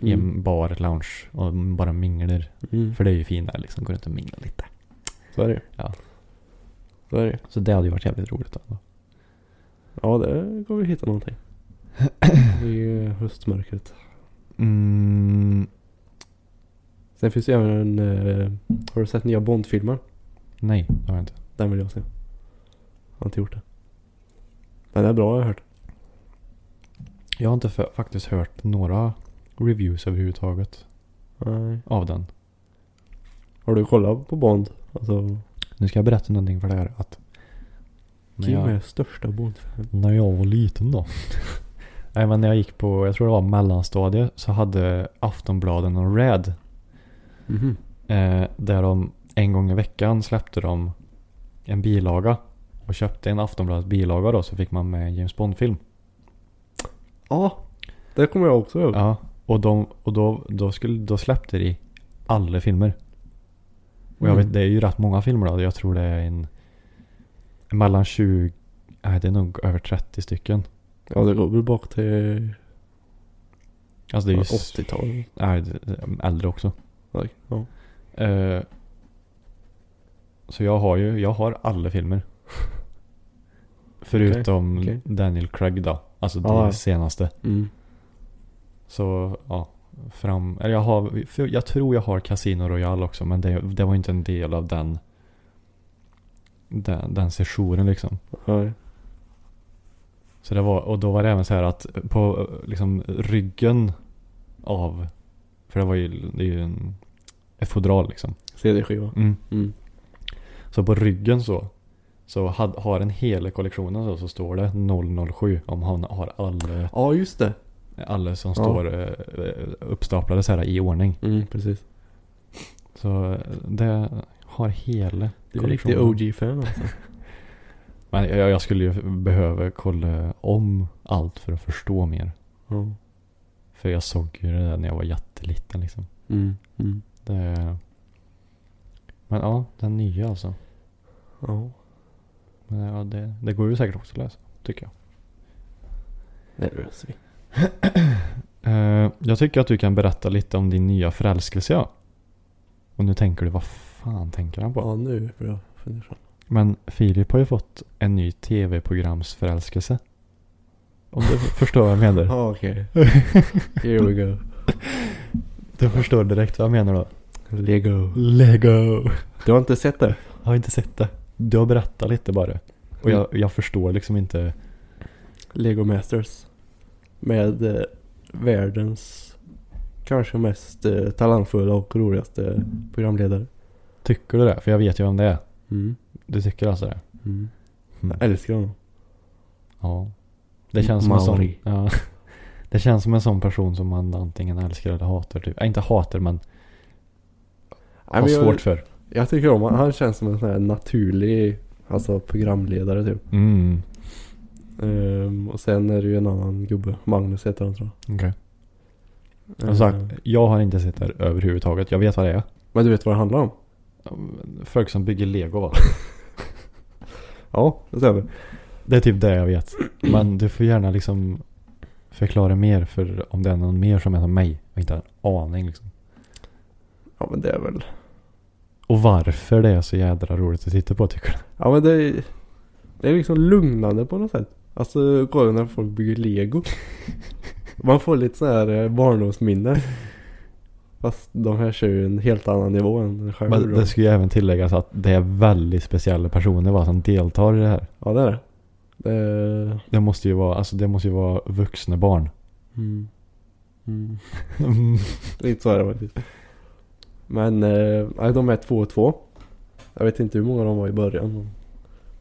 Speaker 4: i
Speaker 5: Mm.
Speaker 4: en bar, ett lounge och bara minglar.
Speaker 5: Mm.
Speaker 4: För det är ju finare liksom, gå runt och mingla lite.
Speaker 5: Så är det.
Speaker 4: Ja.
Speaker 5: Så är det.
Speaker 4: Så det hade ju varit jävligt roligt ändå.
Speaker 5: Ja, det går vi hitta någonting. <clears throat> I höstmörkret.
Speaker 4: Mm,
Speaker 5: Sen finns det ju även en... eh, har du sett nya Bond-filmer?
Speaker 4: nej, det har jag inte.
Speaker 5: Den vill jag se. Jag har inte gjort det. Den är bra har jag hört.
Speaker 4: Jag har inte för, faktiskt hört några reviews överhuvudtaget
Speaker 5: Nej.
Speaker 4: av den.
Speaker 5: Har du kollat på Bond? Alltså,
Speaker 4: Nu ska jag berätta någonting för dig att när
Speaker 5: Kim
Speaker 4: jag,
Speaker 5: är största Bond-fan.
Speaker 4: när jag var liten då. <laughs> Nej men när jag gick på, jag tror det var mellanstadiet så hade Aftonbladen en red.
Speaker 5: Mhm.
Speaker 4: Eh, där de en gång i veckan släppte de en bilaga. Och köpte en Aftonbladet bilaga då så fick man med en James Bond-film.
Speaker 5: Ja, det kommer jag också ihåg.
Speaker 4: Ja, och, de, och då, då, skulle, då släppte de alla filmer. Och jag
Speaker 5: Mm.
Speaker 4: vet, det är ju rätt många filmer då. Jag tror det är en... Mellan 20... Nej, det är nog över 30 stycken.
Speaker 5: Ja, det går väl bak till
Speaker 4: Alltså det är ju...
Speaker 5: ja,
Speaker 4: s-
Speaker 5: 80-talet.
Speaker 4: Nej, äldre också.
Speaker 5: Oj, Ja.
Speaker 4: Eh, så jag har ju, jag har alla filmer. <laughs> Förutom
Speaker 5: okej.
Speaker 4: Daniel Craig då. Alltså det
Speaker 5: Ja.
Speaker 4: senaste.
Speaker 5: Mm.
Speaker 4: Så ja, fram... Eller jag har, jag tror jag har Casino Royale också men det, det var inte en del av den, den, den sessionen liksom.
Speaker 5: Ja.
Speaker 4: Så det var, och då var det även så här att på liksom ryggen av, för det var ju, det är ju en, ett fodral liksom.
Speaker 5: CD-skiva.
Speaker 4: Mm.
Speaker 5: Mm.
Speaker 4: Så på ryggen så, så had, har en hela kollektionen så, så står det 007 om han har alla,
Speaker 5: Ja, just det.
Speaker 4: Alla som
Speaker 5: Ja.
Speaker 4: står eh, uppstaplade så här i ordning.
Speaker 5: Mm, precis.
Speaker 4: Så eh, det har hela
Speaker 5: Du är riktig. OG-fan alltså. <laughs>
Speaker 4: Men jag, jag skulle ju behöva kolla om allt för att förstå mer.
Speaker 5: Ja.
Speaker 4: För jag såg ju det där när jag var jätteliten liksom.
Speaker 5: Mm. Mm.
Speaker 4: Det, men ja, den nya alltså.
Speaker 5: Ja.
Speaker 4: Men ja, det, det går ju säkert också att läsa, tycker jag.
Speaker 5: Det löser vi. <clears throat>
Speaker 4: Eh, jag tycker att du kan berätta lite om din nya förälskelse ja. Och nu tänker du, vad fan tänker han på?
Speaker 5: Ja, nu blir jag fundersam.
Speaker 4: Men Filip har ju fått en ny tv-programsförälskelse. Om du <laughs> förstår vad jag menar.
Speaker 5: Ja, okej. Here we go. <laughs>
Speaker 4: Du förstår direkt vad jag menar då.
Speaker 5: Lego.
Speaker 4: Lego.
Speaker 5: Du har inte sett det?
Speaker 4: Jag har inte sett det. Du har berättat lite bara. Och jag, jag förstår liksom inte.
Speaker 5: Lego Masters. Med eh, världens kanske mest eh, talangfulla och roligaste programledare.
Speaker 4: Tycker du det? För jag vet ju vem det är.
Speaker 5: Mm.
Speaker 4: Du tycker alltså det?
Speaker 5: Mm.
Speaker 4: Mm.
Speaker 5: Jag älskar honom.
Speaker 4: Ja. Det känns som en sån. Ja. <laughs> Det känns som en sån person som man antingen älskar eller hatar. Typ. Äh, inte hatar men
Speaker 5: Nej,
Speaker 4: har
Speaker 5: men jag,
Speaker 4: svårt för.
Speaker 5: jag tycker om honom. Han känns som en sån här naturlig alltså programledare typ.
Speaker 4: Mm.
Speaker 5: Ehm, och sen är det ju en annan gubbe. Magnus heter han tror
Speaker 4: Okej.
Speaker 5: jag.
Speaker 4: Som sagt, jag har inte sett det här överhuvudtaget. Jag vet vad det är.
Speaker 5: men du vet vad det handlar om?
Speaker 4: Folk som bygger lego va? <laughs>
Speaker 5: Ja, det stämmer.
Speaker 4: Det är typ det jag vet. Men du får gärna liksom förklara mer för om det är någon mer som är som mig. Och inte har en aning liksom.
Speaker 5: Ja men det är väl.
Speaker 4: Och varför det är så jädra roligt att titta på tycker du?
Speaker 5: Ja men det är, det är liksom lugnande på något sätt. Alltså kolla när folk bygger lego. Man får lite så här eh, barndomsminne. Fast de här kör ju en helt annan nivå än själv.
Speaker 4: Men det ska ju även tilläggas att det är väldigt speciella personer va, som deltar i det här.
Speaker 5: Ja det är det. det.
Speaker 4: Det måste ju vara, alltså det måste ju vara vuxna barn.
Speaker 5: Mm. Mm. <laughs> Lite så är det faktiskt. Men eh, de är två och två. Jag vet inte hur många de var i början.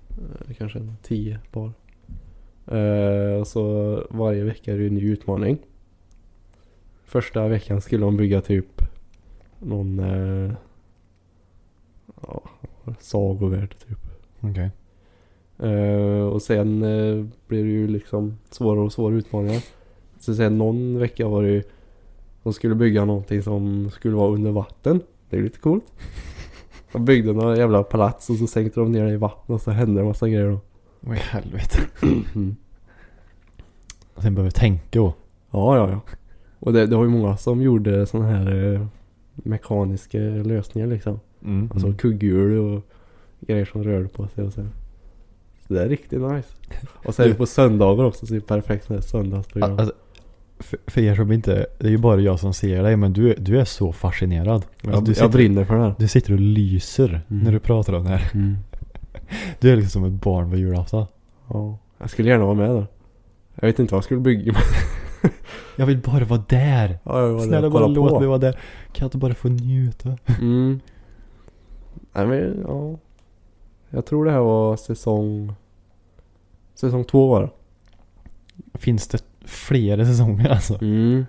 Speaker 5: Eh, kanske en tio par. Eh, och så varje vecka är det en ny utmaning. Första veckan skulle de bygga typ någon eh, ja, sagovärld typ.
Speaker 4: Okej.
Speaker 5: Eh, och sen eh, blir det ju liksom svårare och svårare utmaningar. Så sen någon vecka var det ju de skulle bygga någonting som skulle vara under vatten. Det är lite coolt. De byggde några jävla palats och så sänkte de ner det i vatten och så hände en massa grejer då.
Speaker 4: Vad i helvete.
Speaker 5: Mm.
Speaker 4: Sen behöver tänka och.
Speaker 5: Ja, ja, ja. Och det, det var ju många som gjorde sådana här eh, mekaniska lösningar liksom.
Speaker 4: Mm.
Speaker 5: Alltså
Speaker 4: mm.
Speaker 5: kugghjul och grejer som rörde på sig och så. Så det är riktigt nice. Och det på söndagar också så det är perfekt sån här söndagsprogram.
Speaker 4: Alltså, för, för er som inte, det är ju bara jag som ser dig men du, är- du är så fascinerad. Alltså,
Speaker 5: jag,
Speaker 4: du,
Speaker 5: jag
Speaker 4: sitter,
Speaker 5: brinner för det här.
Speaker 4: du sitter och lyser
Speaker 5: Mm.
Speaker 4: när du pratar om det här. Du är liksom som ett barn på julafton.
Speaker 5: Ja. Jag skulle gärna vara med där. Jag vet inte vad jag skulle bygga men <laughs>
Speaker 4: Jag vill bara vara där.
Speaker 5: ja, jag där
Speaker 4: Snälla bara låt
Speaker 5: på.
Speaker 4: mig vara där. Kan jag inte bara få njuta?
Speaker 5: Mm. Nej men ja. Jag tror det här var säsong... Säsong två var det.
Speaker 4: Finns det flera säsonger alltså?
Speaker 5: Mm.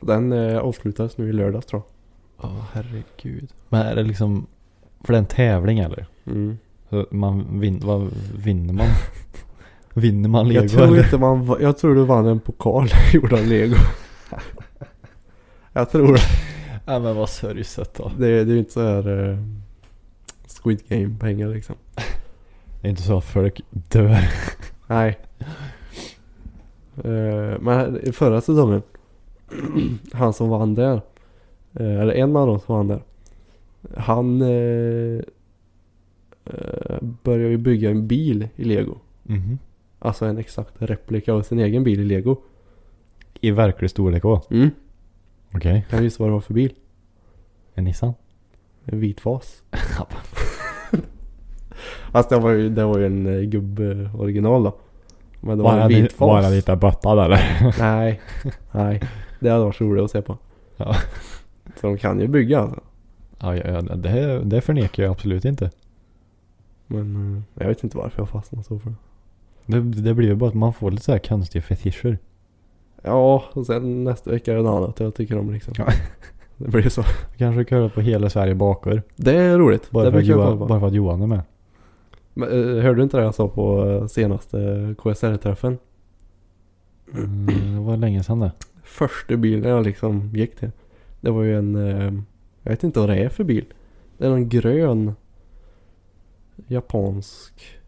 Speaker 5: Den eh, avslutades nu i lördags tror
Speaker 4: Åh herregud. Men är det liksom, för det är en tävling eller?
Speaker 5: jag. Mm.
Speaker 4: Man vin, vad vinner man? <laughs> vinner man lego
Speaker 5: Jag tror
Speaker 4: eller?
Speaker 5: inte man Jag tror du vann en pokal <laughs> gjord av lego. jag tror det.
Speaker 4: Ja men vad sörjset då.
Speaker 5: Det är, det är ju inte så här eh, Squid Game pengar liksom.
Speaker 4: Det är inte så att folk dör.
Speaker 5: Nej. Eh, men i förra säsongen. <clears throat> han som vann där. eh, eller en av dem som vann där. Han började ju bygga en bil i lego.
Speaker 4: Mhm.
Speaker 5: Alltså en exakt replika av sin egen bil i lego.
Speaker 4: I verklig storlek också?
Speaker 5: Mm.
Speaker 4: Okej.
Speaker 5: Kan du gissa vad det var för bil?
Speaker 4: En Nissan?
Speaker 5: En vit vas. Alltså <laughs> det var ju, det var ju en eh, gubbe original då. Men det var en vit
Speaker 4: Var
Speaker 5: vas.
Speaker 4: han lite böttad eller? <laughs>
Speaker 5: Nej, nej. Det hade varit roligt att se på.
Speaker 4: Ja.
Speaker 5: Så de kan ju bygga alltså.
Speaker 4: ja, ja, ja det, det förnekar jag absolut inte.
Speaker 5: Men eh, jag vet inte varför jag fastnade så för det.
Speaker 4: Det, det blir ju bara att man får lite så här konstiga fetischer.
Speaker 5: Ja, och sen nästa vecka är det något annat jag tycker om liksom.
Speaker 4: Ja. <laughs>
Speaker 5: Det blir så.
Speaker 4: Kanske köra på Hela Sverige bakar.
Speaker 5: Det är roligt.
Speaker 4: Bara,
Speaker 5: det
Speaker 4: för att
Speaker 5: kolla
Speaker 4: Johan, bara för att Johan är med.
Speaker 5: Men, eh, hörde du inte det jag sa på eh, senaste KSR-träffen?
Speaker 4: Mm, det var länge sedan det.
Speaker 5: Första bilen jag liksom gick till. Det var ju en, jag vet inte vad det är för bil. Det är någon grön japansk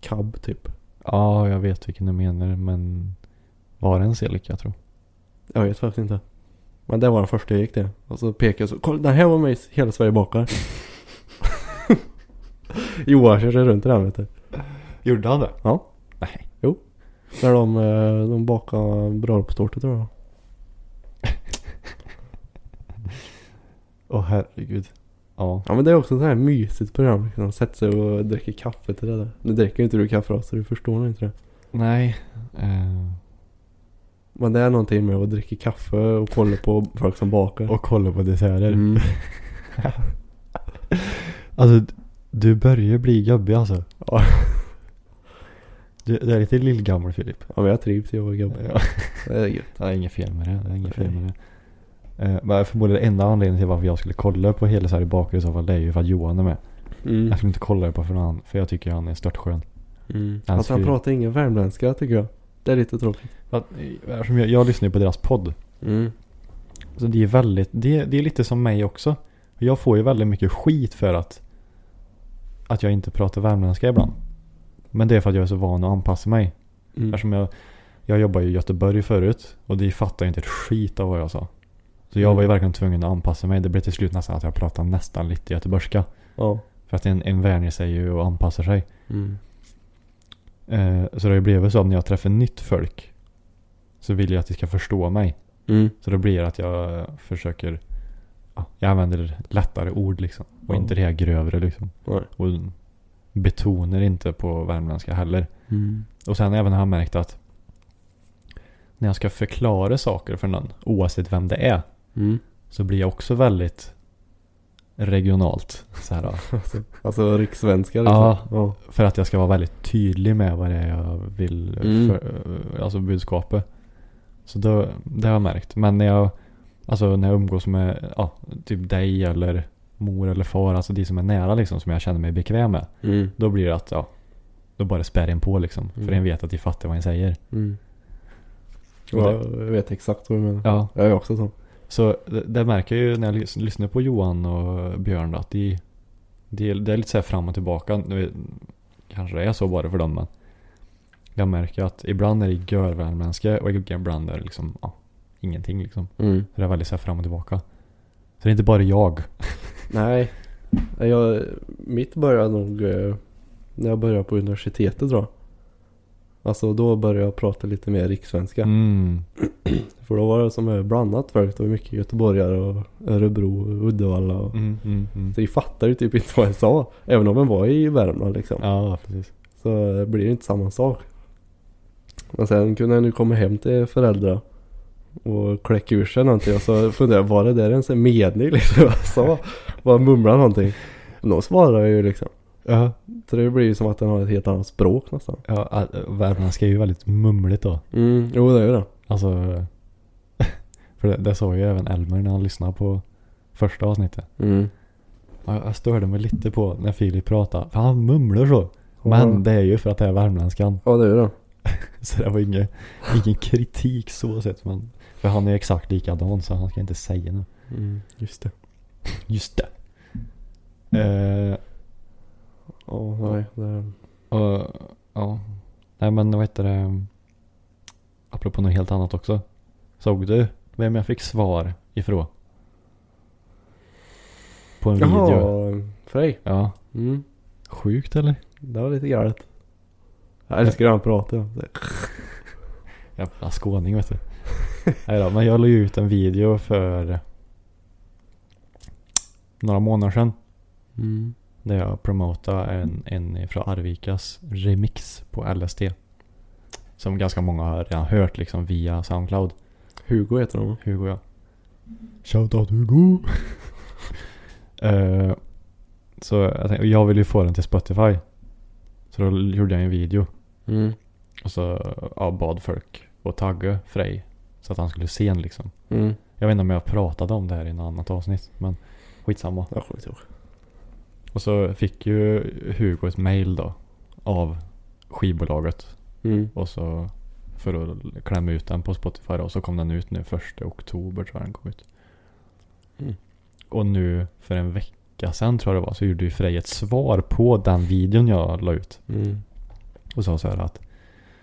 Speaker 5: cab typ.
Speaker 4: Ja, jag vet vilken du menar men var det en Celica jag tror?
Speaker 5: Jag vet faktiskt inte. Men det var den första jag gick till. Och så pekade jag så, kolla den här var med i Hela Sverige bakar. <laughs> Johan körde runt i den vet du.
Speaker 4: Gjorde han det?
Speaker 5: Ja.
Speaker 4: Nej.
Speaker 5: När de, eh, de bakade bröllopstårta tror jag. <laughs>
Speaker 4: Åh herregud. Ja.
Speaker 5: Ja men det är också ett så här mysigt program liksom. Sätter sig och dricker kaffe till det där. Nu dricker ju inte du kaffe då, så du förstår nog inte det.
Speaker 4: Nej. Eh,
Speaker 5: Men det är någonting med att dricka kaffe och kolla på folk som bakar.
Speaker 4: och kolla på desserter.
Speaker 5: Mm. <laughs>
Speaker 4: Alltså du börjar bli gubbig alltså.
Speaker 5: Ja. <laughs>
Speaker 4: Du, du är lite lillgammal Filip.
Speaker 5: ja men jag trivs i att vara gubbe.
Speaker 4: Ja.
Speaker 5: Det är gött.
Speaker 4: Det är inget fel med det. Det är inget fel med det. Eh, men förmodligen enda anledningen till varför jag skulle kolla på Hela Sverige bakar i så fall det är ju för att Johan är med.
Speaker 5: Mm.
Speaker 4: Jag skulle inte kolla på för någon annan, för jag tycker han är störtskön.
Speaker 5: Mm.
Speaker 4: Han
Speaker 5: Alltså han pratar ingen värmländska tycker jag. Det är lite tråkigt.
Speaker 4: Att, eh, jag, jag lyssnar ju på deras podd.
Speaker 5: Mm.
Speaker 4: Så det är väldigt, det, det är lite som mig också. Jag får ju väldigt mycket skit för att, att jag inte pratar värmländska ibland. Men det är för att jag är så van att anpassa mig.
Speaker 5: Mm.
Speaker 4: Eftersom jag, jag jobbar ju i Göteborg förut och de fattar ju inte ett skit av vad jag sa. Så jag var ju
Speaker 5: Mm.
Speaker 4: verkligen tvungen att anpassa mig. Det blev till slut nästan att jag pratade nästan lite göteborgska.
Speaker 5: Ja.
Speaker 4: För att en, en vänjer sig ju och anpassar sig.
Speaker 5: Mm.
Speaker 4: Eh, så det blev så att när jag träffar nytt folk så vill jag att de ska förstå mig.
Speaker 5: Mm.
Speaker 4: Så då blir det att jag försöker, ja, jag använder lättare ord liksom. Och
Speaker 5: Ja.
Speaker 4: inte det här grövre liksom. Och betonar inte på värmländska heller.
Speaker 5: Mm.
Speaker 4: Och sen även har jag märkt att när jag ska förklara saker för någon, oavsett vem det är,
Speaker 5: Mm.
Speaker 4: så blir jag också väldigt regionalt. Så här, <laughs>
Speaker 5: Alltså, alltså rikssvenska liksom.
Speaker 4: Ja.
Speaker 5: ja.
Speaker 4: för att jag ska vara väldigt tydlig med vad det är jag vill,
Speaker 5: Mm.
Speaker 4: för, alltså budskapet. Så då, det har jag märkt. Men när jag, alltså när jag umgås med, ja, typ dig eller mor eller far, alltså de som är nära liksom, som jag känner mig bekväm med.
Speaker 5: Mm.
Speaker 4: Då blir det att, ja, då bara spär en på liksom. För
Speaker 5: Mm.
Speaker 4: en vet att de fattar vad en säger.
Speaker 5: Mm. Ja,
Speaker 4: det-
Speaker 5: jag vet exakt vad du menar.
Speaker 4: Ja,
Speaker 5: Jag är också sån.
Speaker 4: Så det, det märker jag ju när jag lys- lyssnar på Johan och Björn att de, de, det är lite så fram och tillbaka. Kanske det är så bara för dem men jag märker att ibland är det görvärmländska och ibland är det liksom ja, ingenting liksom.
Speaker 5: Mm.
Speaker 4: Det är väldigt så fram och tillbaka. Så det är inte bara jag. <laughs>
Speaker 5: Nej. Jag, mitt började nog eh, när jag började på universitetet jag. Alltså då började jag prata lite mer rikssvenska.
Speaker 4: Mm. <clears throat>
Speaker 5: För då var det som är blandat folk. Det var mycket göteborgare och Örebro och Uddevalla. Och,
Speaker 4: Mm, mm, mm.
Speaker 5: Så vi fattade ju typ inte vad jag sa. Även om jag var i Värmland liksom.
Speaker 4: Ja, precis.
Speaker 5: Så det blir inte samma sak. Men sen kunde jag nu komma hem till föräldrar. Och kläcka ur sig någonting. Och så funderade jag, var det där ens en mening liksom? <laughs> Jag sa, bara mumlade någonting. Men de svarade ju liksom.
Speaker 4: Ja,
Speaker 5: Så det blir ju som att den har ett helt annat språk nästan.
Speaker 4: ja äh, värmländska är ju väldigt mumligt då.
Speaker 5: Mm, jo det är ju det.
Speaker 4: Alltså, <laughs> för det, det sa ju även Elmer när han lyssnade på första avsnittet.
Speaker 5: Mm.
Speaker 4: Ja, Jag störde mig lite på när Filip pratade. För han mumlar så. Men
Speaker 5: Ja.
Speaker 4: det är ju för att det är värmländskan.
Speaker 5: Ja det är det. <laughs>
Speaker 4: Så det var ingen, ingen kritik så sett. Men, för han är exakt likadan så han ska inte säga något.
Speaker 5: Mm, just det.
Speaker 4: Just det. Eh,
Speaker 5: Ja, nej. Det,
Speaker 4: och, ja. Nej men vad heter det. Apropå något helt annat också. Såg du vem jag fick svar ifrån? På en video.
Speaker 5: Jaha, Frej.
Speaker 4: Ja.
Speaker 5: Mm.
Speaker 4: Sjukt eller?
Speaker 5: Det var lite galet. Jag älskar när han pratar.
Speaker 4: Jävla skåning vet du. Nej då, men jag la ju ut en video för några månader sedan.
Speaker 5: Mm.
Speaker 4: Där jag promotade en, en från Arvikas remix på LSD. Som ganska många har redan hört liksom via Soundcloud.
Speaker 5: Hugo heter han?
Speaker 4: Hugo ja. Shoutout Hugo! <laughs> Eh, så jag, tänkte, jag ville ju få den till Spotify. Så då gjorde jag en video.
Speaker 5: Mm.
Speaker 4: Och så ja, bad folk att tagga Frej. Så att han skulle se den liksom.
Speaker 5: Mm.
Speaker 4: Jag vet inte om jag pratade om det här i något annat avsnitt. Men skitsamma.
Speaker 5: Inte ihåg.
Speaker 4: Och så fick ju Hugo ett mail då. Av skivbolaget.
Speaker 5: Mm.
Speaker 4: Och så för att klämma ut den på Spotify då. Så kom den ut nu första oktober tror jag den kom ut.
Speaker 5: Mm.
Speaker 4: Och nu för en vecka sedan tror jag det var. Så gjorde ju Frej ett svar på den videon jag la ut.
Speaker 5: Mm.
Speaker 4: Och sa så här att.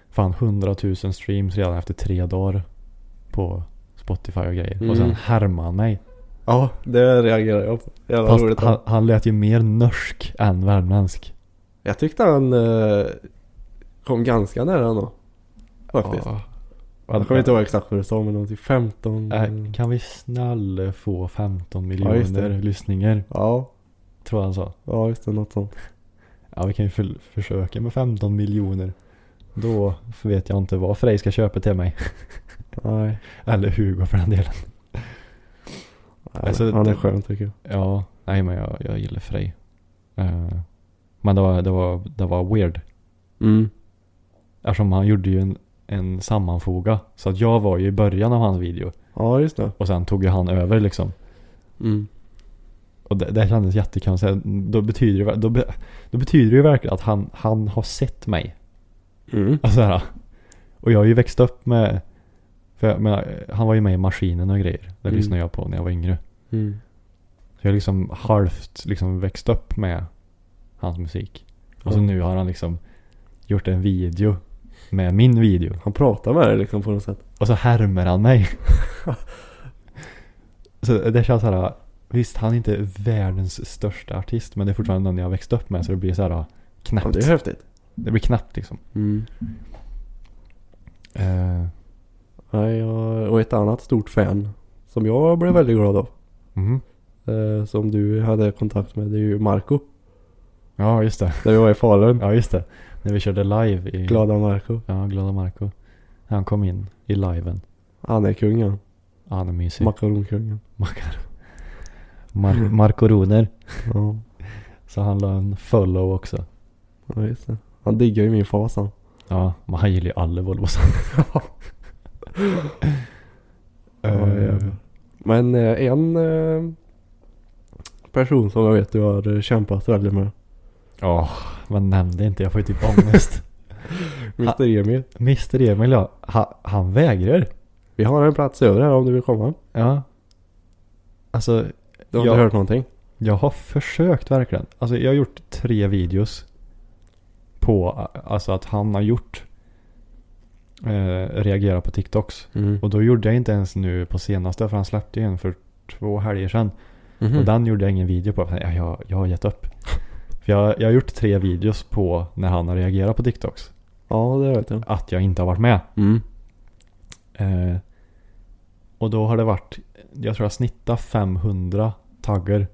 Speaker 4: Fan 100 000 streams redan efter tre dagar. På Spotify och grejer.
Speaker 5: Mm.
Speaker 4: Och sen härmade han mig.
Speaker 5: Ja, det reagerar jag på. Jävla
Speaker 4: Fast
Speaker 5: roligt.
Speaker 4: han, han lät ju mer norsk än värmländsk.
Speaker 5: Jag tyckte han eh, kom ganska nära ändå. Faktiskt.
Speaker 4: Ja.
Speaker 5: Jag kommer inte ihåg exakt vad du sa men någonting 15.
Speaker 4: Äh, kan vi snälla få 15
Speaker 5: Ja, just det.
Speaker 4: miljoner lyssningar?
Speaker 5: Ja,
Speaker 4: Tror han sa.
Speaker 5: ja just det. Något sånt.
Speaker 4: Ja vi kan ju för, försöka med 15 miljoner. Då vet jag inte vad Frej ska köpa till mig.
Speaker 5: Nej. <laughs>
Speaker 4: Eller Hugo för den delen. Alltså,
Speaker 5: han är skön tycker jag.
Speaker 4: Ja, nej men jag, jag gillar Frej. Eh, men det var, det, var, det var weird.
Speaker 5: Mm.
Speaker 4: Eftersom han gjorde ju en, en sammanfoga. Så att jag var ju i början av hans video.
Speaker 5: Ja, just det.
Speaker 4: Och sen tog ju han över liksom.
Speaker 5: Mm.
Speaker 4: Och det, det kändes jättekonstigt. Då betyder det, då, be, då betyder det ju verkligen att han, han har sett mig.
Speaker 5: Mm.
Speaker 4: Alltså här, och jag har ju växt upp med, för jag menar, han var ju med i Maskinen och grejer. Det
Speaker 5: Mm.
Speaker 4: lyssnade jag på när jag var yngre.
Speaker 5: Mm.
Speaker 4: Så jag har liksom halvt liksom växt upp med hans musik. Och så
Speaker 5: Ja.
Speaker 4: nu har han liksom gjort en video med min video.
Speaker 5: Han pratar med dig liksom på något sätt.
Speaker 4: Och så härmar han mig. <laughs> så det känns så här. Visst, han är inte världens största artist. Men det är fortfarande den jag har växt upp med. Så det blir så här
Speaker 5: Ja,
Speaker 4: knappt.
Speaker 5: det är häftigt.
Speaker 4: Det blir knappt liksom.
Speaker 5: Mm. Nej, jag, och ett annat stort fan som jag blev väldigt glad av.
Speaker 4: mhm.
Speaker 5: Eh, som du hade kontakt med, det är ju Marco.
Speaker 4: Ja, just det.
Speaker 5: När vi var i Falun.
Speaker 4: Ja, just det. När vi körde live i...
Speaker 5: Glada Marco.
Speaker 4: Ja, Glada Marco. Han kom in i liven.
Speaker 5: Han är kungen.
Speaker 4: Han är mysig.
Speaker 5: Makaronkungen.
Speaker 4: Makar. Mar- Markoroner.
Speaker 5: Ja.
Speaker 4: Så han la en follow också.
Speaker 5: ja, just det. Han diggar ju min fas han.
Speaker 4: Ja, men han gillar ju alla Volvos. <laughs>
Speaker 5: Ja,
Speaker 4: Eh,
Speaker 5: jävlar. Men eh, en eh, person som jag vet du har eh, kämpat väldigt med.
Speaker 4: Ja, men nämn det inte. Jag får ju typ ångest. <laughs>
Speaker 5: Mr Emil.
Speaker 4: Mr Emil ja. Ha, han vägrar.
Speaker 5: Vi har en plats över här om du vill komma.
Speaker 4: Ja. Alltså,
Speaker 5: Du har
Speaker 4: Ja.
Speaker 5: inte hört någonting?
Speaker 4: jag har försökt verkligen. Alltså jag har gjort tre videos. På alltså att han har gjort. Eh, reagera på TikToks.
Speaker 5: Mm.
Speaker 4: Och då gjorde jag inte ens nu på senaste. För han släppte ju en för två helger sedan.
Speaker 5: Mhm.
Speaker 4: Och den gjorde jag ingen video på. Jag, jag, jag har gett upp. <laughs> För jag, jag har gjort tre videos på när han har reagerat på TikToks.
Speaker 5: Ja, det vet jag.
Speaker 4: Att jag inte har varit med.
Speaker 5: Mm.
Speaker 4: Eh, och då har det varit, jag tror jag snittar 500 taggar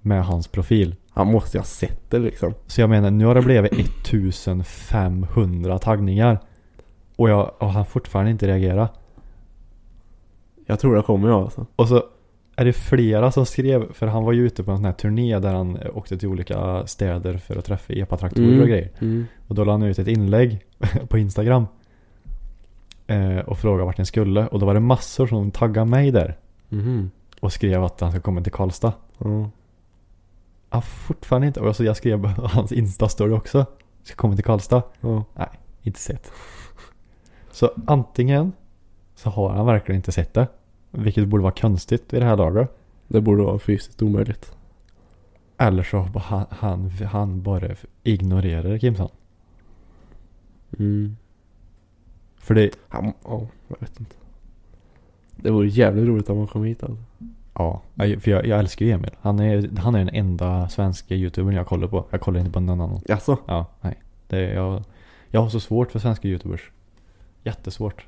Speaker 4: med hans profil.
Speaker 5: Han måste ju ha sett det liksom.
Speaker 4: Så jag menar, nu har det blivit 1500 taggningar. Och jag och han har fortfarande inte reagerat.
Speaker 5: Jag tror det kommer jag alltså.
Speaker 4: Och så är det flera som skrev, för han var ju ute på en sån här turné där han åkte till olika städer för att träffa epatraktorer och grejer.
Speaker 5: Mm.
Speaker 4: Och då la han ut ett inlägg <laughs> på Instagram. Eh, och frågade vart den skulle. Och då var det massor som taggade mig där.
Speaker 5: Mhm.
Speaker 4: Och skrev att han ska komma till Karlstad.
Speaker 5: Ja.
Speaker 4: Ja, fortfarande inte. Och alltså jag skrev <laughs> hans Insta-story också. Ska komma till Karlstad.
Speaker 5: Ja.
Speaker 4: Inte sett. Så antingen så har han verkligen inte sett det. Vilket borde vara konstigt vid det här laget.
Speaker 5: Det borde vara fysiskt omöjligt.
Speaker 4: Eller så han, han, han bara ignorerar Kimson.
Speaker 5: Mm.
Speaker 4: För det,
Speaker 5: Han, ja, jag vet inte. Det vore jävligt roligt om han kom hit alltså.
Speaker 4: ja. För jag, jag älskar ju Emil. Han är, han är den enda svenska youtubern jag kollar på. Jag kollar inte på någon annan.
Speaker 5: Jaså?
Speaker 4: Ja, nej. Det, jag, jag har så svårt för svenska youtubers. Jättesvårt.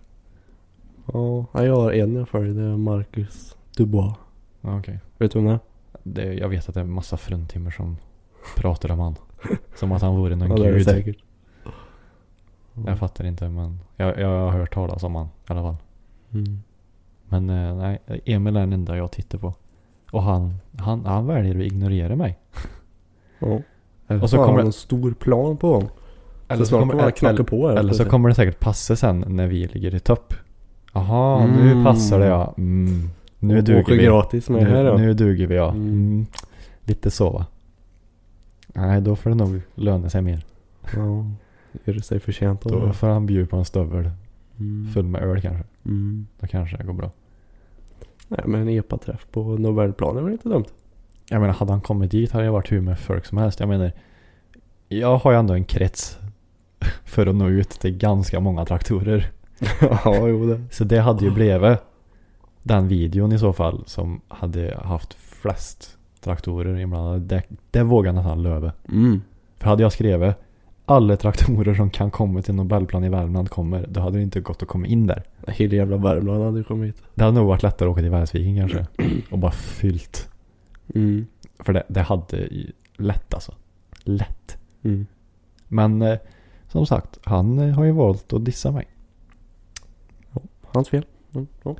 Speaker 5: Ja, jag har en jag följer. Det är Marcus Dubois.
Speaker 4: Ja, Okej.
Speaker 5: Vet du vem det är?
Speaker 4: Det, jag vet att det är en massa fruntimmer som pratar om han. Som att han vore någon
Speaker 5: Ja, det är det
Speaker 4: gud.
Speaker 5: säkert.
Speaker 4: Jag fattar inte men jag, jag har hört talas om han i alla fall.
Speaker 5: Mm.
Speaker 4: Men eh, nej, Emil är den enda jag tittar på. Och han, han, han väljer att ignorera mig.
Speaker 5: Ja.
Speaker 4: Och
Speaker 5: så
Speaker 4: kommer det-
Speaker 5: en stor plan på honom.
Speaker 4: Eller
Speaker 5: så snart kommer han knacka
Speaker 4: eller,
Speaker 5: på här.
Speaker 4: eller så kommer det säkert passa sen när vi ligger i topp. Jaha, nu
Speaker 5: Mm.
Speaker 4: passar det ja. Mm. Nu
Speaker 5: Och
Speaker 4: duger vi.
Speaker 5: gratis med
Speaker 4: nu,
Speaker 5: här då.
Speaker 4: nu duger vi ja.
Speaker 5: Mm.
Speaker 4: Mm. Lite så va. Nej, då får det nog löna sig mer.
Speaker 5: Ja. Gör det sig förtjänt av
Speaker 4: Då
Speaker 5: det.
Speaker 4: får han bjuda på en stövel
Speaker 5: Mm.
Speaker 4: full med öl kanske.
Speaker 5: Mm.
Speaker 4: Då kanske det går bra.
Speaker 5: Nej men en EPA-träff på Nobelplan är väl inte dumt?
Speaker 4: Jag menar, hade han kommit dit hade jag varit hur med folk som helst. Jag menar, jag har ju ändå en krets för att nå ut till ganska många traktorer. <laughs>
Speaker 5: ja, jo det.
Speaker 4: Så det hade ju blivit den videon i så fall som hade haft flest traktorer inblandade. Det, det vågar jag nästan löva.
Speaker 5: Mm.
Speaker 4: För hade jag skrivit alla traktorer som kan komma till Nobelplan i Värmland kommer, då hade det inte gått att komma in där.
Speaker 5: Hela jävla Värmland hade ju kommit hit.
Speaker 4: Det hade nog varit lättare att åka till Välsviken kanske. Och bara fyllt.
Speaker 5: Mm.
Speaker 4: För det, det hade ju lätt alltså. Lätt.
Speaker 5: Mm.
Speaker 4: Men eh, som sagt, han eh, har ju valt att dissa mig.
Speaker 5: Hans fel. Mm. Ja.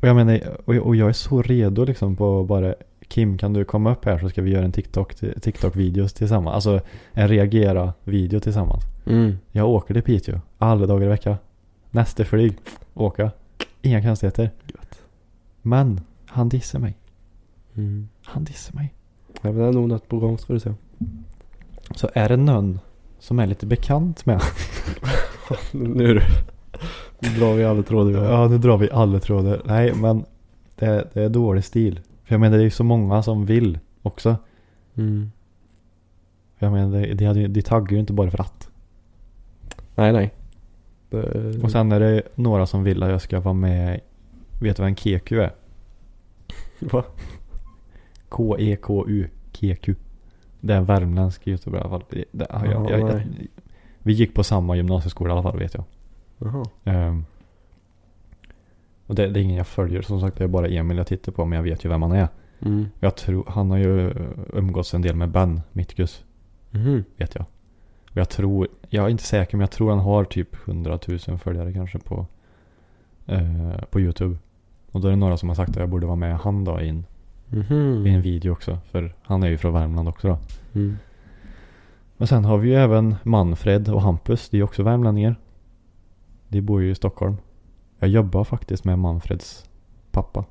Speaker 4: Och jag menar, och, jag är så redo liksom på bara Kim kan du komma upp här så ska vi göra en TikTok, TikTok-videos tillsammans. Alltså en reagera-video tillsammans.
Speaker 5: Mm.
Speaker 4: Jag åker till Piteå alla dagar i veckan. Nästa flyg, åka. Inga konstigheter. Men han dissar mig.
Speaker 5: Mm.
Speaker 4: Han dissar mig.
Speaker 5: Ja, men det är nog något på gång ska du se.
Speaker 4: Så är det någon som är lite bekant med <laughs>
Speaker 5: Nu. Nu drar vi alla trådar.
Speaker 4: Ja, nu drar vi alla trådar. Nej, men det, det är dålig stil. För jag menar, det är ju så många som vill också.
Speaker 5: Mm.
Speaker 4: För jag menar, hade, ju- det taggar ju inte bara för att.
Speaker 5: Nej, nej. Det...
Speaker 4: Och sen är det några som vill att jag ska vara med. Vet du vad en KQ är?
Speaker 5: Va?
Speaker 4: K-E-K-U. KQ. Det är en värmländsk youtuber i alla fall. Det, det, jag, jag, vi gick på samma gymnasieskola i alla fall vet jag. Ehm, och det, det är ingen jag följer. Som sagt det är bara Emil jag tittar på men jag vet ju vem han är.
Speaker 5: Mm.
Speaker 4: Jag tror, han har ju umgåtts en del med Ben Mittgus.
Speaker 5: Mhm.
Speaker 4: Vet jag. Och jag tror, jag är inte säker men jag tror han har typ 100 000 följare kanske på, eh, på YouTube. Och då är det några som har sagt att jag borde vara med han då i
Speaker 5: Mhm.
Speaker 4: i en video också. För han är ju från Värmland också då.
Speaker 5: Mm.
Speaker 4: Men sen har vi ju även Manfred och Hampus. De är också värmlänningar. De bor ju i Stockholm. Jag jobbar faktiskt med Manfreds pappa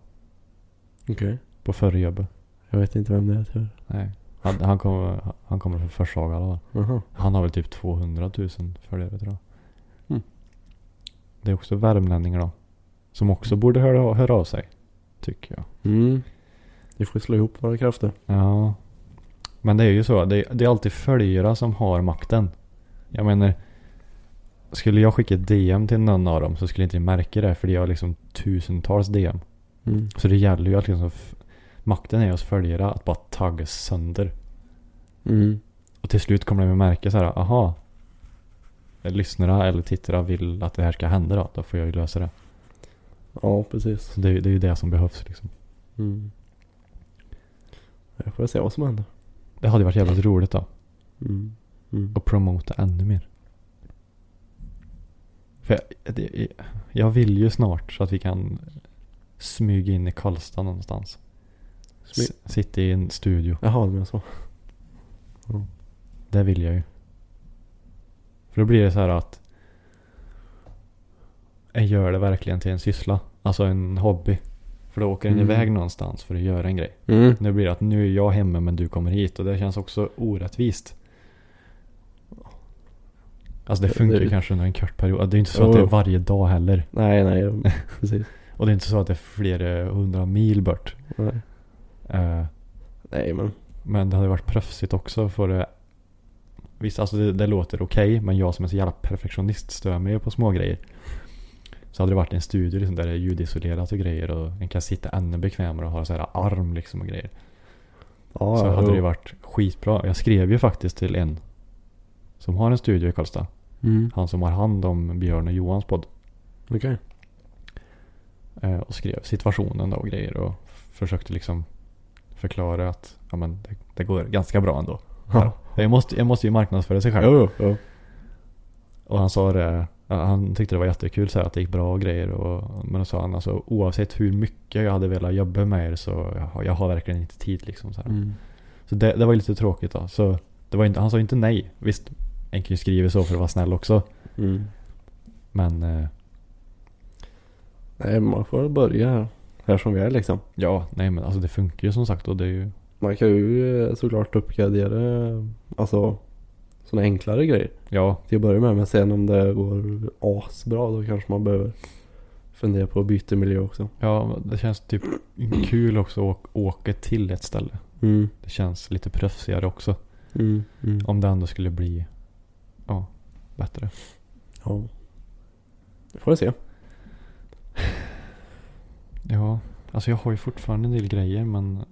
Speaker 5: Okej.
Speaker 4: på förra jobbet.
Speaker 5: Jag vet inte vem det är tyvärr.
Speaker 4: Nej. Han, han, kommer, han kommer från Forshaga fall.
Speaker 5: Jaha.
Speaker 4: Han har väl typ 200 000 följare tror jag.
Speaker 5: Mm.
Speaker 4: Det är också värmlänningar då. Som också borde höra, höra av sig. Tycker jag.
Speaker 5: Mm. Vi får slå ihop våra krafter.
Speaker 4: Ja. Men det är ju så. Det, det är alltid följare som har makten. Jag menar. Skulle jag skicka ett DM till någon av dem så skulle inte de märka det. För de har liksom tusentals DM.
Speaker 5: Mm.
Speaker 4: Så det gäller ju att liksom. makten är hos följare att bara tagga sönder.
Speaker 5: Mm.
Speaker 4: Och till slut kommer de att märka så här, aha. Lyssnare eller tittare vill att det här ska hända då. Då får jag ju lösa det.
Speaker 5: Ja, precis.
Speaker 4: Så det, är- det är ju det som behövs liksom.
Speaker 5: Mm. Jag får se vad som händer.
Speaker 4: Det hade varit jävligt roligt då.
Speaker 5: Mm. Mm.
Speaker 4: Och promota ännu mer. För jag, det, jag vill ju snart så att vi kan smyga in i Karlstad någonstans.
Speaker 5: Smy-
Speaker 4: S- Sitta i en studio.
Speaker 5: Jaha, du menar så.
Speaker 4: Det vill jag ju. För då blir det så här att jag gör det verkligen till en syssla. Alltså en hobby. För då åker den
Speaker 5: Mm.
Speaker 4: iväg någonstans för att göra en grej.
Speaker 5: Mm.
Speaker 4: Nu blir det att nu är jag hemma men du kommer hit och det känns också orättvist. Alltså det funkar ju
Speaker 5: det-
Speaker 4: kanske under en kort period. Det är inte så att
Speaker 5: Jo.
Speaker 4: det är varje dag heller.
Speaker 5: Nej, nej. Precis. <laughs>
Speaker 4: Och det är inte så att det är flera hundra mil bort.
Speaker 5: Nej.
Speaker 4: Eh,
Speaker 5: nej, men.
Speaker 4: men det hade varit proffsigt också för det. Visst, alltså det, det låter okej. men jag som är så jävla perfektionist stör mig på små grejer. Så hade det varit en studio liksom, där det är ljudisolerat och grejer. Och en kan sitta ännu bekvämare och ha så här arm liksom och grejer.
Speaker 5: Ja,
Speaker 4: så hade
Speaker 5: jo.
Speaker 4: det varit skitbra. Jag skrev ju faktiskt till en som har en studio i Karlstad.
Speaker 5: Mm.
Speaker 4: Han som har hand om Björn och Johans podd.
Speaker 5: Okej.
Speaker 4: Eh, och skrev situationen då och grejer. Och försökte liksom förklara att ja, men det, det går ganska bra ändå.
Speaker 5: Ja.
Speaker 4: Jag, måste, jag måste ju marknadsföra sig själv.
Speaker 5: Jo, jo, jo.
Speaker 4: Och han sa det. Han tyckte det var jättekul så här, att det gick bra och grejer. Och, men då sa han alltså oavsett hur mycket jag hade velat jobba med er så jag, har- jag har verkligen inte tid liksom. Så, här.
Speaker 5: Mm.
Speaker 4: så det, det var lite tråkigt då. Så det var inte, han sa inte nej. Visst, en kan ju skriva så för att vara snäll också.
Speaker 5: Mm.
Speaker 4: Men eh,
Speaker 5: Nej, man får börja här. Här som vi är liksom.
Speaker 4: ja, nej men alltså det funkar ju som sagt. Och det är ju
Speaker 5: Man kan ju eh, såklart uppgradera alltså sådana enklare grejer
Speaker 4: Ja,
Speaker 5: till att börja med. Men sen om det går asbra då kanske man behöver fundera på att byta miljö också.
Speaker 4: ja det känns typ kul också att åka- till ett ställe.
Speaker 5: Mm.
Speaker 4: Det känns lite proffsigare också.
Speaker 5: Mm. Mm.
Speaker 4: Om det ändå skulle bli ja, bättre.
Speaker 5: Ja. Det får vi se.
Speaker 4: Ja, alltså jag har ju fortfarande en del grejer men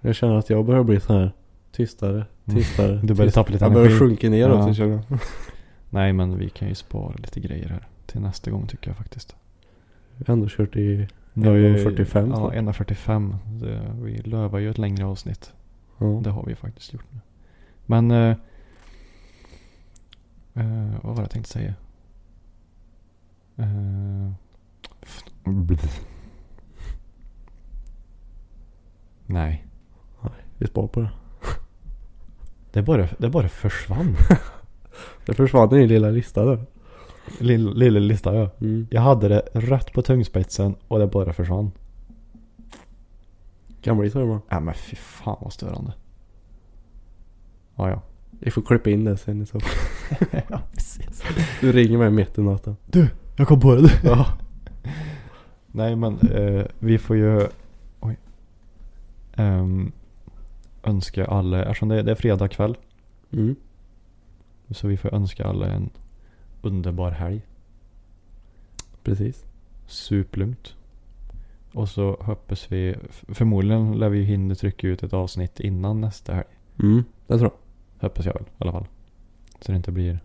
Speaker 5: Jag känner att jag börjar bli så här tystare, tystare.
Speaker 4: Du börjar tappa lite
Speaker 5: Jag börjar
Speaker 4: energi.
Speaker 5: sjunka ner
Speaker 4: Ja.
Speaker 5: också känner jag. <laughs>
Speaker 4: nej men vi kan ju spara lite grejer här till nästa gång tycker jag faktiskt.
Speaker 5: Vi har ändå kört i...
Speaker 4: Nu har vi-
Speaker 5: 1.45
Speaker 4: Ja,
Speaker 5: snart.
Speaker 4: 1.45. Det- Vi lövar ju ett längre avsnitt.
Speaker 5: Ja.
Speaker 4: Det har vi faktiskt gjort nu. Men eh, eh, vad var det jag tänkte säga? Eh, <laughs> f-. Nej.
Speaker 5: Vi spar på det.
Speaker 4: Det bara, det bara försvann. <laughs>
Speaker 5: Det försvann i din lilla lista där.
Speaker 4: Lilla, lilla lista ja.
Speaker 5: Mm.
Speaker 4: Jag hade det rätt på tungspetsen och det bara försvann.
Speaker 5: Kan bli så ibland.
Speaker 4: Ja men fy fan vad störande. Ja ja.
Speaker 5: Vi får klippa in det sen i så fall. <laughs>
Speaker 4: ja precis.
Speaker 5: Du ringer mig mitt i natten.
Speaker 4: Du, jag kom på det.
Speaker 5: Ja.
Speaker 4: Nej men eh, vi får ju oj, Ehm, önska alla, eftersom det, det är fredag kväll.
Speaker 5: Mm.
Speaker 4: Så vi får önska alla en underbar helg.
Speaker 5: Precis.
Speaker 4: Sup lugnt. Och så hoppas vi, förmodligen lär vi hinna trycka ut ett avsnitt innan nästa helg.
Speaker 5: Mm. Det tror jag.
Speaker 4: Hoppas jag väl i alla fall. Så det inte blir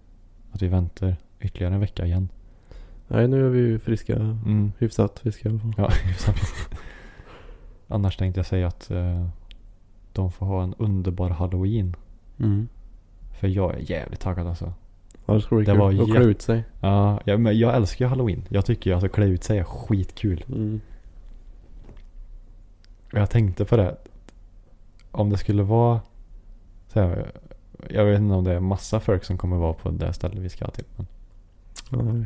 Speaker 4: att vi väntar ytterligare en vecka igen.
Speaker 5: Nej nu är vi ju friska.
Speaker 4: Mm.
Speaker 5: Hyfsat friska i alla fall.
Speaker 4: Ja, <laughs> hyfsat. Annars tänkte jag säga att eh, de får ha en underbar halloween.
Speaker 5: Mm.
Speaker 4: För jag är jävligt taggad alltså.
Speaker 5: Ja det ska bli
Speaker 4: Det
Speaker 5: kul.
Speaker 4: var
Speaker 5: Och klä ut sig.
Speaker 4: Ja, jag, men jag älskar ju halloween. Jag tycker ju alltså klä ut sig är skitkul.
Speaker 5: Mm.
Speaker 4: Jag tänkte på det. Om det skulle vara så här, Jag vet inte om det är massa folk som kommer vara på det stället vi ska till. Men,
Speaker 5: Ja, nej.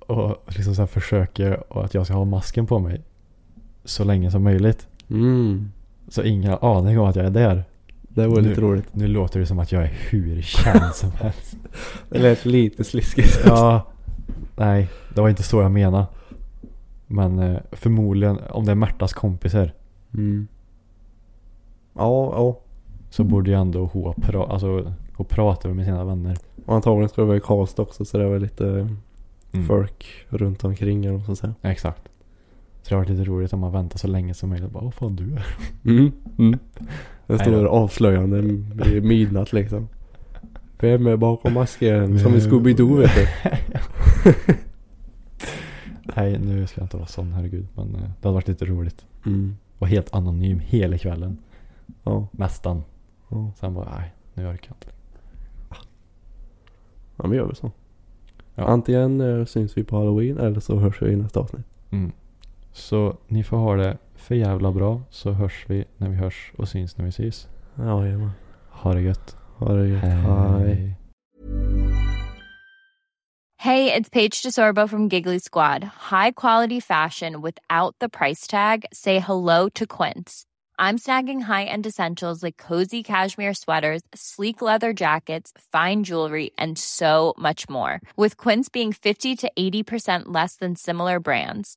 Speaker 4: och liksom så försöker och att jag ska ha masken på mig. Så länge som möjligt.
Speaker 5: Mm.
Speaker 4: Så ingen har aning om att jag är där.
Speaker 5: Det var
Speaker 4: Nu-
Speaker 5: lite roligt.
Speaker 4: Nu låter det som att jag är hur känd som <laughs> helst.
Speaker 5: Det lät lite sliskigt.
Speaker 4: Ja, nej, det var inte så jag menade. Men eh, förmodligen, om det är Märtas kompisar.
Speaker 5: Mm. Ja, ja.
Speaker 4: Så borde ju ändå hon pra- alltså, hon prata med sina vänner.
Speaker 5: Och antagligen ska det vara i Karlstad också så det var lite
Speaker 4: Mm.
Speaker 5: folk runt omkring eller man ska säga.
Speaker 4: Exakt. Så skulle ha varit lite roligt om man väntar så länge som möjligt. Bara, Åh fan du är.
Speaker 5: Mm. Mm. <laughs> Det står avslöjande i midnatt liksom. Vem är bakom masken? Som i Scooby-Doo vet du. <laughs>
Speaker 4: Nej nu ska jag inte vara sån herregud. Men eh, det hade varit lite roligt.
Speaker 5: Mm.
Speaker 4: Var helt anonym hela kvällen.
Speaker 5: Ja.
Speaker 4: Nästan.
Speaker 5: Ja.
Speaker 4: Sen bara, nej nu orkar jag inte.
Speaker 5: ja, vi gör väl så.
Speaker 4: Ja.
Speaker 5: Antingen eh, syns vi på halloween eller så hörs vi i nästa avsnitt.
Speaker 4: Mm. Så ni får ha det för jävla bra. Så hörs vi när vi hörs och syns när vi syns.
Speaker 5: Ja, jajamän.
Speaker 4: Ha det gött.
Speaker 5: Ha det gött. Hej.
Speaker 6: Hey, it's Paige DeSorbo from Giggly Squad. High quality fashion without the price tag. Say hello to Quince. I'm snagging high-end essentials like cozy cashmere sweaters, sleek leather jackets, fine jewelry, and so much more. With Quince being 50 to 80% less than similar brands.